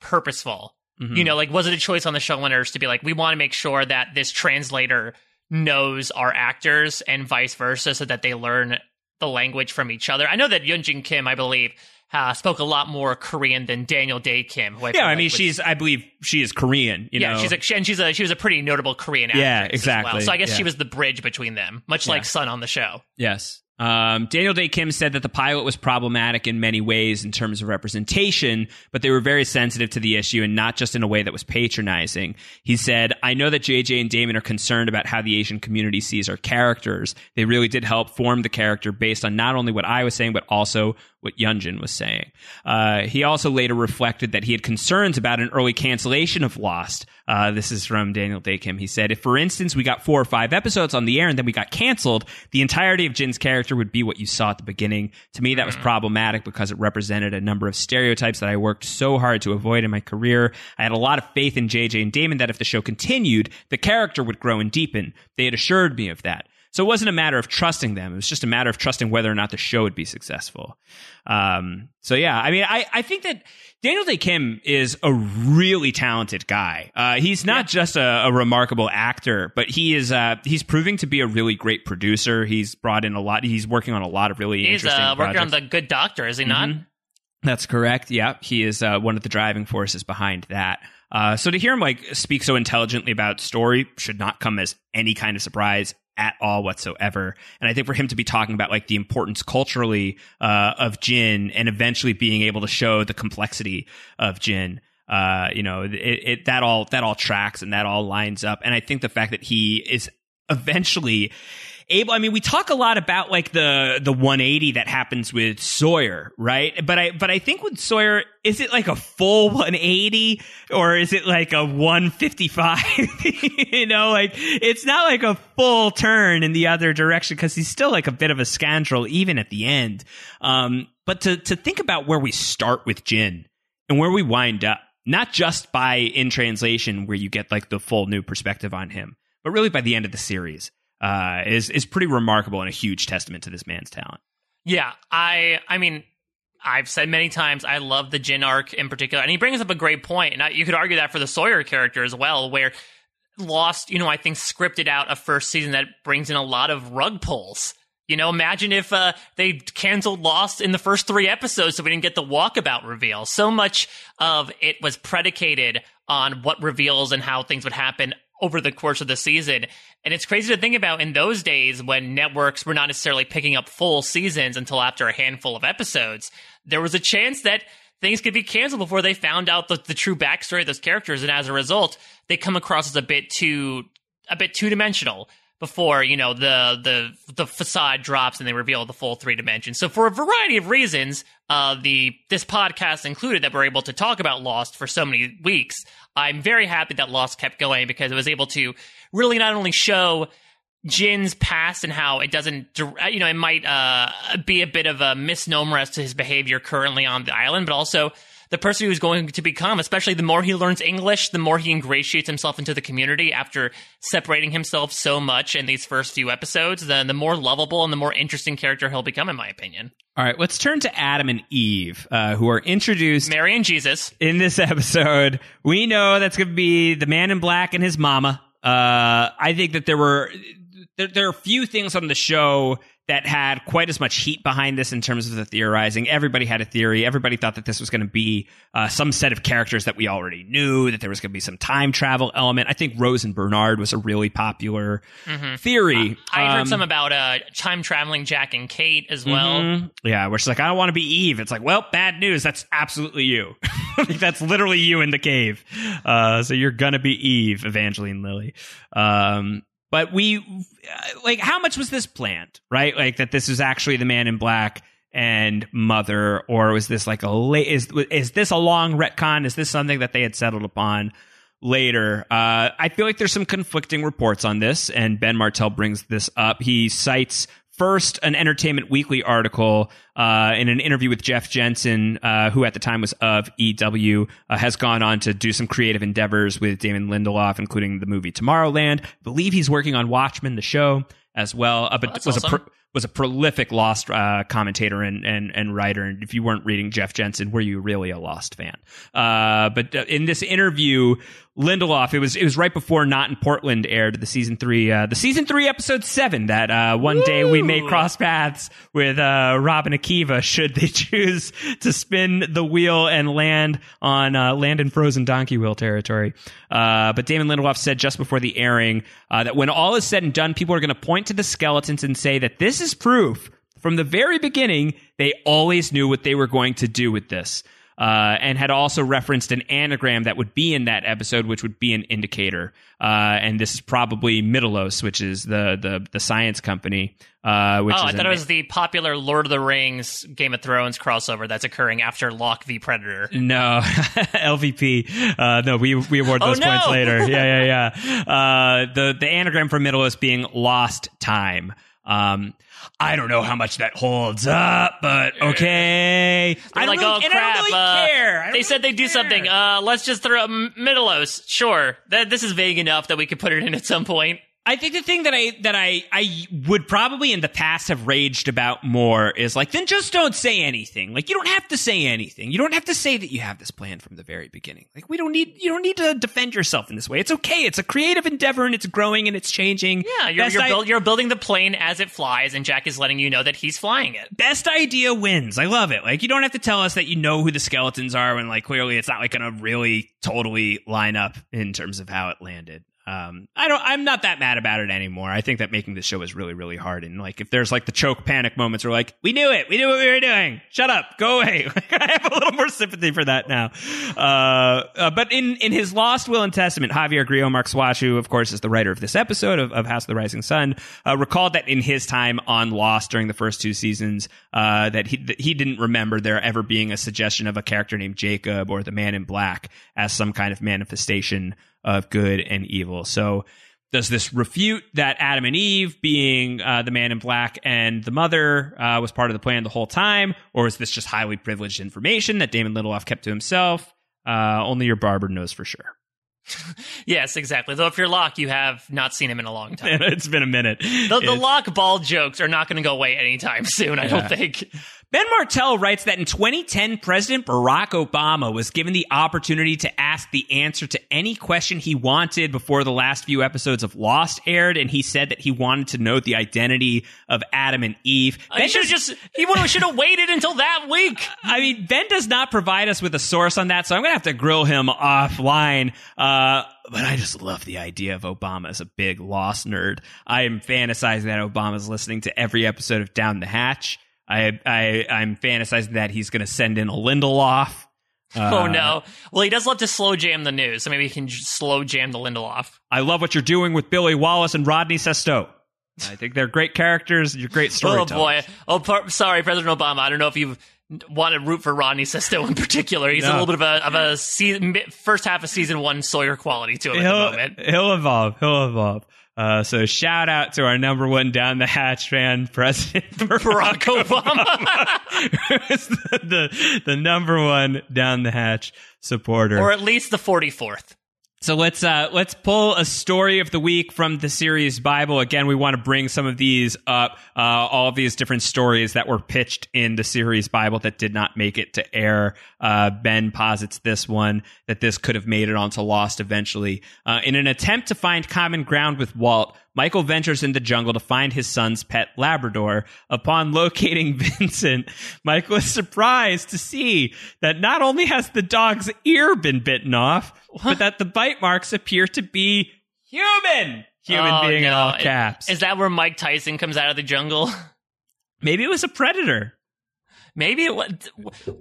purposeful. Mhm. You know, like was it a choice on the showrunners to be like, we want to make sure that this translator knows our actors and vice versa, so that they learn the language from each other. I know that Yunjin Kim, I believe, uh, spoke a lot more Korean than Daniel Dae Kim. I yeah, I like mean, was- she's, I believe, she is Korean. You yeah, know, she's a, she- and she's a she was a pretty notable Korean actress. Yeah, as exactly, well. So I guess yeah. she was the bridge between them, much Yeah. like Sun on the show. Yes. Um, Daniel Dae Kim said that the pilot was problematic in many ways in terms of representation, but they were very sensitive to the issue and not just in a way that was patronizing. He said, I know that JJ and Damon are concerned about how the Asian community sees our characters. They really did help form the character based on not only what I was saying, but also what Yunjin was saying. Uh, he also later reflected that he had concerns about an early cancellation of Lost. Uh, this is from Daniel Dae Kim. He said, if for instance we got four or five episodes on the air and then we got canceled, the entirety of Jin's character would be what you saw at the beginning. To me, that was problematic because it represented a number of stereotypes that I worked so hard to avoid in my career. I had a lot of faith in JJ and Damon that if the show continued, the character would grow and deepen. They had assured me of that. So it wasn't a matter of trusting them. It was just a matter of trusting whether or not the show would be successful. Um, so yeah, I mean, I, I think that Daniel Dae Kim is a really talented guy. Uh, he's not just a, a remarkable actor, but he is, uh, he's proving to be a really great producer. He's brought in a lot. He's working on a lot of really He's interesting uh, working projects. on the Good Doctor, is he not? Mhm. That's correct. Yeah, he is uh, one of the driving forces behind that. Uh, so to hear him like speak so intelligently about story should not come as any kind of surprise at all whatsoever. And I think for him to be talking about like the importance culturally uh, of Jin and eventually being able to show the complexity of Jin, uh, you know, it, it that all that all tracks and that all lines up. And I think the fact that he is eventually able i mean we talk a lot about like the the 180 that happens with sawyer right? But i but i think with sawyer is it like a full 180 or is it like a 155 you know like it's not like a full turn in the other direction because he's still like a bit of a scoundrel even at the end. Um but to to think about where we start with jin and where we wind up not just by in translation where you get like the full new perspective on him but really by the end of the series, uh, is is pretty remarkable and a huge testament to this man's talent. Yeah, I I mean, I've said many times I love the Jin arc in particular, and he brings up a great point. and I, you could argue that for the Sawyer character as well, where Lost, you know, I think scripted out a first season that brings in a lot of rug pulls. You know, imagine if uh, they canceled Lost in the first three episodes so we didn't get the walkabout reveal. So much of it was predicated on what reveals and how things would happen over the course of the season. And it's crazy to think about in those days when networks were not necessarily picking up full seasons until after a handful of episodes. There was a chance that things could be canceled before they found out the, the true backstory of those characters. And as a result, they come across as a bit too, a bit two dimensional before, you know, the, the, the facade drops and they reveal the full three dimensions. So for a variety of reasons, uh, the, this podcast included that we're able to talk about Lost for so many weeks. I'm very happy that Lost kept going because it was able to really not only show Jin's past and how it doesn't, you know, it might uh, be a bit of a misnomer as to his behavior currently on the island, but also the person who's going to become, especially the more he learns English, the more he ingratiates himself into the community after separating himself so much in these first few episodes, then the more lovable and the more interesting character he'll become, in my opinion. All right, let's turn to Adam and Eve, uh, who are introduced. Mary and Jesus. In this episode, we know that's going to be the man in black and his mama. Uh, I think that there were there, there are a few things on the show that had quite as much heat behind this in terms of the theorizing. Everybody had a theory. Everybody thought that this was going to be uh, some set of characters that we already knew, that there was going to be some time travel element. I think Rose and Bernard was a really popular mm-hmm. theory. Uh, I heard Um, some about uh, time traveling Jack and Kate as well. Mhm. Yeah, where she's like, I don't want to be Eve. It's like, well, bad news. That's absolutely you. Like, That's literally you in the cave. Uh, so you're gonna be Eve, Evangeline Lilly. Um, but we, uh, like, how much was this planned? Right? Like that this is actually the man in black and mother, or was this like a late? Is is this a long retcon? Is this something that they had settled upon? Later, uh, I feel like there's some conflicting reports on this, and Ben Martell brings this up. He cites first an Entertainment Weekly article uh, in an interview with Jeff Jensen, uh, who at the time was of EW, uh, has gone on to do some creative endeavors with Damon Lindelof, including the movie Tomorrowland. I believe he's working on Watchmen, the show, as well. Uh, but that's was a awesome. pro- was a prolific Lost uh, commentator and, and and writer. And if you weren't reading Jeff Jensen, were you really a Lost fan? Uh, but in this interview, Lindelof, it was it was right before Not in Portland aired the season three, uh, the season three episode seven. That uh, one day we may cross paths with uh, Rob and Akiva should they choose to spin the wheel and land on uh, land in frozen donkey wheel territory. Uh, but Damon Lindelof said just before the airing uh, that when all is said and done, people are going to point to the skeletons and say that this is proof from the very beginning they always knew what they were going to do with this. Uh, and had also referenced an anagram that would be in that episode, which would be an indicator. Uh, and this is probably Mittelos, which is the the, the science company. Uh, which oh, I thought an- it was the popular Lord of the Rings, Game of Thrones crossover that's occurring after Locke v Predator. No, LVP. Uh, no, we we award Oh, those points later. Yeah, yeah, yeah. Uh, the the anagram for Mittelos being lost time. Um, I don't know how much that holds up, but okay. They're I like, really, oh crap! Really uh, care. I don't they said they'd do something. Uh, let's just throw M- Mittelos. Sure, that this is vague enough that we could put it in at some point. I think the thing that I that I I would probably in the past have raged about more is like then just don't say anything. Like you don't have to say anything. You don't have to say that you have this plan from the very beginning. Like we don't need you don't need to defend yourself in this way. It's okay. It's a creative endeavor and it's growing and it's changing. Yeah, you're you're, I- build, you're building the plane as it flies, and Jack is letting you know that he's flying it. best idea wins. I love it. Like you don't have to tell us that you know who the skeletons are when like clearly it's not like going to really totally line up in terms of how it landed. Um, I don't. I'm not that mad about it anymore. I think that making the show is really, really hard. And like, if there's like the choke panic moments, where like, we knew it, we knew what we were doing. Shut up, go away. I have a little more sympathy for that now. Uh, uh, but in in his Lost Will and Testament, Javier Grillo who of course is the writer of this episode of, of House of the Rising Sun, uh, recalled that in his time on Lost during the first two seasons, uh, that he that he didn't remember there ever being a suggestion of a character named Jacob or the Man in Black as some kind of manifestation of good and evil. So does this refute that Adam and Eve being uh, the man in black and the mother uh, was part of the plan the whole time, or is this just highly privileged information that Damon Lindelof kept to himself? Uh, only your barber knows for sure. yes, exactly. Though if you're Locke, you have not seen him in a long time. it's been a minute. The, the Locke ball jokes are not going to go away anytime soon. I don't think. Ben Martell writes that in 2010, President Barack Obama was given the opportunity to ask the answer to any question he wanted before the last few episodes of Lost aired, and he said that he wanted to know the identity of Adam and Eve. Ben should just he should have waited until that week. I mean, Ben does not provide us with a source on that, so I'm going to have to grill him offline. Uh, but I just love the idea of Obama as a big Lost nerd. I am fantasizing that Obama's listening to every episode of Down the Hatch. I, I I'm fantasizing that he's going to send in a Lindelof. Uh, oh no! Well, he does love to slow jam the news, so maybe he can slow jam the Lindelof. I love what you're doing with Billy Wallace and Rodney Sesto. I think they're great characters. You're great storytellers. oh boy! Oh, par- sorry, President Obama. I don't know if you want to root for Rodney Sesto in particular. He's no. a little bit of a of a season, first half of season one Sawyer quality to him he'll, at the moment. He'll evolve. He'll evolve. Uh, so shout out to our number one down the hatch fan, President Barack Obama, who's the, the, the number one down the hatch supporter, or at least the forty fourth. So let's uh, let's pull a story of the week from the series Bible. Again, we want to bring some of these up, uh, all of these different stories that were pitched in the series Bible that did not make it to air. Uh, ben posits this one that this could have made it onto Lost eventually. Uh, in an attempt to find common ground with Walt, Michael ventures into the jungle to find his son's pet Labrador. Upon locating Vincent, Michael is surprised to see that not only has the dog's ear been bitten off, but that the bite marks appear to be human. Human oh, being no. in all caps. Is that where Mike Tyson comes out of the jungle? Maybe it was a predator. Maybe it was.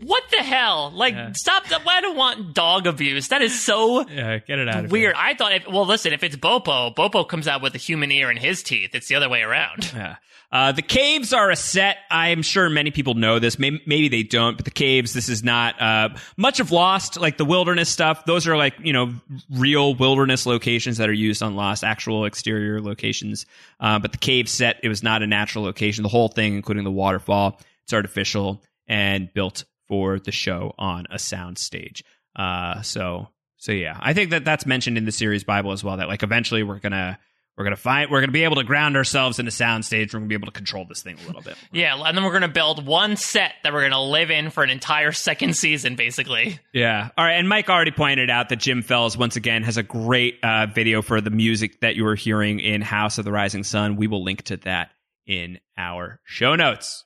What the hell? Like, yeah. stop. I don't want dog abuse. That is so yeah, get it out weird. I thought, if, well, listen, if it's Bopo, Bopo comes out with a human ear in his teeth. It's the other way around. Yeah. Uh, the caves are a set. I'm sure many people know this. Maybe, maybe they don't, but the caves, this is not, uh, much of Lost, like the wilderness stuff. Those are like, you know, real wilderness locations that are used on Lost, actual exterior locations. Uh, but the cave set, it was not a natural location. The whole thing, including the waterfall, it's artificial and built for the show on a sound stage. Uh, so, so yeah, I think that that's mentioned in the series Bible as well. That like eventually we're gonna we're gonna find we're gonna be able to ground ourselves in a sound stage. We're gonna be able to control this thing a little bit. yeah, and then we're gonna build one set that we're gonna live in for an entire second season, basically. Yeah. All right. And Mike already pointed out that Jim Fells once again has a great uh, video for the music that you were hearing in House of the Rising Sun. We will link to that in our show notes.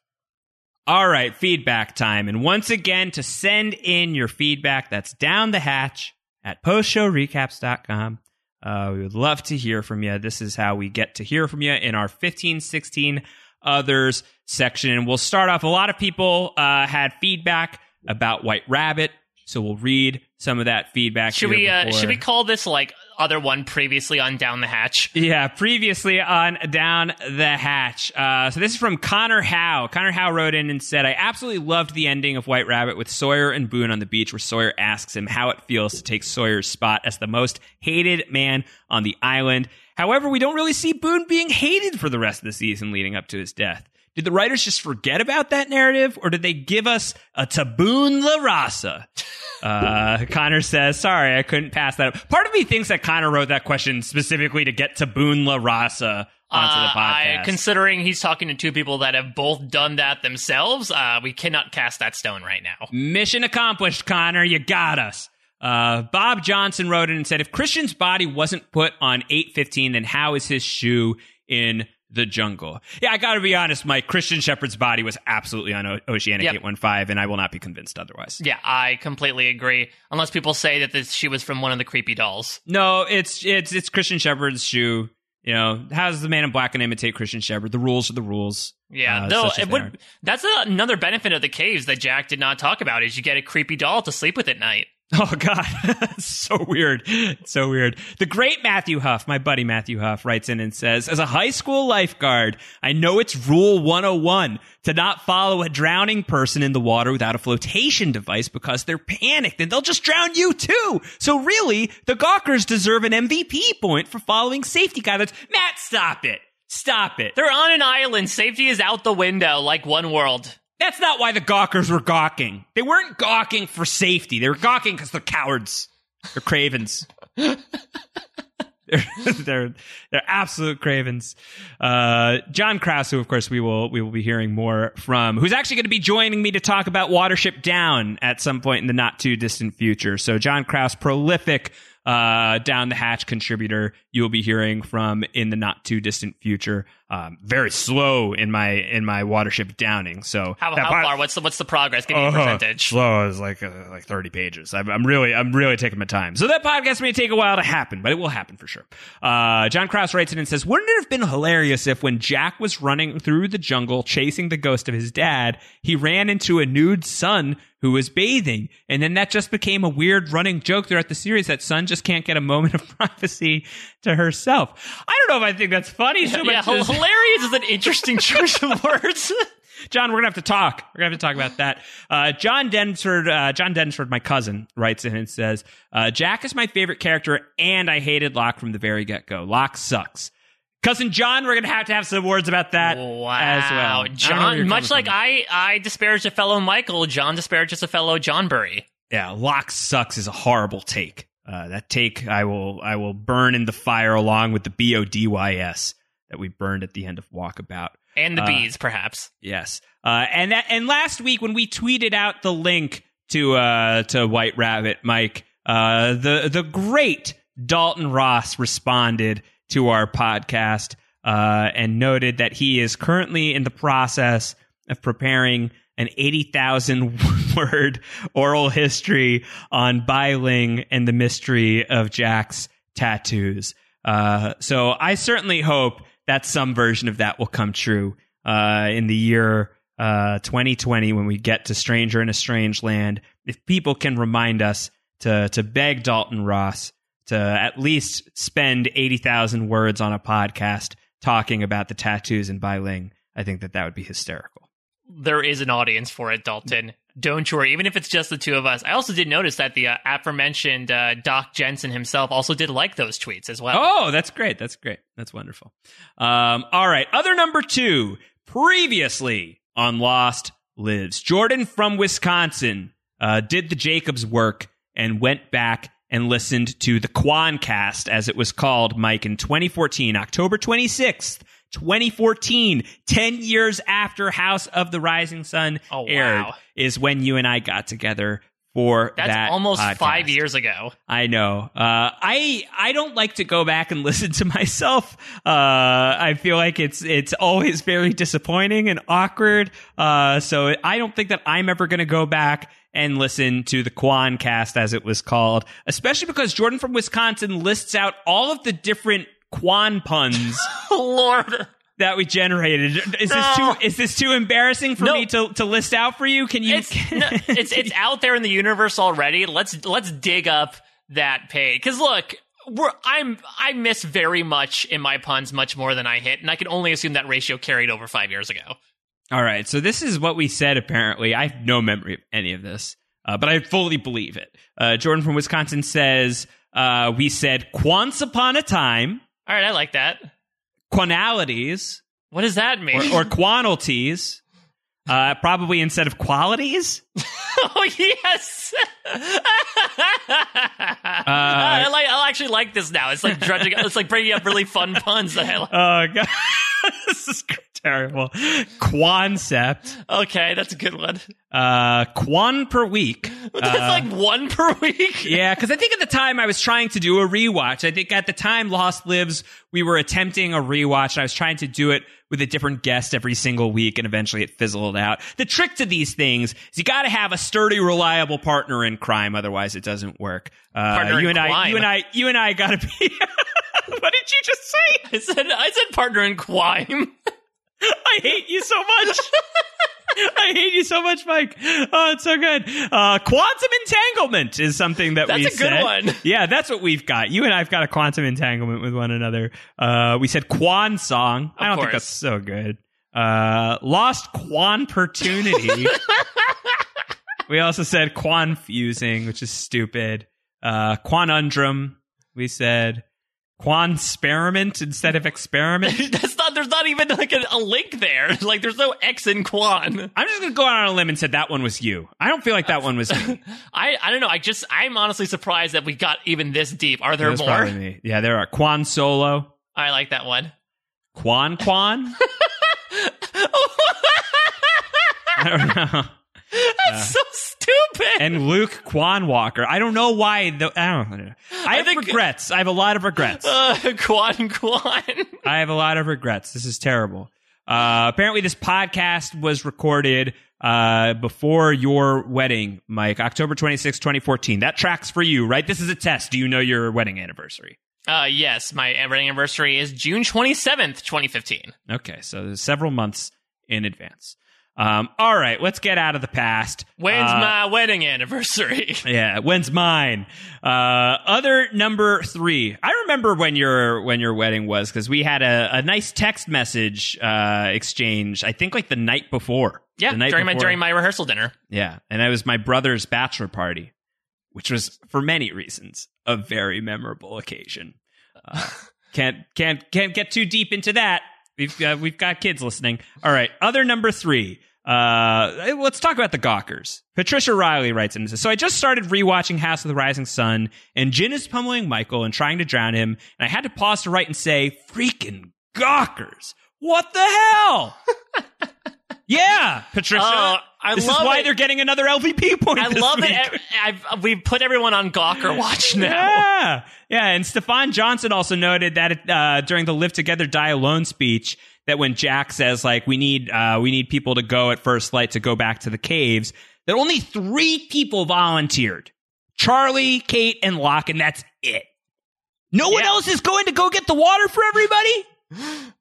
All right, feedback time. And once again, to send in your feedback, that's down the hatch at postshowrecaps.com. Uh, we would love to hear from you. This is how we get to hear from you in our 15, 16 others section. And we'll start off. A lot of people uh, had feedback about White Rabbit. So we'll read some of that feedback. Should we uh, should we call this like other one previously on Down the Hatch? Yeah, previously on Down the Hatch. Uh, so this is from Connor Howe. Connor Howe wrote in and said, "I absolutely loved the ending of White Rabbit with Sawyer and Boone on the beach, where Sawyer asks him how it feels to take Sawyer's spot as the most hated man on the island. However, we don't really see Boone being hated for the rest of the season leading up to his death." Did the writers just forget about that narrative, or did they give us a Taboon la rasa? Uh, Connor says, sorry, I couldn't pass that up. Part of me thinks that Connor wrote that question specifically to get Taboon la rasa onto the podcast. Uh, I, considering he's talking to two people that have both done that themselves, uh, we cannot cast that stone right now. Mission accomplished, Connor. You got us. Uh, Bob Johnson wrote in and said, if Christian's body wasn't put on 815, then how is his shoe in the jungle. Yeah, I got to be honest, Mike. Christian Shepherd's body was absolutely on o- Oceanic Yep. 815, and I will not be convinced otherwise. Yeah, I completely agree. Unless people say that this, she was from one of the creepy dolls. No, it's it's it's Christian Shepherd's shoe. You know, how's the man in black gonna imitate Christian Shepherd? The rules are the rules. Yeah, Uh, though it would. That's a, another benefit of the caves that Jack did not talk about. Is you get a creepy doll to sleep with at night. Oh God, so weird, so weird. The great Matthew Huff, my buddy Matthew Huff, writes in and says, "As a high school lifeguard, I know it's Rule 101 to not follow a drowning person in the water without a flotation device because they're panicked and they'll just drown you too. So really, the Gawkers deserve an MVP point for following safety guidelines. Matt, stop it, stop it. They're on an island. Safety is out the window, like One World. That's not why the gawkers were gawking. They weren't gawking for safety. They were gawking because they're cowards. They're cravens. they're, they're they're absolute cravens. Uh, John Krause, who of course we will we will be hearing more from, who's actually going to be joining me to talk about Watership Down at some point in the not too distant future. So John Krause, prolific uh, down the hatch contributor, you will be hearing from in the not too distant future. Um, very slow in my in my Watership Downing. So How, how far? What's the what's the progress? Give me a Oh, percentage. Slow is like uh, like thirty pages. I'm, I'm really I'm really taking my time. So that podcast may take a while to happen, but it will happen for sure. Uh, John Krause writes in and says, "Wouldn't it have been hilarious if when Jack was running through the jungle chasing the ghost of his dad, he ran into a nude Sun who was bathing, and then that just became a weird running joke throughout the series that Sun just can't get a moment of privacy to herself." I don't know if I think that's funny. so yeah, much as- hilarious is an interesting choice of words. John, we're gonna have to talk. We're gonna have to talk about that. Uh, John Densford, uh, John Densford, my cousin, writes in and says, uh, "Jack is my favorite character, and I hated Locke from the very get go. Locke sucks." Cousin John, we're gonna have to have some words about that Wow, as well. I don't know where John. Much like from. I, I disparaged a fellow Michael. John disparages a fellow John Burry. yeah, Locke sucks is a horrible take. Uh, that take I will I will burn in the fire along with the B O D Y S that we burned at the end of Walkabout. And the Uh, bees, perhaps. Yes. Uh, and that, and last week when we tweeted out the link to uh, to White Rabbit, Mike, uh, the the great Dalton Ross responded to our podcast uh, and noted that he is currently in the process of preparing an 80,000 word oral history on Bai Ling and the mystery of Jack's tattoos. Uh, so I certainly hope that some version of that will come true uh, in the year uh, 2020 when we get to Stranger in a Strange Land. If people can remind us to to beg Dalton Ross to at least spend 80,000 words on a podcast talking about the tattoos in Bai Ling, I think that that would be hysterical. There is an audience for it, Dalton. Don't you worry. Even if it's just the two of us. I also did notice that the uh, aforementioned uh, Doc Jensen himself also did like those tweets as well. Oh, that's great. That's great. That's wonderful. Um, all right. Other number two, previously on Lost Lives. Jordan from Wisconsin uh, did the Jacobs work and went back and listened to the Quancast, as it was called, Mike, in 2014, October 26th. 2014, 10 years after House of the Rising Sun Oh, aired, wow. is when you and I got together for That's that almost podcast. five years ago. I know. Uh, I I don't like to go back and listen to myself. Uh, I feel like it's it's always very disappointing and awkward. Uh, so I don't think that I'm ever going to go back and listen to the Quan cast as it was called, especially because Jordan from Wisconsin lists out all of the different Quan puns Lord. that we generated. Is No. this too is this too embarrassing for No. me to to list out for you? Can you? It's no, it's it's out there in the universe already. Let's let's dig up that page. Because look, we're I'm I miss very much in my puns much more than I hit, and I can only assume that ratio carried over five years ago. All right, so this is what we said. Apparently, I have no memory of any of this, uh, but I fully believe it. Uh, Jordan from Wisconsin says uh, we said "quants upon a time," All right, I like that. quanalities, What does that mean? or, or quantities, uh, probably instead of qualities. oh yes. I like. I actually like this now. It's like dredging. It's like bringing up really fun puns that I like. Oh god, this is terrible. Quancept. Okay, that's a good one. Uh, Quan per week. That's Uh, like one per week. yeah, because I think at the time I was trying to do a rewatch. I think at the time Lost Lives, we were attempting a rewatch, and I was trying to do it with a different guest every single week, and eventually it fizzled out. The trick to these things is you got to have a sturdy, reliable partner in crime, otherwise it doesn't work. Uh, you and I, you and I, you and I got to be. what did you just say? I said I said partner in crime. I hate you so much. I hate you so much, Mike. Oh, it's so good. Uh, quantum entanglement is something that That's we a good one. Yeah, that's what we've got. You and I've got a quantum entanglement with one another. Uh, we said Quan song. I don't think that's so good. Uh, lost Quan opportunity. We also said Quan fusing, which is stupid. Uh, Quanundrum. We said Quan experiment instead of experiment. That's not. There's not even like a, a link there. Like there's no X in Quan. I'm just gonna go out on a limb and said that one was you. I don't feel like that one was me. I I don't know. I just I'm honestly surprised that we got even this deep. Are there more? me. Yeah, there are Quan Solo, I like that one. Quan Quan. I don't know. That's so stupid. And Luke Quan Walker. I don't know why. The, I don't know. I have think- regrets. I have a lot of regrets. Uh, Quan Quan. I have a lot of regrets. This is terrible. Uh, apparently, this podcast was recorded uh, before your wedding, Mike, October 26, 2014. That tracks for you, right? This is a test. Do you know your wedding anniversary? Uh, yes, my wedding anniversary is June 27th, 2015. Okay, so several months in advance. Um, all right, let's get out of the past. When's Uh, my wedding anniversary? Yeah, when's mine? Uh, other number three. I remember when your when your wedding was because we had a, a nice text message uh, exchange. I think like the night before. Yeah, the night during my during my rehearsal dinner. yeah, and it was my brother's bachelor party, which was for many reasons a very memorable occasion. Uh, can't can't can't get too deep into that. We've got, we've got kids listening. All right, other number three. Uh, let's talk about the Gawkers. Patricia Riley writes in So I just started rewatching House of the Rising Sun, and Jin is pummeling Michael and trying to drown him, and I had to pause to write and say, Freaking Gawkers! What the hell? yeah, Patricia. Oh, I this is why it. they're getting another LVP point. I love week. it. I've, we've put everyone on Gawker watch now. Yeah, yeah. And Stefan Johnson also noted that uh, during the "Live Together, Die Alone" speech, that when Jack says like we need uh, we need people to go at first light to go back to the caves, that only three people volunteered: Charlie, Kate, and Locke, and that's it. No one Yeah. else is going to go get the water for everybody.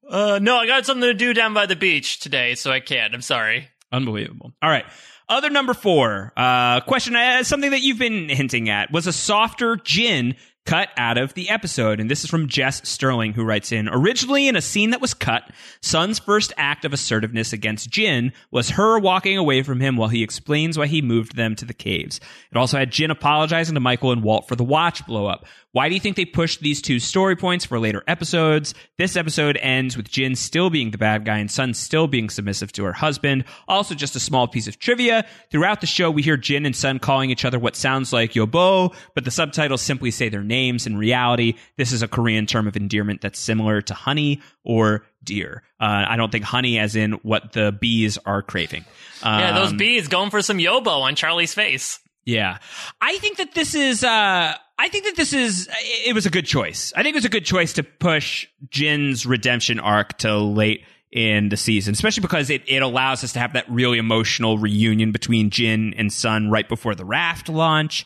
Uh, no, I got something to do down by the beach today, so I can't. I'm sorry. Unbelievable. All right. Other number four, uh, question, uh, something that you've been hinting at was a softer gin cut out of the episode. And this is from Jess Sterling, who writes in Originally, in a scene that was cut, Sun's first act of assertiveness against Jin was her walking away from him while he explains why he moved them to the caves. It also had Jin apologizing to Michael and Walt for the watch blow up. Why do you think they pushed these two story points for later episodes? This episode ends with Jin still being the bad guy and Sun still being submissive to her husband. Also, just a small piece of trivia. Throughout the show, we hear Jin and Sun calling each other what sounds like Yobo, but the subtitles simply say their names. In reality, this is a Korean term of endearment that's similar to honey or deer. Uh, I don't think honey as in what the bees are craving. yeah, those Um, bees going for some yobo on Charlie's face. yeah. I think that this is uh I think that this is it was a good choice. I think it was a good choice to push Jin's redemption arc to late in the season, especially because it, it allows us to have that really emotional reunion between Jin and Sun right before the raft launch.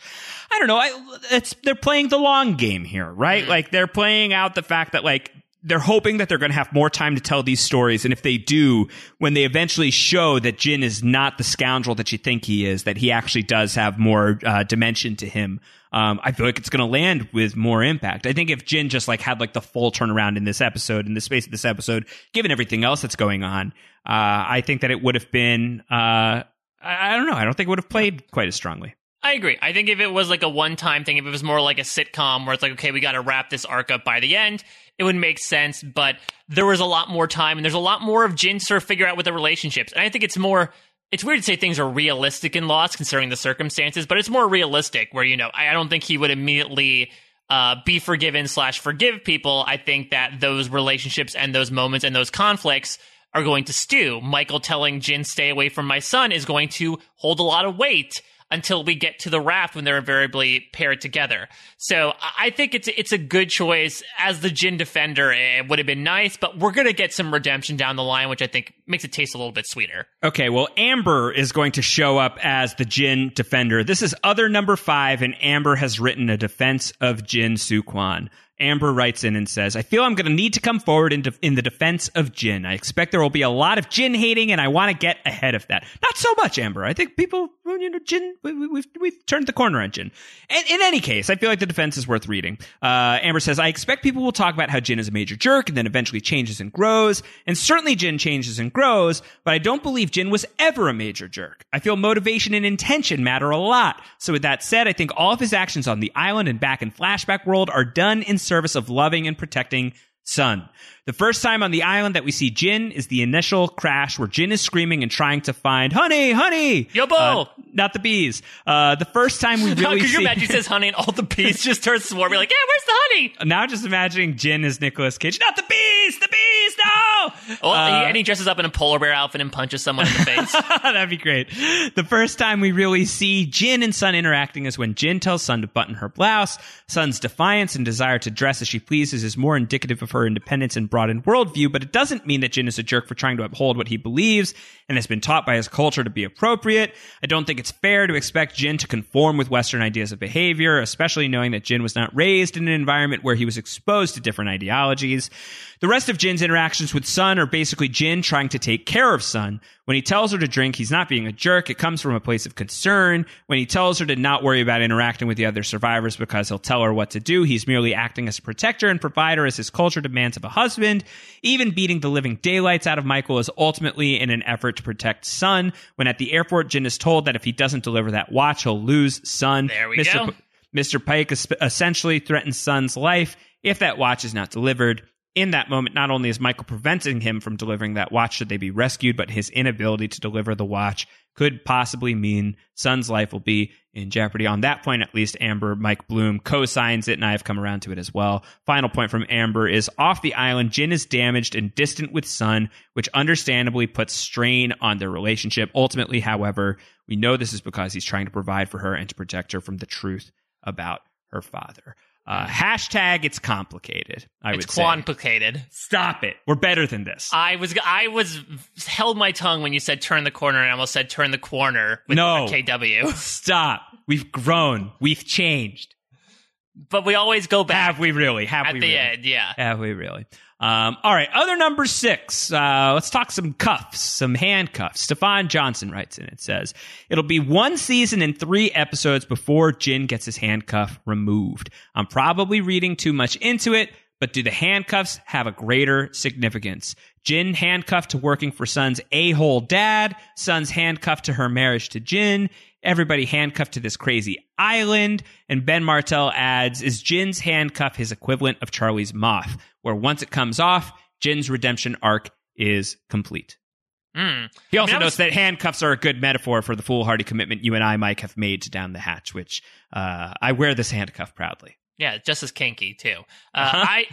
I don't know. I, it's they're playing the long game here, right? Like they're playing out the fact that like they're hoping that they're going to have more time to tell these stories. And if they do, when they eventually show that Jin is not the scoundrel that you think he is, that he actually does have more uh, dimension to him, um, I feel like it's going to land with more impact. I think if Jin just like had like the full turnaround in this episode, in the space of this episode, given everything else that's going on, uh, I think that it would have been, uh, I, I don't know. I don't think it would have played quite as strongly. I agree. I think if it was like a one time thing, if it was more like a sitcom where it's like, okay, we got to wrap this arc up by the end, it would make sense. But there was a lot more time and there's a lot more of Jin to sort of figure out with the relationships. And I think it's more, it's weird to say things are realistic in Lost considering the circumstances, but it's more realistic where, you know, I, don't think he would immediately uh, be forgiven slash forgive people. I think that those relationships and those moments and those conflicts are going to stew. Michael telling Jin, stay away from my son, is going to hold a lot of weight until we get to the raft when they're invariably paired together. So I think it's it's a good choice as the Jin defender. Eh, it would have been nice, but we're gonna get some redemption down the line, which I think makes it taste a little bit sweeter. Okay, well, Amber is going to show up as the Jin defender. This is other number five, and Amber has written a defense of Jin-Soo Kwon. Amber writes in and says, I feel I'm going to need to come forward in, de- in the defense of Jin. I expect there will be a lot of Jin hating, and I want to get ahead of that. Not so much, Amber. I think people, you know, Jin, we, we, we've, we've turned the corner on Jin. And in any case, I feel like the defense is worth reading. Uh, Amber says, I expect people will talk about how Jin is a major jerk and then eventually changes and grows. And certainly Jin changes and grows, but I don't believe Jin was ever a major jerk. I feel motivation and intention matter a lot. So with that said, I think all of his actions on the island and back in flashback world are done in service of loving and protecting Sun. The first time on the island that we see Jin is the initial crash where Jin is screaming and trying to find honey, honey, Yobo, uh, not the bees. Uh, the first time we really Could see you imagine he says honey and all the bees just start swarming like, yeah, where's the honey? now just imagining Jin as Nicolas Cage. Not the bees, the bees, no. Oh, Uh, and he dresses up in a polar bear outfit and punches someone in the face. That'd be great. The first time we really see Jin and Sun interacting is when Jin tells Sun to button her blouse. Sun's defiance and desire to dress as she pleases is more indicative of her independence and broadened worldview, but it doesn't mean that Jin is a jerk for trying to uphold what he believes and has been taught by his culture to be appropriate. I don't think it's fair to expect Jin to conform with Western ideas of behavior, especially knowing that Jin was not raised in an environment where he was exposed to different ideologies. The rest of Jin's interactions with Sun are basically Jin trying to take care of Sun. When he tells her to drink, he's not being a jerk. It comes from a place of concern. When he tells her to not worry about interacting with the other survivors because he'll tell her what to do, he's merely acting as a protector and provider as his culture demands of a husband. Even beating the living daylights out of Michael is ultimately in an effort to protect Sun. When at the airport, Jin is told that if he doesn't deliver that watch, he'll lose Sun. There we Mr. go. P- Mr. Paik essentially threatens Sun's life if that watch is not delivered. In that moment, not only is Michael preventing him from delivering that watch should they be rescued, but his inability to deliver the watch could possibly mean Sun's life will be in jeopardy. On that point, at least, Amber, Mike Bloom co signs it, and I have come around to it as well. Final point from Amber is off the island, Jin is damaged and distant with Sun, which understandably puts strain on their relationship. Ultimately, however, we know this is because he's trying to provide for her and to protect her from the truth about her father. Uh, hashtag it's complicated. I it's would say. complicated. Stop it. We're better than this. I was I was held my tongue when you said turn the corner and I almost said turn the corner with No. KW. Stop. We've grown. We've changed. But we always go back Have we really? Have at we the really? end, yeah. Have we really? Um, all right, other number six. Uh, let's talk some cuffs, some handcuffs. Stefan Johnson writes in. It says it'll be one season and three episodes before Jin gets his handcuff removed. I'm probably reading too much into it, but do the handcuffs have a greater significance? Jin handcuffed to working for Sun's a-hole dad. Sun's handcuffed to her marriage to Jin. Everybody handcuffed to this crazy island. And Ben Martell adds, is Jin's handcuff his equivalent of Charlie's moth, where once it comes off, Jin's redemption arc is complete. Mm. He I also mean, notes was- that handcuffs are a good metaphor for the foolhardy commitment you and I, Mike, have made to down the hatch, which uh, I wear this handcuff proudly. Yeah, just as kinky too. Uh, Uh-huh. I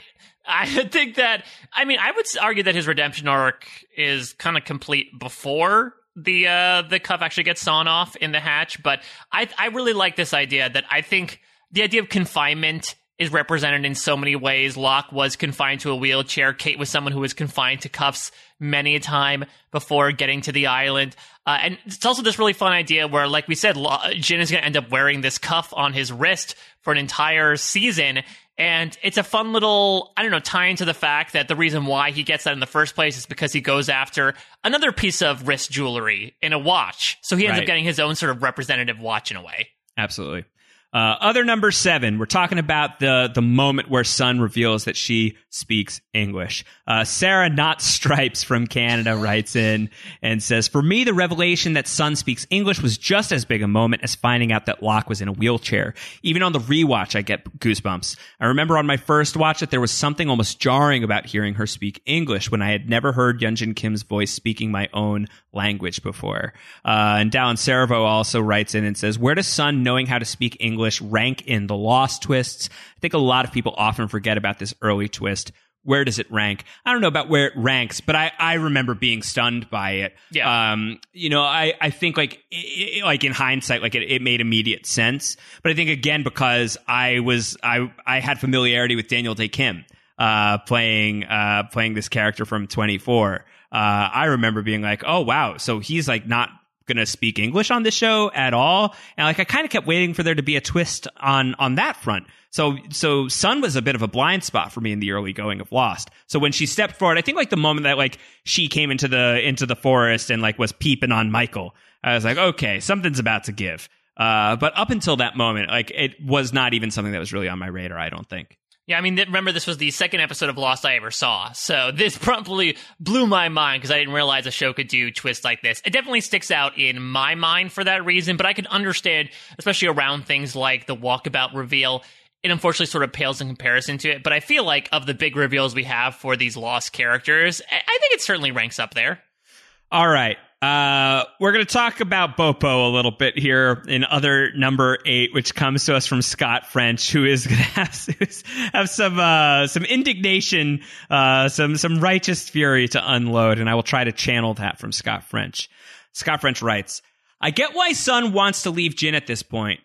I think that I mean I would argue that his redemption arc is kind of complete before the uh the cuff actually gets sawn off in the hatch, but I I really like this idea that I think the idea of confinement is represented in so many ways. Locke was confined to a wheelchair. Kate was someone who was confined to cuffs many a time before getting to the island. Uh, and it's also this really fun idea where, like we said, Jin is going to end up wearing this cuff on his wrist for an entire season. And it's a fun little, I don't know, tie into the fact that the reason why he gets that in the first place is because he goes after another piece of wrist jewelry in a watch. So he ends Right. up getting his own sort of representative watch in a way. Absolutely. Uh, other number seven, we're talking about the the moment where Sun reveals that she speaks English. Uh, Sarah Not Stripes from Canada writes in and says, "For me, the revelation that Sun speaks English was just as big a moment as finding out that Locke was in a wheelchair. Even on the rewatch, I get goosebumps. I remember on my first watch that there was something almost jarring about hearing her speak English when I had never heard Yunjin Kim's voice speaking my own language before." Uh, and Dallin Servo also writes in and says, "Where does Sun knowing how to speak English rank in the lost twists? I think a lot of people often forget about this early twist. where does it rank? I don't know about where it ranks, but I, I remember being stunned by it. Yeah. Um, you know, I, I think like, i i like in hindsight, like it, it made immediate sense. But I think again, because I was, I, I had familiarity with Daniel Dae Kim, uh, playing, uh, playing this character from 24. Uh, I remember being like, oh wow. So he's like not going to speak English on this show at all. And like, I kind of kept waiting for there to be a twist on, on that front. So, so Sun was a bit of a blind spot for me in the early going of Lost. So when she stepped forward, I think like the moment that like she came into the, into the forest and like was peeping on Michael, I was like, okay, something's about to give. Uh, but up until that moment, like it was not even something that was really on my radar, I don't think. Yeah, I mean, remember this was the second episode of Lost I ever saw, so this promptly blew my mind because I didn't realize a show could do twists like this. It definitely sticks out in my mind for that reason, but I can understand, especially around things like the walkabout reveal. It unfortunately sort of pales in comparison to it, but I feel like of the big reveals we have for these Lost characters, I, I think it certainly ranks up there. All right. Uh, we're going to talk about Bopo a little bit here in other number eight, which comes to us from Scott French, who is going to have, have some uh, some indignation, uh, some some righteous fury to unload, and I will try to channel that from Scott French. Scott French writes, "I get why Sun wants to leave Jin at this point,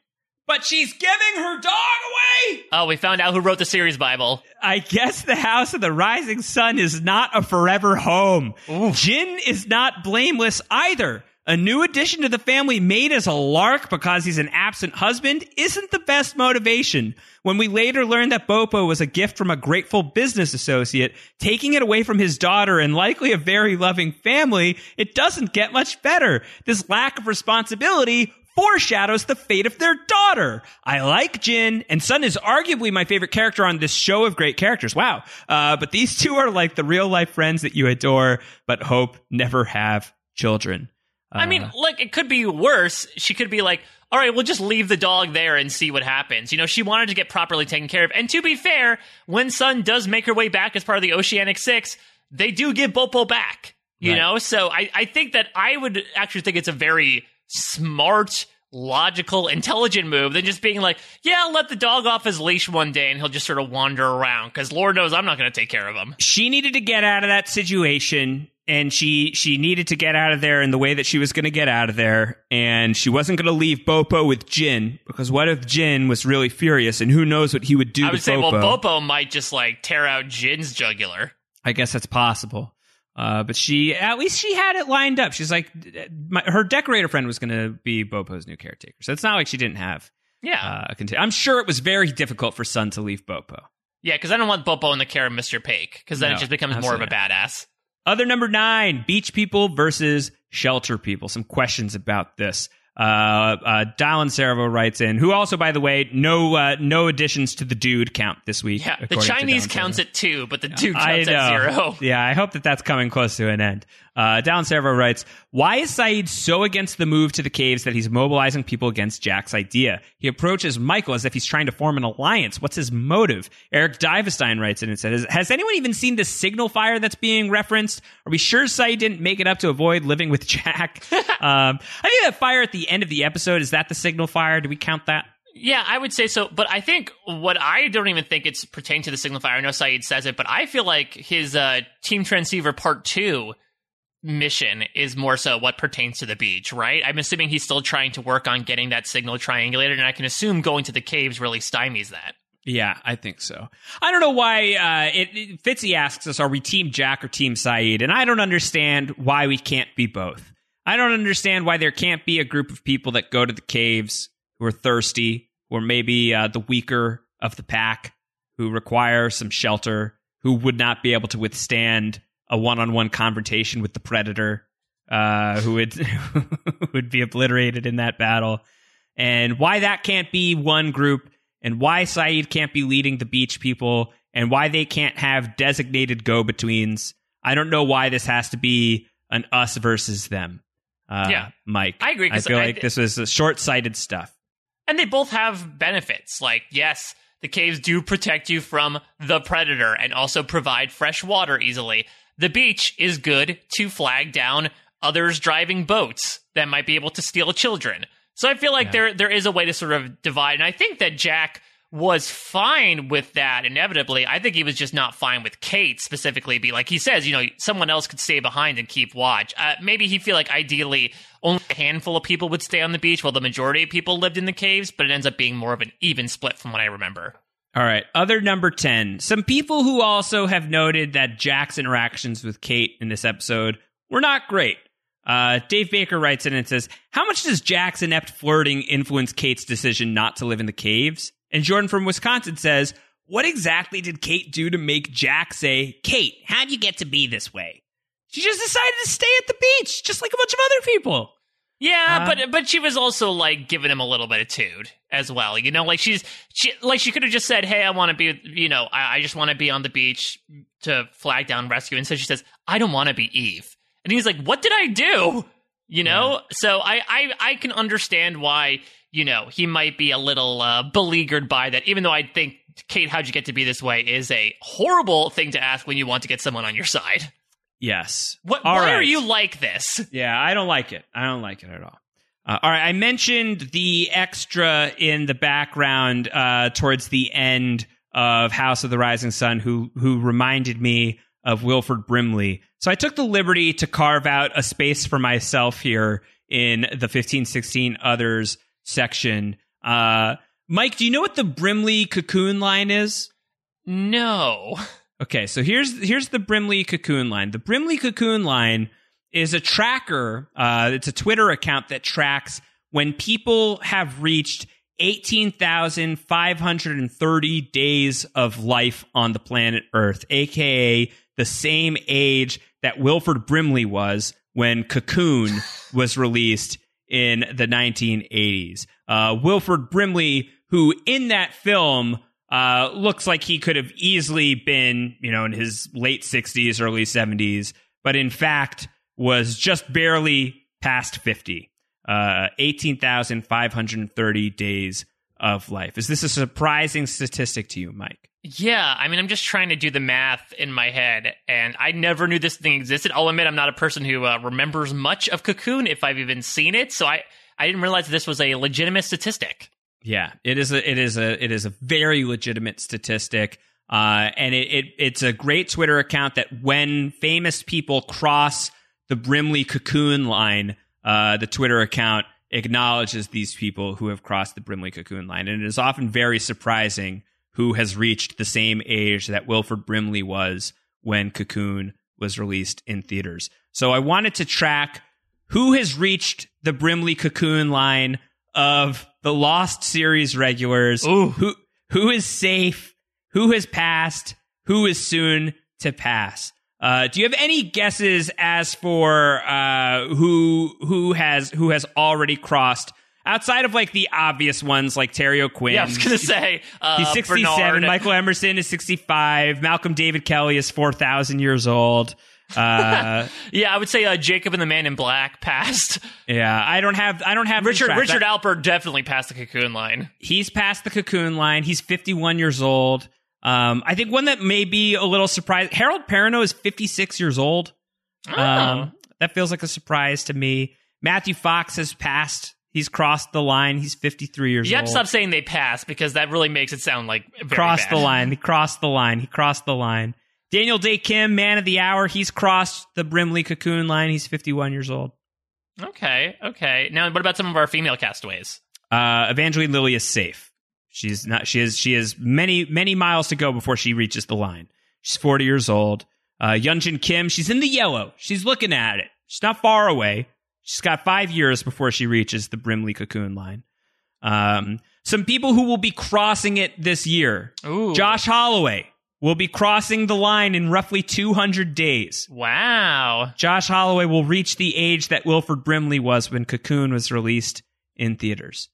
but she's giving her dog away." Oh, we found out who wrote the series Bible. I guess the House of the Rising Sun is not a forever home. Jin is not blameless either. A new addition to the family made as a lark because he's an absent husband isn't the best motivation. When we later learn that Bopo was a gift from a grateful business associate, taking it away from his daughter and likely a very loving family, it doesn't get much better. This lack of responsibility foreshadows the fate of their daughter. I like Jin, and Sun is arguably my favorite character on this show of great characters. Wow. Uh, but these two are like the real life friends that you adore, but hope never have children. Uh, I mean, look, it could be worse. She could be like, all right, we'll just leave the dog there and see what happens. You know, she wanted to get properly taken care of. And to be fair, when Sun does make her way back as part of the Oceanic Six, they do give Bopo back. You Right. know, so I, I think that I would actually think it's a very smart, logical, intelligent move than just being like, yeah, I'll let the dog off his leash one day and he'll just sort of wander around because Lord knows I'm not going to take care of him. she needed to get out of that situation and she she needed to get out of there in the way that she was going to get out of there and she wasn't going to leave Bopo with Jin because what if Jin was really furious and who knows what he would do I to would say, Bopo. well, Bopo might just like tear out Jin's jugular. I guess that's possible. Uh, but she, at least she had it lined up. She's like, my, her decorator friend was going to be Bopo's new caretaker. So it's not like she didn't have. Yeah. Uh, I'm sure it was very difficult for Sun to leave Bopo. Yeah, because I don't want Bopo in the care of Mr. Paik, because then No, it just becomes more of a absolutely badass. Other number nine, beach people versus shelter people. Some questions about this. Uh, uh, Dallin Servo writes in, who also, by the way, no, uh, no additions to the dude count this week. Yeah, the Chinese counts at two, but the dude counts at zero. Yeah, I hope that that's coming close to an end. Uh, Dallin Servo writes, Why is Sayid so against the move to the caves that he's mobilizing people against Jack's idea? He approaches Michael as if he's trying to form an alliance. What's his motive? Eric Divestein writes in and says, Has anyone even seen the signal fire that's being referenced? Are we sure Sayid didn't make it up to avoid living with Jack? um, I think that fire at the end of the episode, is that the signal fire? Do we count that? Yeah, I would say so. But I think what I don't even think it's pertaining to the signifier. I know Sayid says it, but I feel like his uh, Team Transceiver Part 2 mission is more so what pertains to the beach, right? I'm assuming he's still trying to work on getting that signal triangulated, and I can assume going to the caves really stymies that. Yeah, I think so. I don't know why uh, it, it, Fitzy asks us, "Are we Team Jack or Team Sayid?" And I don't understand why we can't be both. I don't understand why there can't be a group of people that go to the caves who are thirsty, or maybe uh, the weaker of the pack who require some shelter, who would not be able to withstand a one-on-one confrontation with the predator, uh, who would would be obliterated in that battle, and why that can't be one group and why Sayid can't be leading the beach people and why they can't have designated go betweens. I don't know why this has to be an us versus them. Uh, Yeah. Mike. I agree, I feel I- like this was short sighted stuff. And they both have benefits. Like, yes, the caves do protect you from the predator and also provide fresh water easily. The beach is good to flag down others driving boats that might be able to steal children. So I feel like there there is a way to sort of divide. And I think that Jack was fine with that inevitably. I think he was just not fine with Kate specifically. Be like he says, you know, someone else could stay behind and keep watch. Uh, maybe he feel like ideally only a handful of people would stay on the beach while the majority of people lived in the caves, but it ends up being more of an even split from what I remember. All right. Other number 10. Some people who also have noted that Jack's interactions with Kate in this episode were not great. Uh, Dave Baker writes in and says, How much does Jack's inept flirting influence Kate's decision not to live in the caves? And Jordan from Wisconsin says, What exactly did Kate do to make Jack say, Kate, how'd you get to be this way? She just decided to stay at the beach, just like a bunch of other people. Yeah, Uh, but but she was also like giving him a little bit of tude as well. You know, like she's she like she could have just said, "Hey, I want to be," you know, I, I just want to be on the beach to flag down rescue. And so she says, "I don't want to be Eve," and he's like, "What did I do?" You know, so I, I I can understand why you know he might be a little uh, beleaguered by that. Even though I think Kate, how'd you get to be this way is a horrible thing to ask when you want to get someone on your side. Yes. What? Why are you like this? Yeah, I don't like it. I don't like it at all. Uh, all right, I mentioned the extra in the background uh, towards the end of House of the Rising Sun, who who reminded me of Wilford Brimley. So I took the liberty to carve out a space for myself here in the 1516 others section. Uh, Mike, do you know what the Brimley cocoon line is? No. Okay, so here's here's the Brimley cocoon line. The Brimley cocoon line is a tracker. Uh, it's a Twitter account that tracks when people have reached eighteen thousand five hundred and thirty days of life on the planet Earth, aka the same age that Wilford Brimley was when Cocoon was released in the 1980s. Uh, Wilford Brimley, who in that film uh, looks like he could have easily been, you know, in his late 60s, early 70s, but in fact was just barely past 50. Uh, 18,530 days of life. Is this a surprising statistic to you, Mike? Yeah, I mean, I'm just trying to do the math in my head, and I never knew this thing existed. I'll admit, I'm not a person who uh, remembers much of Cocoon if I've even seen it, so I, I didn't realize this was a legitimate statistic. Yeah, it is a it is a it is a very legitimate statistic. Uh, and it, it it's a great Twitter account that when famous people cross the Brimley cocoon line, uh, the Twitter account acknowledges these people who have crossed the Brimley cocoon line, and it is often very surprising who has reached the same age that Wilford Brimley was when Cocoon was released in theaters. So I wanted to track who has reached the Brimley cocoon line of the Lost series regulars. Who who is safe? Who has passed? Who is soon to pass? Uh, do you have any guesses as for uh, who who has who has already crossed outside of like the obvious ones like Terry O'Quinn? Yeah, I was gonna say uh, He's 67. Michael Emerson is 65. Malcolm David Kelly is 4,000 years old. Uh, yeah, I would say uh, Jacob and the Man in Black passed. yeah, I don't have I don't have Richard. Richard Alpert definitely passed the Cocoon line. He's past the cocoon line. He's 51 years old. Um, I think one that may be a little surprised. Harold Perrineau is 56 years old. Oh. Um, that feels like a surprise to me. Matthew Fox has passed. He's crossed the line. He's 53 years You have old. to stop saying they passed because that really makes it sound like very crossed bad. the line. He crossed the line. He crossed the line. Daniel Dae Kim, man of the hour. He's crossed the Brimley cocoon line. He's 51 years old. Okay, okay. Now, what about some of our female castaways? Uh, Evangeline Lilly is safe. She's not. She has. She has many many miles to go before she reaches the line. She's 40 years old. Uh, Yunjin Kim. She's in the yellow. She's looking at it. She's not far away. She's got five years before she reaches the Brimley cocoon line. Um, some people who will be crossing it this year. Ooh. Josh Holloway will be crossing the line in roughly 200 days. Wow. Josh Holloway will reach the age that Wilford Brimley was when Cocoon was released in theaters.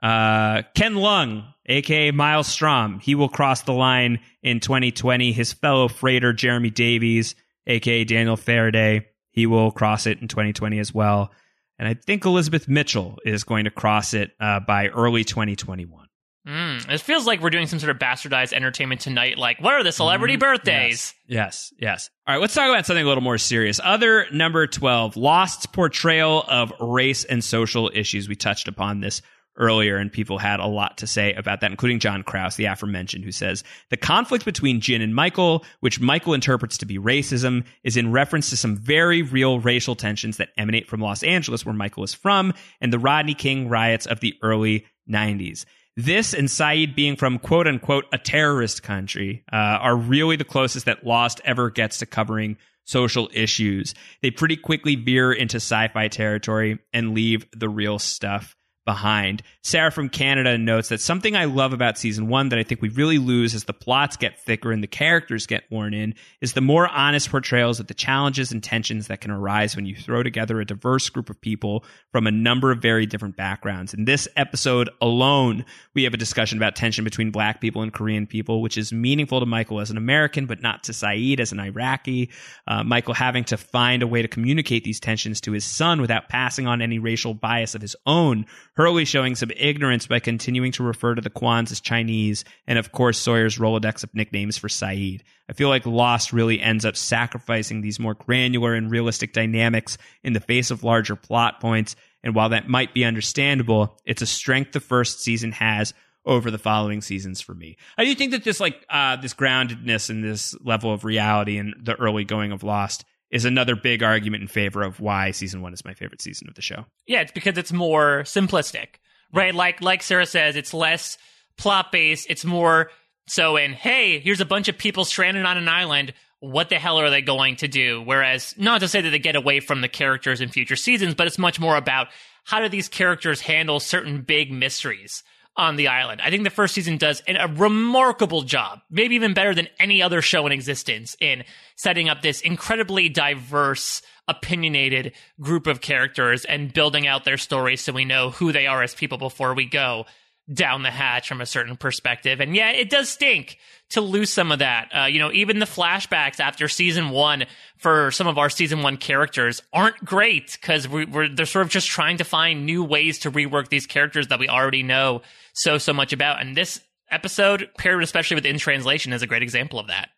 Uh, Ken Leung, aka Miles Straume, he will cross the line in 2020. His fellow freighter Jeremy Davies, aka Daniel Faraday, he will cross it in 2020 as well. And I think Elizabeth Mitchell is going to cross it uh, by early 2021. Mm, it feels like we're doing some sort of bastardized entertainment tonight. Like, what are the celebrity birthdays? Yes, yes. All right, let's talk about something a little more serious. Other number 12, Lost's portrayal of race and social issues. We touched upon this earlier, and people had a lot to say about that, including John Krause, the aforementioned, who says the conflict between Jin and Michael, which Michael interprets to be racism, is in reference to some very real racial tensions that emanate from Los Angeles, where Michael is from, and the Rodney King riots of the early 90s. This and Sayid being from quote unquote a terrorist country uh, are really the closest that Lost ever gets to covering social issues. They pretty quickly veer into sci fi territory and leave the real stuff behind. Sarah from Canada notes that something I love about season one that I think we really lose as the plots get thicker and the characters get worn in is the more honest portrayals of the challenges and tensions that can arise when you throw together a diverse group of people from a number of very different backgrounds. In this episode alone, we have a discussion about tension between black people and Korean people, which is meaningful to Michael as an American, but not to Sayid as an Iraqi. Uh, Michael having to find a way to communicate these tensions to his son without passing on any racial bias of his own Hurley showing some ignorance by continuing to refer to the Kwons as Chinese, and of course Sawyer's Rolodex of nicknames for Sayid. I feel like Lost really ends up sacrificing these more granular and realistic dynamics in the face of larger plot points, and while that might be understandable, it's a strength the first season has over the following seasons for me. I do think that this like uh, this groundedness and this level of reality in the early going of Lost is another big argument in favor of why season one is my favorite season of the show. Yeah, it's because it's more simplistic, right? Like like Sarah says, it's less plot based. It's more so in hey, here's a bunch of people stranded on an island. What the hell are they going to do? Whereas, not to say that they get away from the characters in future seasons, but it's much more about how do these characters handle certain big mysteries on the island. I think the first season does a remarkable job, maybe even better than any other show in existence, in setting up this incredibly diverse, opinionated group of characters and building out their stories so we know who they are as people before we go down the hatch from a certain perspective. And yeah, it does stink to lose some of that. Uh, you know, even the flashbacks after season one for some of our season one characters aren't great because we, are they're sort of just trying to find new ways to rework these characters that we already know so so much about. And this episode, paired especially with in translation, is a great example of that.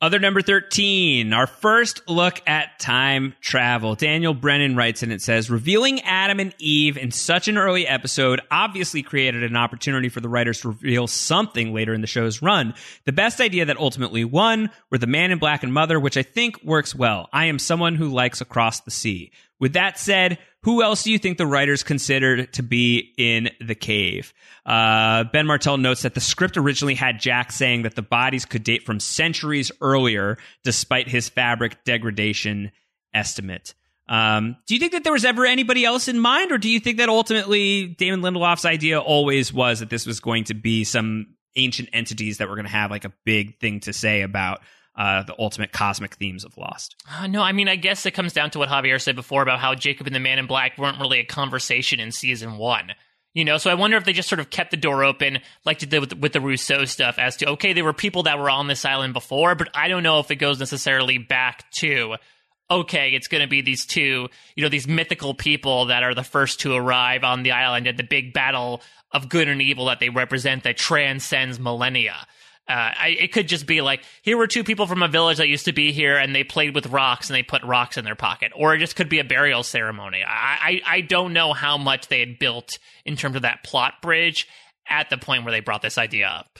Other number 13, our first look at time travel. Daniel Brennan writes and it says, revealing Adam and Eve in such an early episode obviously created an opportunity for the writers to reveal something later in the show's run. The best idea that ultimately won were the man in black and mother, which I think works well. I am someone who likes Across the Sea. With that said, who else do you think the writers considered to be in the cave? Uh, ben Martell notes that the script originally had Jack saying that the bodies could date from centuries earlier, despite his fabric degradation estimate. Um, do you think that there was ever anybody else in mind, or do you think that ultimately Damon Lindelof's idea always was that this was going to be some ancient entities that were going to have like a big thing to say about uh, the ultimate cosmic themes of Lost. Uh, no, I mean, I guess it comes down to what Javier said before about how Jacob and the Man in Black weren't really a conversation in season one. You know, so I wonder if they just sort of kept the door open, like did with, with the Rousseau stuff, as to okay, there were people that were on this island before, but I don't know if it goes necessarily back to okay, it's going to be these two, you know, these mythical people that are the first to arrive on the island at the big battle of good and evil that they represent that transcends millennia. Uh, I, it could just be like here were two people from a village that used to be here, and they played with rocks and they put rocks in their pocket, or it just could be a burial ceremony. I, I, I don't know how much they had built in terms of that plot bridge at the point where they brought this idea up.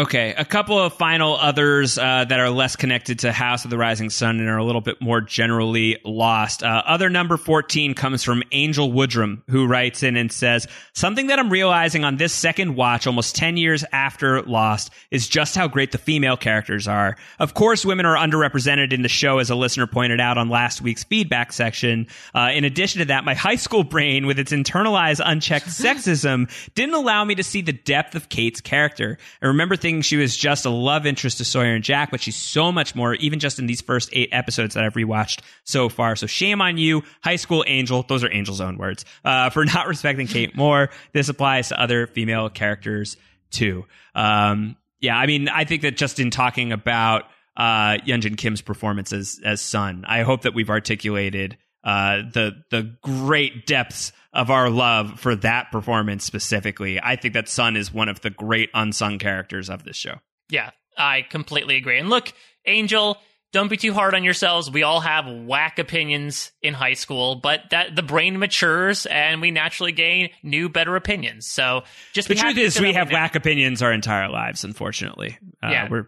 Okay, a couple of final others uh, that are less connected to House of the Rising Sun and are a little bit more generally lost. Uh, other number 14 comes from Angel Woodrum, who writes in and says, Something that I'm realizing on this second watch, almost 10 years after Lost, is just how great the female characters are. Of course, women are underrepresented in the show, as a listener pointed out on last week's feedback section. Uh, in addition to that, my high school brain, with its internalized, unchecked sexism, didn't allow me to see the depth of Kate's character. I remember thinking she was just a love interest to Sawyer and Jack, but she's so much more, even just in these first eight episodes that I've rewatched so far. So shame on you, High School Angel. Those are Angel's own words uh, for not respecting Kate more. This applies to other female characters too. Um, yeah, I mean, I think that just in talking about uh, Yunjin Kim's performance as as Sun, I hope that we've articulated uh, the the great depths of our love for that performance specifically. I think that Sun is one of the great unsung characters of this show. Yeah, I completely agree. And look, Angel, don't be too hard on yourselves. We all have whack opinions in high school, but that the brain matures and we naturally gain new, better opinions. So just the truth is we have whack opinions our entire lives. Unfortunately, uh, Yeah. we're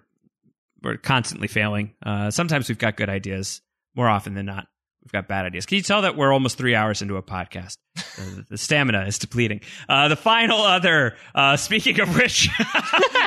we're constantly failing. Uh, sometimes we've got good ideas. More often than not, we've got bad ideas. Can you tell that we're almost three hours into a podcast? Uh, the stamina is depleting. Uh, the final other, uh, speaking of which,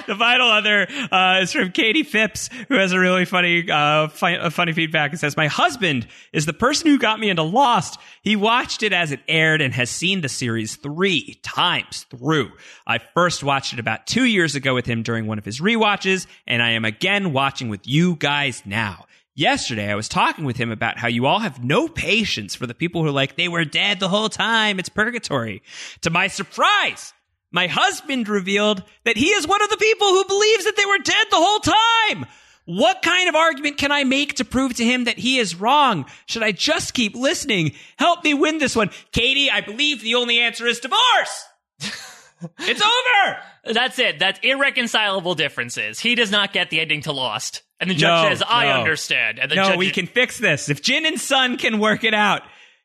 the final other uh, is from Katie Phipps, who has a really funny, uh, fi- funny feedback. It says, "My husband is the person who got me into Lost. He watched it as it aired and has seen the series three times through. I first watched it about two years ago with him during one of his rewatches, and I am again watching with you guys now." Yesterday, I was talking with him about how you all have no patience for the people who are like, they were dead the whole time. It's purgatory. To my surprise, my husband revealed that he is one of the people who believes that they were dead the whole time. What kind of argument can I make to prove to him that he is wrong? Should I just keep listening? Help me win this one. Katie, I believe the only answer is divorce. it's over. That's it. That's irreconcilable differences. He does not get the ending to Lost. And the judge No, says, I no. understand. And the no, judge we can fix this. If Jin and Sun can work it out,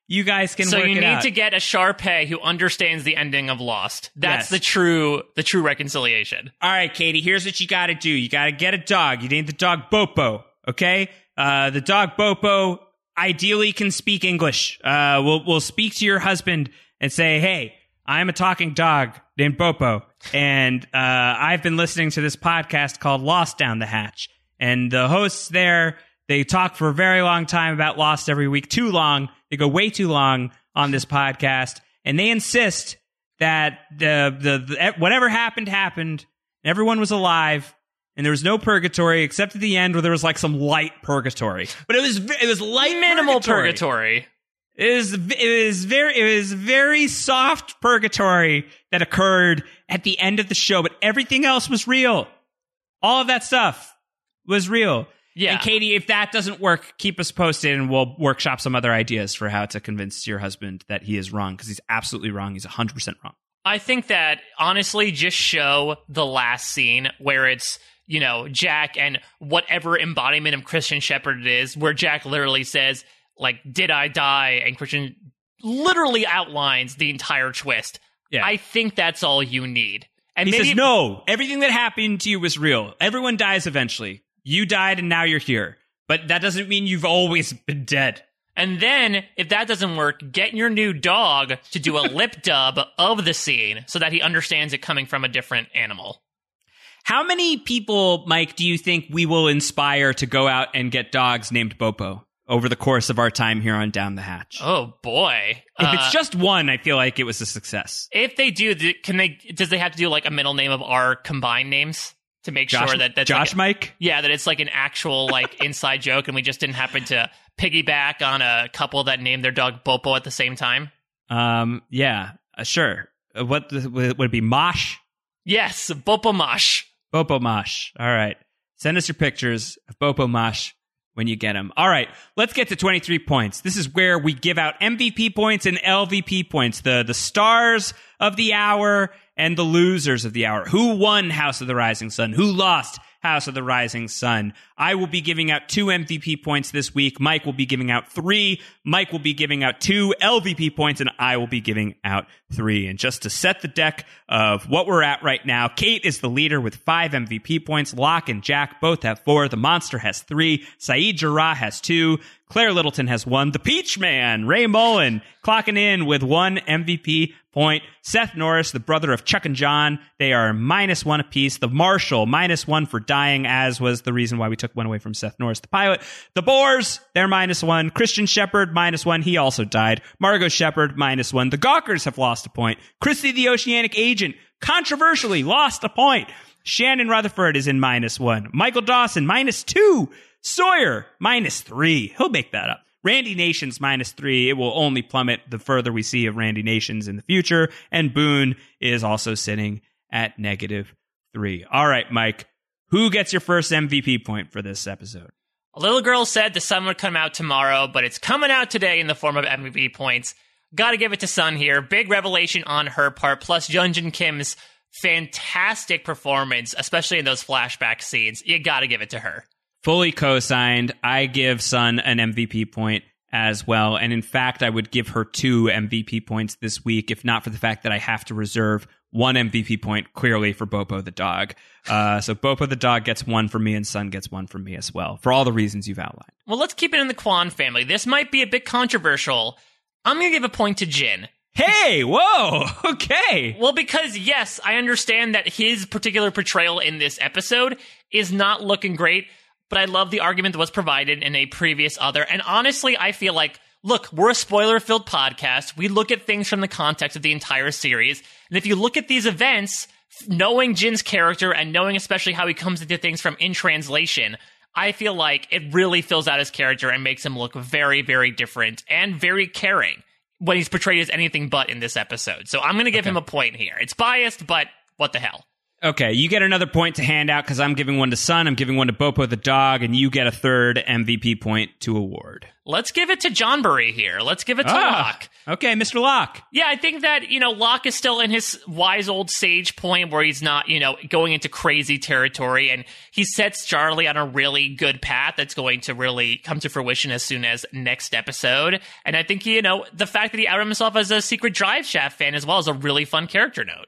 you guys can so you need out. to get a Sharpay who understands the ending of Lost. That's Yes. the true the true reconciliation. All right, Katie, here's what you got to do. You got to get a dog. You name the dog Bopo, okay? Uh, the dog Bopo ideally can speak English. Uh, we'll, we'll speak to your husband and say, hey, I'm a talking dog named Bopo, and uh, I've been listening to this podcast called Lost Down the Hatch. And the hosts there, they talk for a very long time about Lost every week. Too long. They go way too long on this podcast. And they insist that the, the, the whatever happened happened. Everyone was alive, and there was no purgatory except at the end where there was like some light purgatory. But it was it was light Minimal purgatory. purgatory. It was it was very it was very soft purgatory that occurred at the end of the show, but everything else was real. All of that stuff was real. Yeah. And Katie, if that doesn't work, keep us posted and we'll workshop some other ideas for how to convince your husband that he is wrong because he's absolutely wrong. He's 100% wrong. I think that honestly, just show the last scene where it's you know Jack and whatever embodiment of Christian Shephard it is, where Jack literally says like, "Did I die?" and Christian literally outlines the entire twist. Yeah. I think that's all you need. And he says, no, everything that happened to you was real. Everyone dies eventually. You died and now you're here. But that doesn't mean you've always been dead. And then, if that doesn't work, get your new dog to do a lip dub of the scene so that he understands it coming from a different animal. How many people, Mike, do you think we will inspire to go out and get dogs named Bopo over the course of our time here on Down the Hatch? Oh boy! If Uh, it's just one, I feel like it was a success. if they do, can they? Does they have to do like a middle name of our combined names to make Josh, sure that that's Josh like, Mike? yeah, that it's like an actual like inside joke, and we just didn't happen to piggyback on a couple that named their dog Bopo at the same time. Um, yeah, uh, sure. Uh, what the, would it be? Mosh? Yes, Bopo Mosh. Bopo Mosh. All right. Send us your pictures of Bopo Mosh when you get them. All right. Let's get to 23 points. This is where we give out MVP points and LVP points, the, the stars of the hour and the losers of the hour. Who won House of the Rising Sun? Who lost House of the Rising Sun? I will be giving out two MVP points this week. Mike will be giving out three. Mike will be giving out two LVP points and I will be giving out three. And just to set the deck of what we're at right now, Kate is the leader with five MVP points. Locke and Jack both have four. The Monster has three. Sayid Jarrah has two. Claire Littleton has one. The Peach Man, Ray Mullen, clocking in with one MVP point. Seth Norris, the brother of Chuck and John, they are minus one apiece. The Marshall, minus one for dying, as was the reason why we took one away from Seth Norris, the pilot. The Boars, they're minus one. Christian Shephard, minus one. He also died. Margo Shephard, minus one. The Gawkers have lost a point. Christy, the Oceanic Agent, controversially lost a point. Shannon Rutherford is in minus one. Michael Dawson, minus two. Sawyer, minus three. He'll make that up. Randy Nations, minus three. It will only plummet the further we see of Randy Nations in the future. And Boone is also sitting at negative three. All right, Mike. Who gets your first MVP point for this episode? A little girl said the sun would come out tomorrow, but it's coming out today in the form of MVP points. Gotta give it to Sun here. Big revelation on her part, plus Yunjin Kim's fantastic performance, especially in those flashback scenes. You gotta give it to her. fully co-signed. I give Sun an MVP point as well, and in fact, I would give her two MVP points this week, if not for the fact that I have to reserve one MVP point clearly for Bopo the dog. Uh, so Bopo the dog gets one from me, and Sun gets one from me as well, for all the reasons you've outlined. Well, let's keep it in the Kwon family. This might be a bit controversial. I'm going to give a point to Jin. Hey, whoa, okay. Well, because yes, I understand that his particular portrayal in this episode is not looking great, but I love the argument that was provided in a previous other. And honestly, I feel like, look, we're a spoiler filled podcast. We look at things from the context of the entire series. And if you look at these events, knowing Jin's character and knowing especially how he comes into things from in translation, I feel like it really fills out his character and makes him look very, very different and very caring when he's portrayed as anything but in this episode. So I'm going to give him a point here. It's biased, but what the hell? Okay, you get another point to hand out because I'm giving one to Sun, I'm giving one to Bopo the dog, and you get a third MVP point to award. Let's give it to John Burry here. Let's give it to Ah, Locke. Okay, Mr. Locke. Yeah, I think that, you know, Locke is still in his wise old sage point where he's not, you know, going into crazy territory and he sets Charlie on a really good path that's going to really come to fruition as soon as next episode. And I think, you know, the fact that he outed himself as a secret Drive Shaft fan as well is a really fun character note.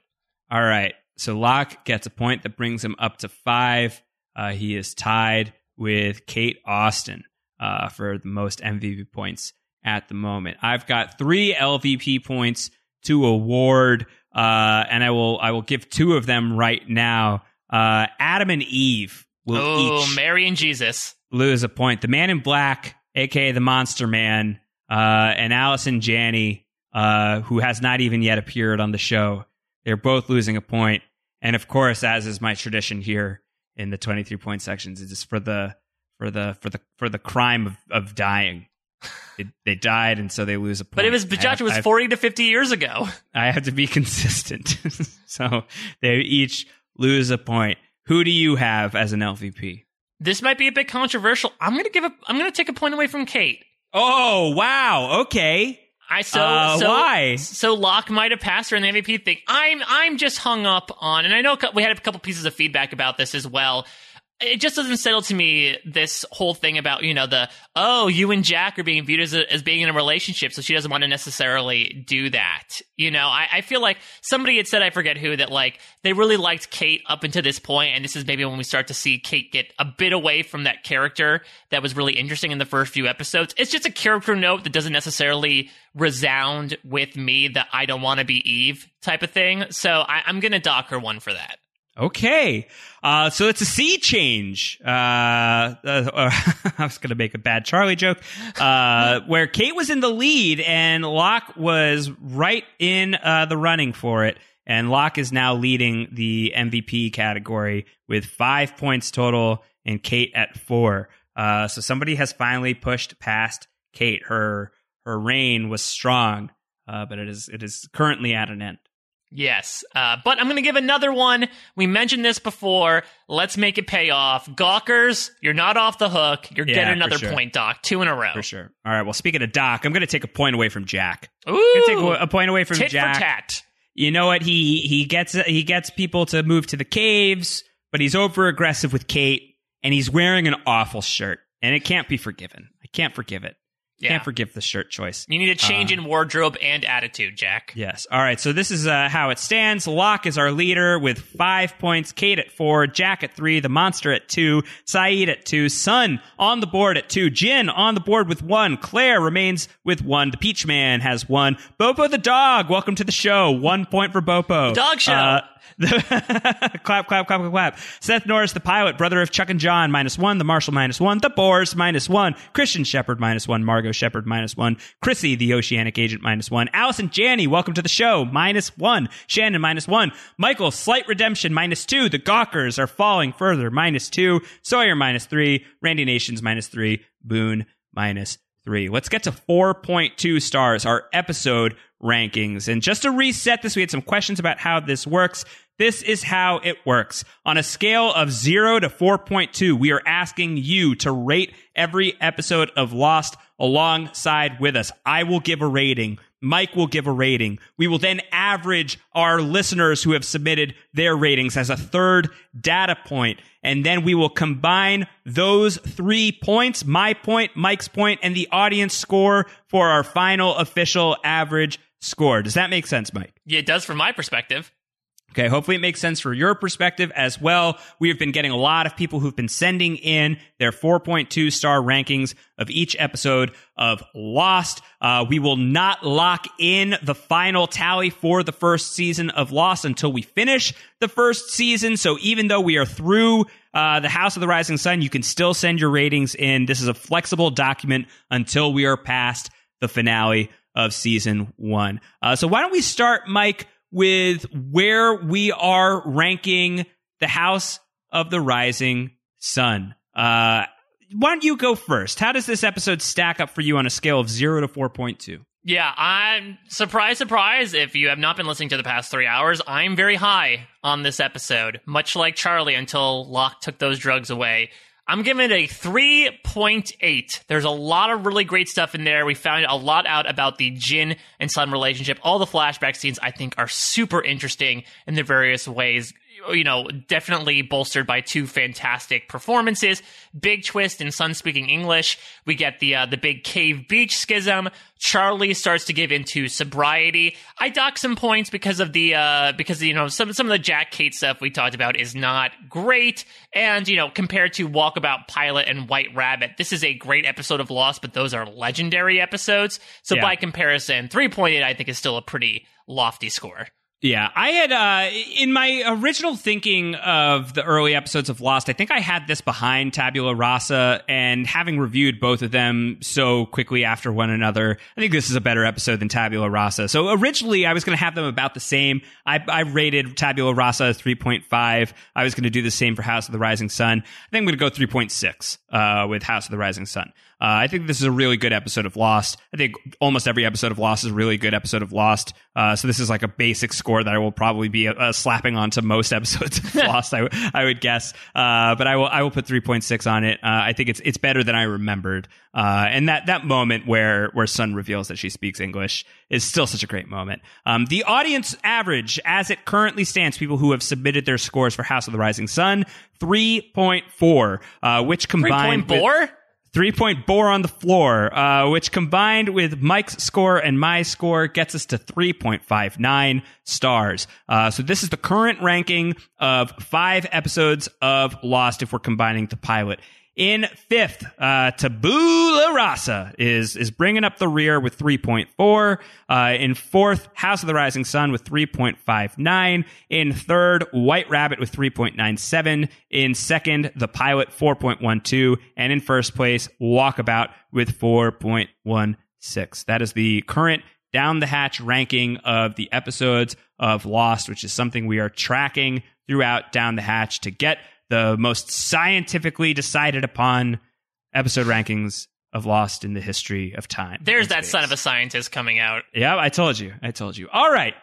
All right. So Locke gets a point that brings him up to five. Uh, he is tied with Kate Austin uh, for the most MVP points at the moment. I've got three LVP points to award, uh, and I will I will give two of them right now. Uh, Adam and Eve will oh, each Mary and Jesus. lose a point. The Man in Black, aka the Monster Man, uh, and Allison Janney, uh, who has not even yet appeared on the show, they're both losing a point. And of course, as is my tradition here in the twenty-three point sections, it is just for the for the for the for the crime of, of dying. It, they died, and so they lose a point. But it was I Bajaj was I have- 40 to 50 years ago. I have to be consistent, so they each lose a point. Who do you have as an LVP? This might be a bit controversial. I'm going to give a I'm going to take a point away from Kate. Oh, wow. Okay. I so, Uh, so why? So Locke might have passed her in the MVP thing. I'm I'm just hung up on, and I know we had a couple pieces of feedback about this as well. It just doesn't settle to me this whole thing about you know the oh you and Jack are being viewed as a, as being in a relationship, so she doesn't want to necessarily do that. You know, I, I feel like somebody had said I forget who that like they really liked Kate up until this point, and this is maybe when we start to see Kate get a bit away from that character that was really interesting in the first few episodes. It's just a character note that doesn't necessarily resound with me that I don't want to be Eve type of thing. So I, I'm gonna dock her one for that. Okay. Uh, so it's a sea change. Uh, uh, I was going to make a bad Charlie joke, uh, where Kate was in the lead and Locke was right in uh, the running for it. And Locke is now leading the MVP category with five points total and Kate at four. Uh, so somebody has finally pushed past Kate. Her her reign was strong, uh, but it is it is currently at an end. Yes, uh, but I'm going to give another one. We mentioned this before. Let's make it pay off. Gawkers, you're not off the hook. You're Yeah, getting another sure. point, Doc. Two in a row. For sure. All right. Well, speaking of Doc, I'm going to take a point away from Jack. Ooh, I'm take a point away from tit Jack. for tat. You know what? He he gets he gets people to move to the caves, but he's over aggressive with Kate, and he's wearing an awful shirt, and it can't be forgiven. I can't forgive it. Yeah. Can't forgive the shirt choice. You need a change Uh, in wardrobe and attitude, Jack. Yes. All right. So this is uh, how it stands. Locke is our leader with five points. Kate at four. Jack at three. The monster at two. Sayid at two. Sun on the board at two. Jin on the board with one. Claire remains with one. The Peach Man has one. Bopo the dog. Welcome to the show. One point for Bopo. Dog show. Uh, clap, clap, clap, clap, clap. Seth Norris, the pilot, brother of Chuck and John, minus one. The Marshall, minus one. The Boars, minus one. Christian Shephard, minus one. Margo Shephard, minus one. Chrissy, the Oceanic Agent, minus one. Allison Janney, welcome to the show, minus one. Shannon, minus one. Michael, Slight Redemption, minus two. The Gawkers are falling further, minus two. Sawyer, minus three. Randy Nations, minus three. Boone, minus three. Let's get to 4.2 stars, our episode rankings. And just to reset this, we had some questions about how this works. This is how it works. On a scale of 0 to 4.2, we are asking you to rate every episode of Lost alongside with us. I will give a rating. Mike will give a rating. We will then average our listeners who have submitted their ratings as a third data point. And then we will combine those three points, my point, Mike's point, and the audience score for our final official average score. Does that make sense, Mike? Yeah, it does from my perspective. Okay, hopefully it makes sense for your perspective as well. We have been getting a lot of people who've been sending in their 4.2 star rankings of each episode of Lost. Uh, we will not lock in the final tally for the first season of Lost until we finish the first season. So even though we are through uh, the House of the Rising Sun, you can still send your ratings in. This is a flexible document until we are past the finale of season one. Uh, so why don't we start, Mike? with where we are ranking the House of the Rising Sun. Uh, why don't you go first? How does this episode stack up for you on a scale of zero to 4.2? Yeah, I'm surprise, surprise. If you have not been listening to the past three hours, I'm very high on this episode, much like Charlie until Locke took those drugs away. I'm giving it a 3.8. There's a lot of really great stuff in there. We found a lot out about the Jin and Sun relationship. All the flashback scenes I think are super interesting in their various ways you know, definitely bolstered by two fantastic performances. Big twist in Sun speaking English. We get the uh, the big cave beach schism. Charlie starts to give into sobriety. I dock some points because of the uh, because you know some some of the Jack Kate stuff we talked about is not great, and you know compared to Walkabout Pilot and White Rabbit, this is a great episode of Lost, but those are legendary episodes. So Yeah. by comparison, three point eight I think is still a pretty lofty score. Yeah, I had uh in my original thinking of the early episodes of Lost, I think I had this behind Tabula Rasa and having reviewed both of them so quickly after one another, I think this is a better episode than Tabula Rasa. So originally I was going to have them about the same. I I rated Tabula Rasa 3.5. I was going to do the same for House of the Rising Sun. I think I'm going to go 3.6 uh with House of the Rising Sun. Uh, I think this is a really good episode of Lost. I think almost every episode of Lost is a really good episode of Lost. Uh, so this is like a basic score that I will probably be uh, slapping onto most episodes of Lost. I, w- I would guess, uh, but I will I will put three point six on it. Uh, I think it's it's better than I remembered. Uh, and that that moment where where Sun reveals that she speaks English is still such a great moment. Um, the audience average, as it currently stands, people who have submitted their scores for House of the Rising Sun, three point four, uh, which combined with- 3.4? Three point bore on the floor, uh, which combined with Mike's score and my score gets us to 3.59 stars. Uh, so this is the current ranking of five episodes of Lost if we're combining the pilot. In fifth, uh, Tabula Rasa is is bringing up the rear with 3.4. Uh, in fourth, House of the Rising Sun with 3.59. In third, White Rabbit with 3.97. In second, The Pilot 4.12. And in first place, Walkabout with 4.16. That is the current down the hatch ranking of the episodes of Lost, which is something we are tracking throughout down the hatch to get the most scientifically decided upon episode rankings of Lost in the history of time. There's that son of a scientist coming out. Yeah, I told you. I told you. All right.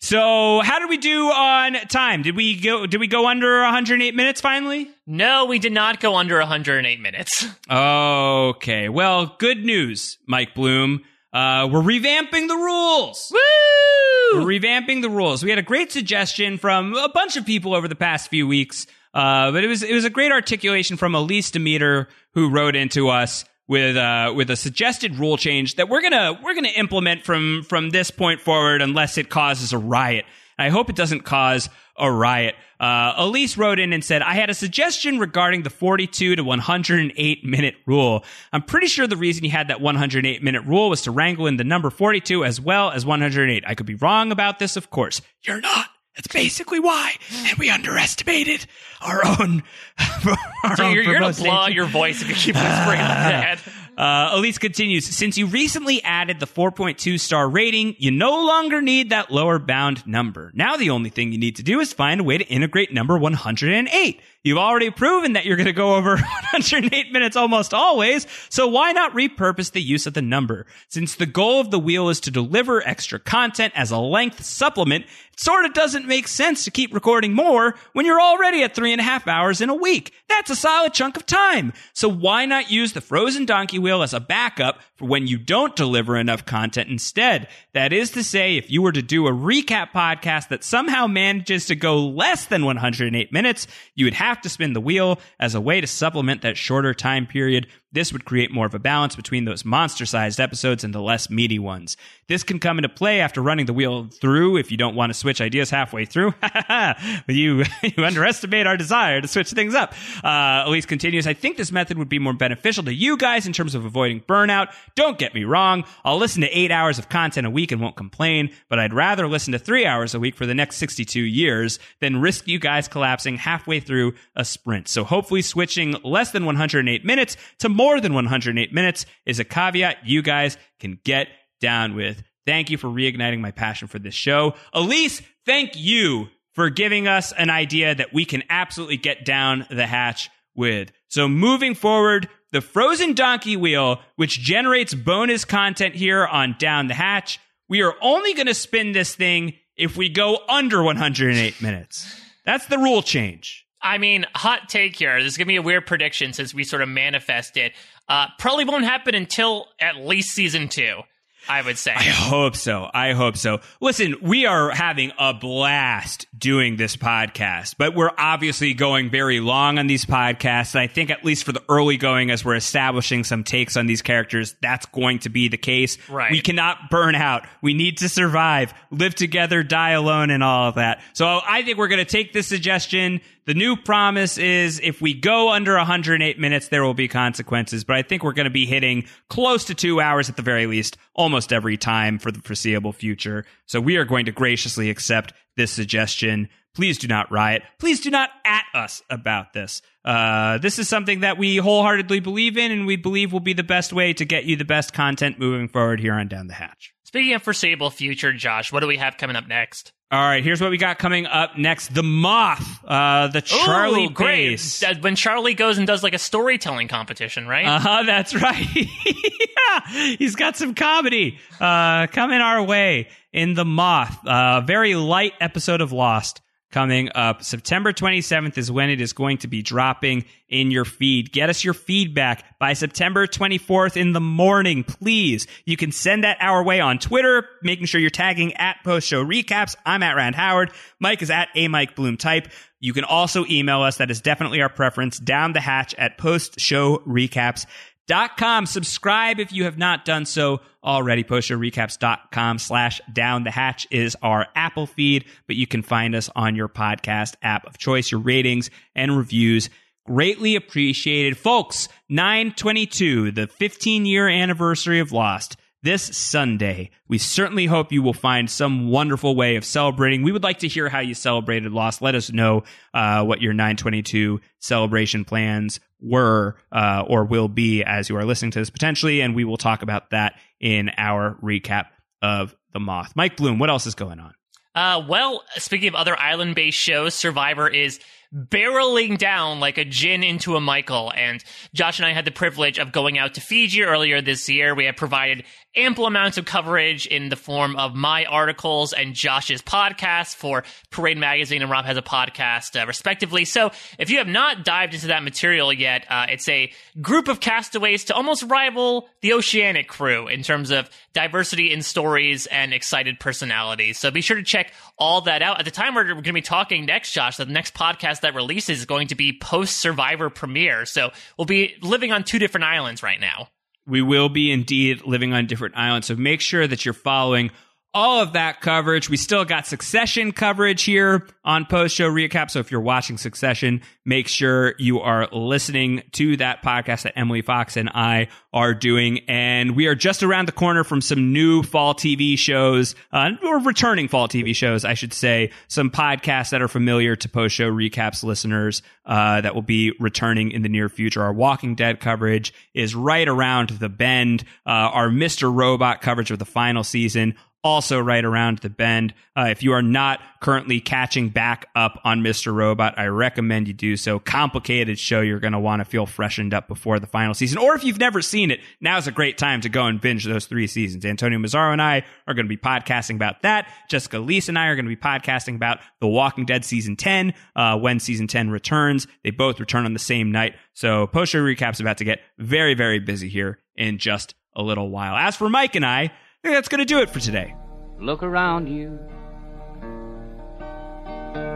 So, how did we do on time? Did we go did we go under 108 minutes finally? No, we did not go under 108 minutes. Okay. Well, good news, Mike Bloom. Uh, we're revamping the rules. Woo! We're revamping the rules. We had a great suggestion from a bunch of people over the past few weeks. Uh, but it was it was a great articulation from Elise Demeter who wrote into us with uh, with a suggested rule change that we're gonna we're gonna implement from from this point forward unless it causes a riot. I hope it doesn't cause a riot. Uh, Elise wrote in and said, I had a suggestion regarding the 42 to 108 minute rule. I'm pretty sure the reason you had that 108 minute rule was to wrangle in the number 42 as well as 108. I could be wrong about this, of course. You're not. That's basically why. And we underestimated our own. our So own you're, you're gonna proposed blow out your voice if you keep whispering like that. Uh, Elise continues, since you recently added the 4.2 star rating, you no longer need that lower bound number. Now the only thing you need to do is find a way to integrate number 108. You've already proven that you're going to go over 108 minutes almost always, so why not repurpose the use of the number? Since the goal of the wheel is to deliver extra content as a length supplement, sort of doesn't make sense to keep recording more when you're already at three and a half hours in a week. That's a solid chunk of time. So why not use the frozen donkey wheel as a backup for when you don't deliver enough content instead. That is to say, if you were to do a recap podcast that somehow manages to go less than 108 minutes, you would have to spin the wheel as a way to supplement that shorter time period. This would create more of a balance between those monster sized episodes and the less meaty ones. This can come into play after running the wheel through if you don't want to switch ideas halfway through. you, you underestimate our desire to switch things up. Uh, Elise continues, I think this method would be more beneficial to you guys in terms of avoiding burnout. Don't get me wrong. I'll listen to eight hours of content a week and won't complain, but I'd rather listen to three hours a week for the next 62 years than risk you guys collapsing halfway through a sprint. So hopefully switching less than 108 minutes to more than 108 minutes is a caveat you guys can get down with. Thank you for reigniting my passion for this show. Elise, thank you for giving us an idea that we can absolutely get down the hatch with. So moving forward, the frozen donkey wheel, which generates bonus content here on Down the Hatch, we are only going to spin this thing if we go under 108 minutes. That's the rule change. I mean, hot take here. This is going to be a weird prediction since we sort of manifest it. Uh, probably won't happen until at least season two. I would say. I hope so. I hope so. Listen, we are having a blast doing this podcast, but we're obviously going very long on these podcasts. And I think at least for the early going, as we're establishing some takes on these characters, that's going to be the case. Right. We cannot burn out. We need to survive, live together, die alone, and all of that. So I think we're going to take this suggestion. The new promise is if we go under 108 minutes, there will be consequences. But I think we're going to be hitting close to two hours at the very least, almost every time for the foreseeable future. So we are going to graciously accept this suggestion. Please do not riot. Please do not at us about this. Uh, this is something that we wholeheartedly believe in and we believe will be the best way to get you the best content moving forward here on Down the Hatch. Speaking of foreseeable future, Josh, what do we have coming up next? All right, here's what we got coming up next: the Moth, uh, the Charlie Ooh, great. Base. When Charlie goes and does like a storytelling competition, right? Uh huh. That's right. yeah, he's got some comedy uh, coming our way in the Moth. Uh, very light episode of Lost coming up. September 27th is when it is going to be dropping in your feed. Get us your feedback by September 24th in the morning, please. You can send that our way on Twitter, making sure you're tagging at post show recaps. I'm at Rand Howard. Mike is at a Mike Bloom type. You can also email us. That is definitely our preference. Down the hatch at post show recaps. Dot com. Subscribe if you have not done so already. Postshowrecaps.com slash down the hatch is our Apple feed, but you can find us on your podcast app of choice. Your ratings and reviews greatly appreciated. Folks, 922, the 15 year anniversary of Lost. This Sunday, we certainly hope you will find some wonderful way of celebrating. We would like to hear how you celebrated Lost. Let us know uh, what your 922 celebration plans were uh, or will be as you are listening to this potentially, and we will talk about that in our recap of The Moth. Mike Bloom, what else is going on? Uh, well, speaking of other island based shows, Survivor is barreling down like a Jin into a Michael. And Josh and I had the privilege of going out to Fiji earlier this year. We have provided ample amounts of coverage in the form of my articles and Josh's podcast for Parade Magazine and Rob has a podcast, uh, respectively. So if you have not dived into that material yet, uh, it's a group of castaways to almost rival the Oceanic crew in terms of diversity in stories and excited personalities. So be sure to check all that out. At the time we're going to be talking next, Josh, the next podcast that releases is going to be post Survivor premiere. So we'll be living on two different islands right now. We will be indeed living on different islands. So make sure that you're following all of that coverage. We still got Succession coverage here on post show recap. So if you're watching Succession, make sure you are listening to that podcast that Emily Fox and I are doing. And we are just around the corner from some new fall TV shows, uh, or returning fall TV shows, I should say. Some podcasts that are familiar to post show recaps listeners uh, that will be returning in the near future. Our Walking Dead coverage is right around the bend. Uh, our Mr. Robot coverage of the final season also right around the bend. Uh, if you are not currently catching back up on Mr. Robot, I recommend you do so. Complicated show you're going to want to feel freshened up before the final season. Or if you've never seen it, now's a great time to go and binge those three seasons. Antonio Mazzaro and I are going to be podcasting about that. Jessica Leese and I are going to be podcasting about The Walking Dead season 10 uh, when season 10 returns. They both return on the same night. So post show recap's about to get very, very busy here in just a little while. As for Mike and I, That's going to do it for today. Look around you.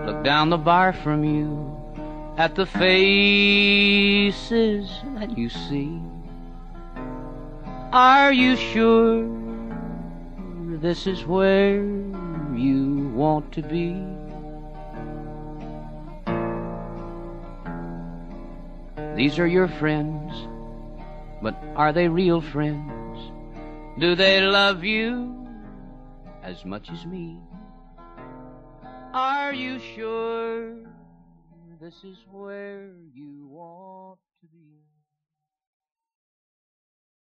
Look down the bar from you at the faces that you see. Are you sure this is where you want to be? These are your friends, but are they real friends? Do they love you as much as me? Are you sure this is where you want?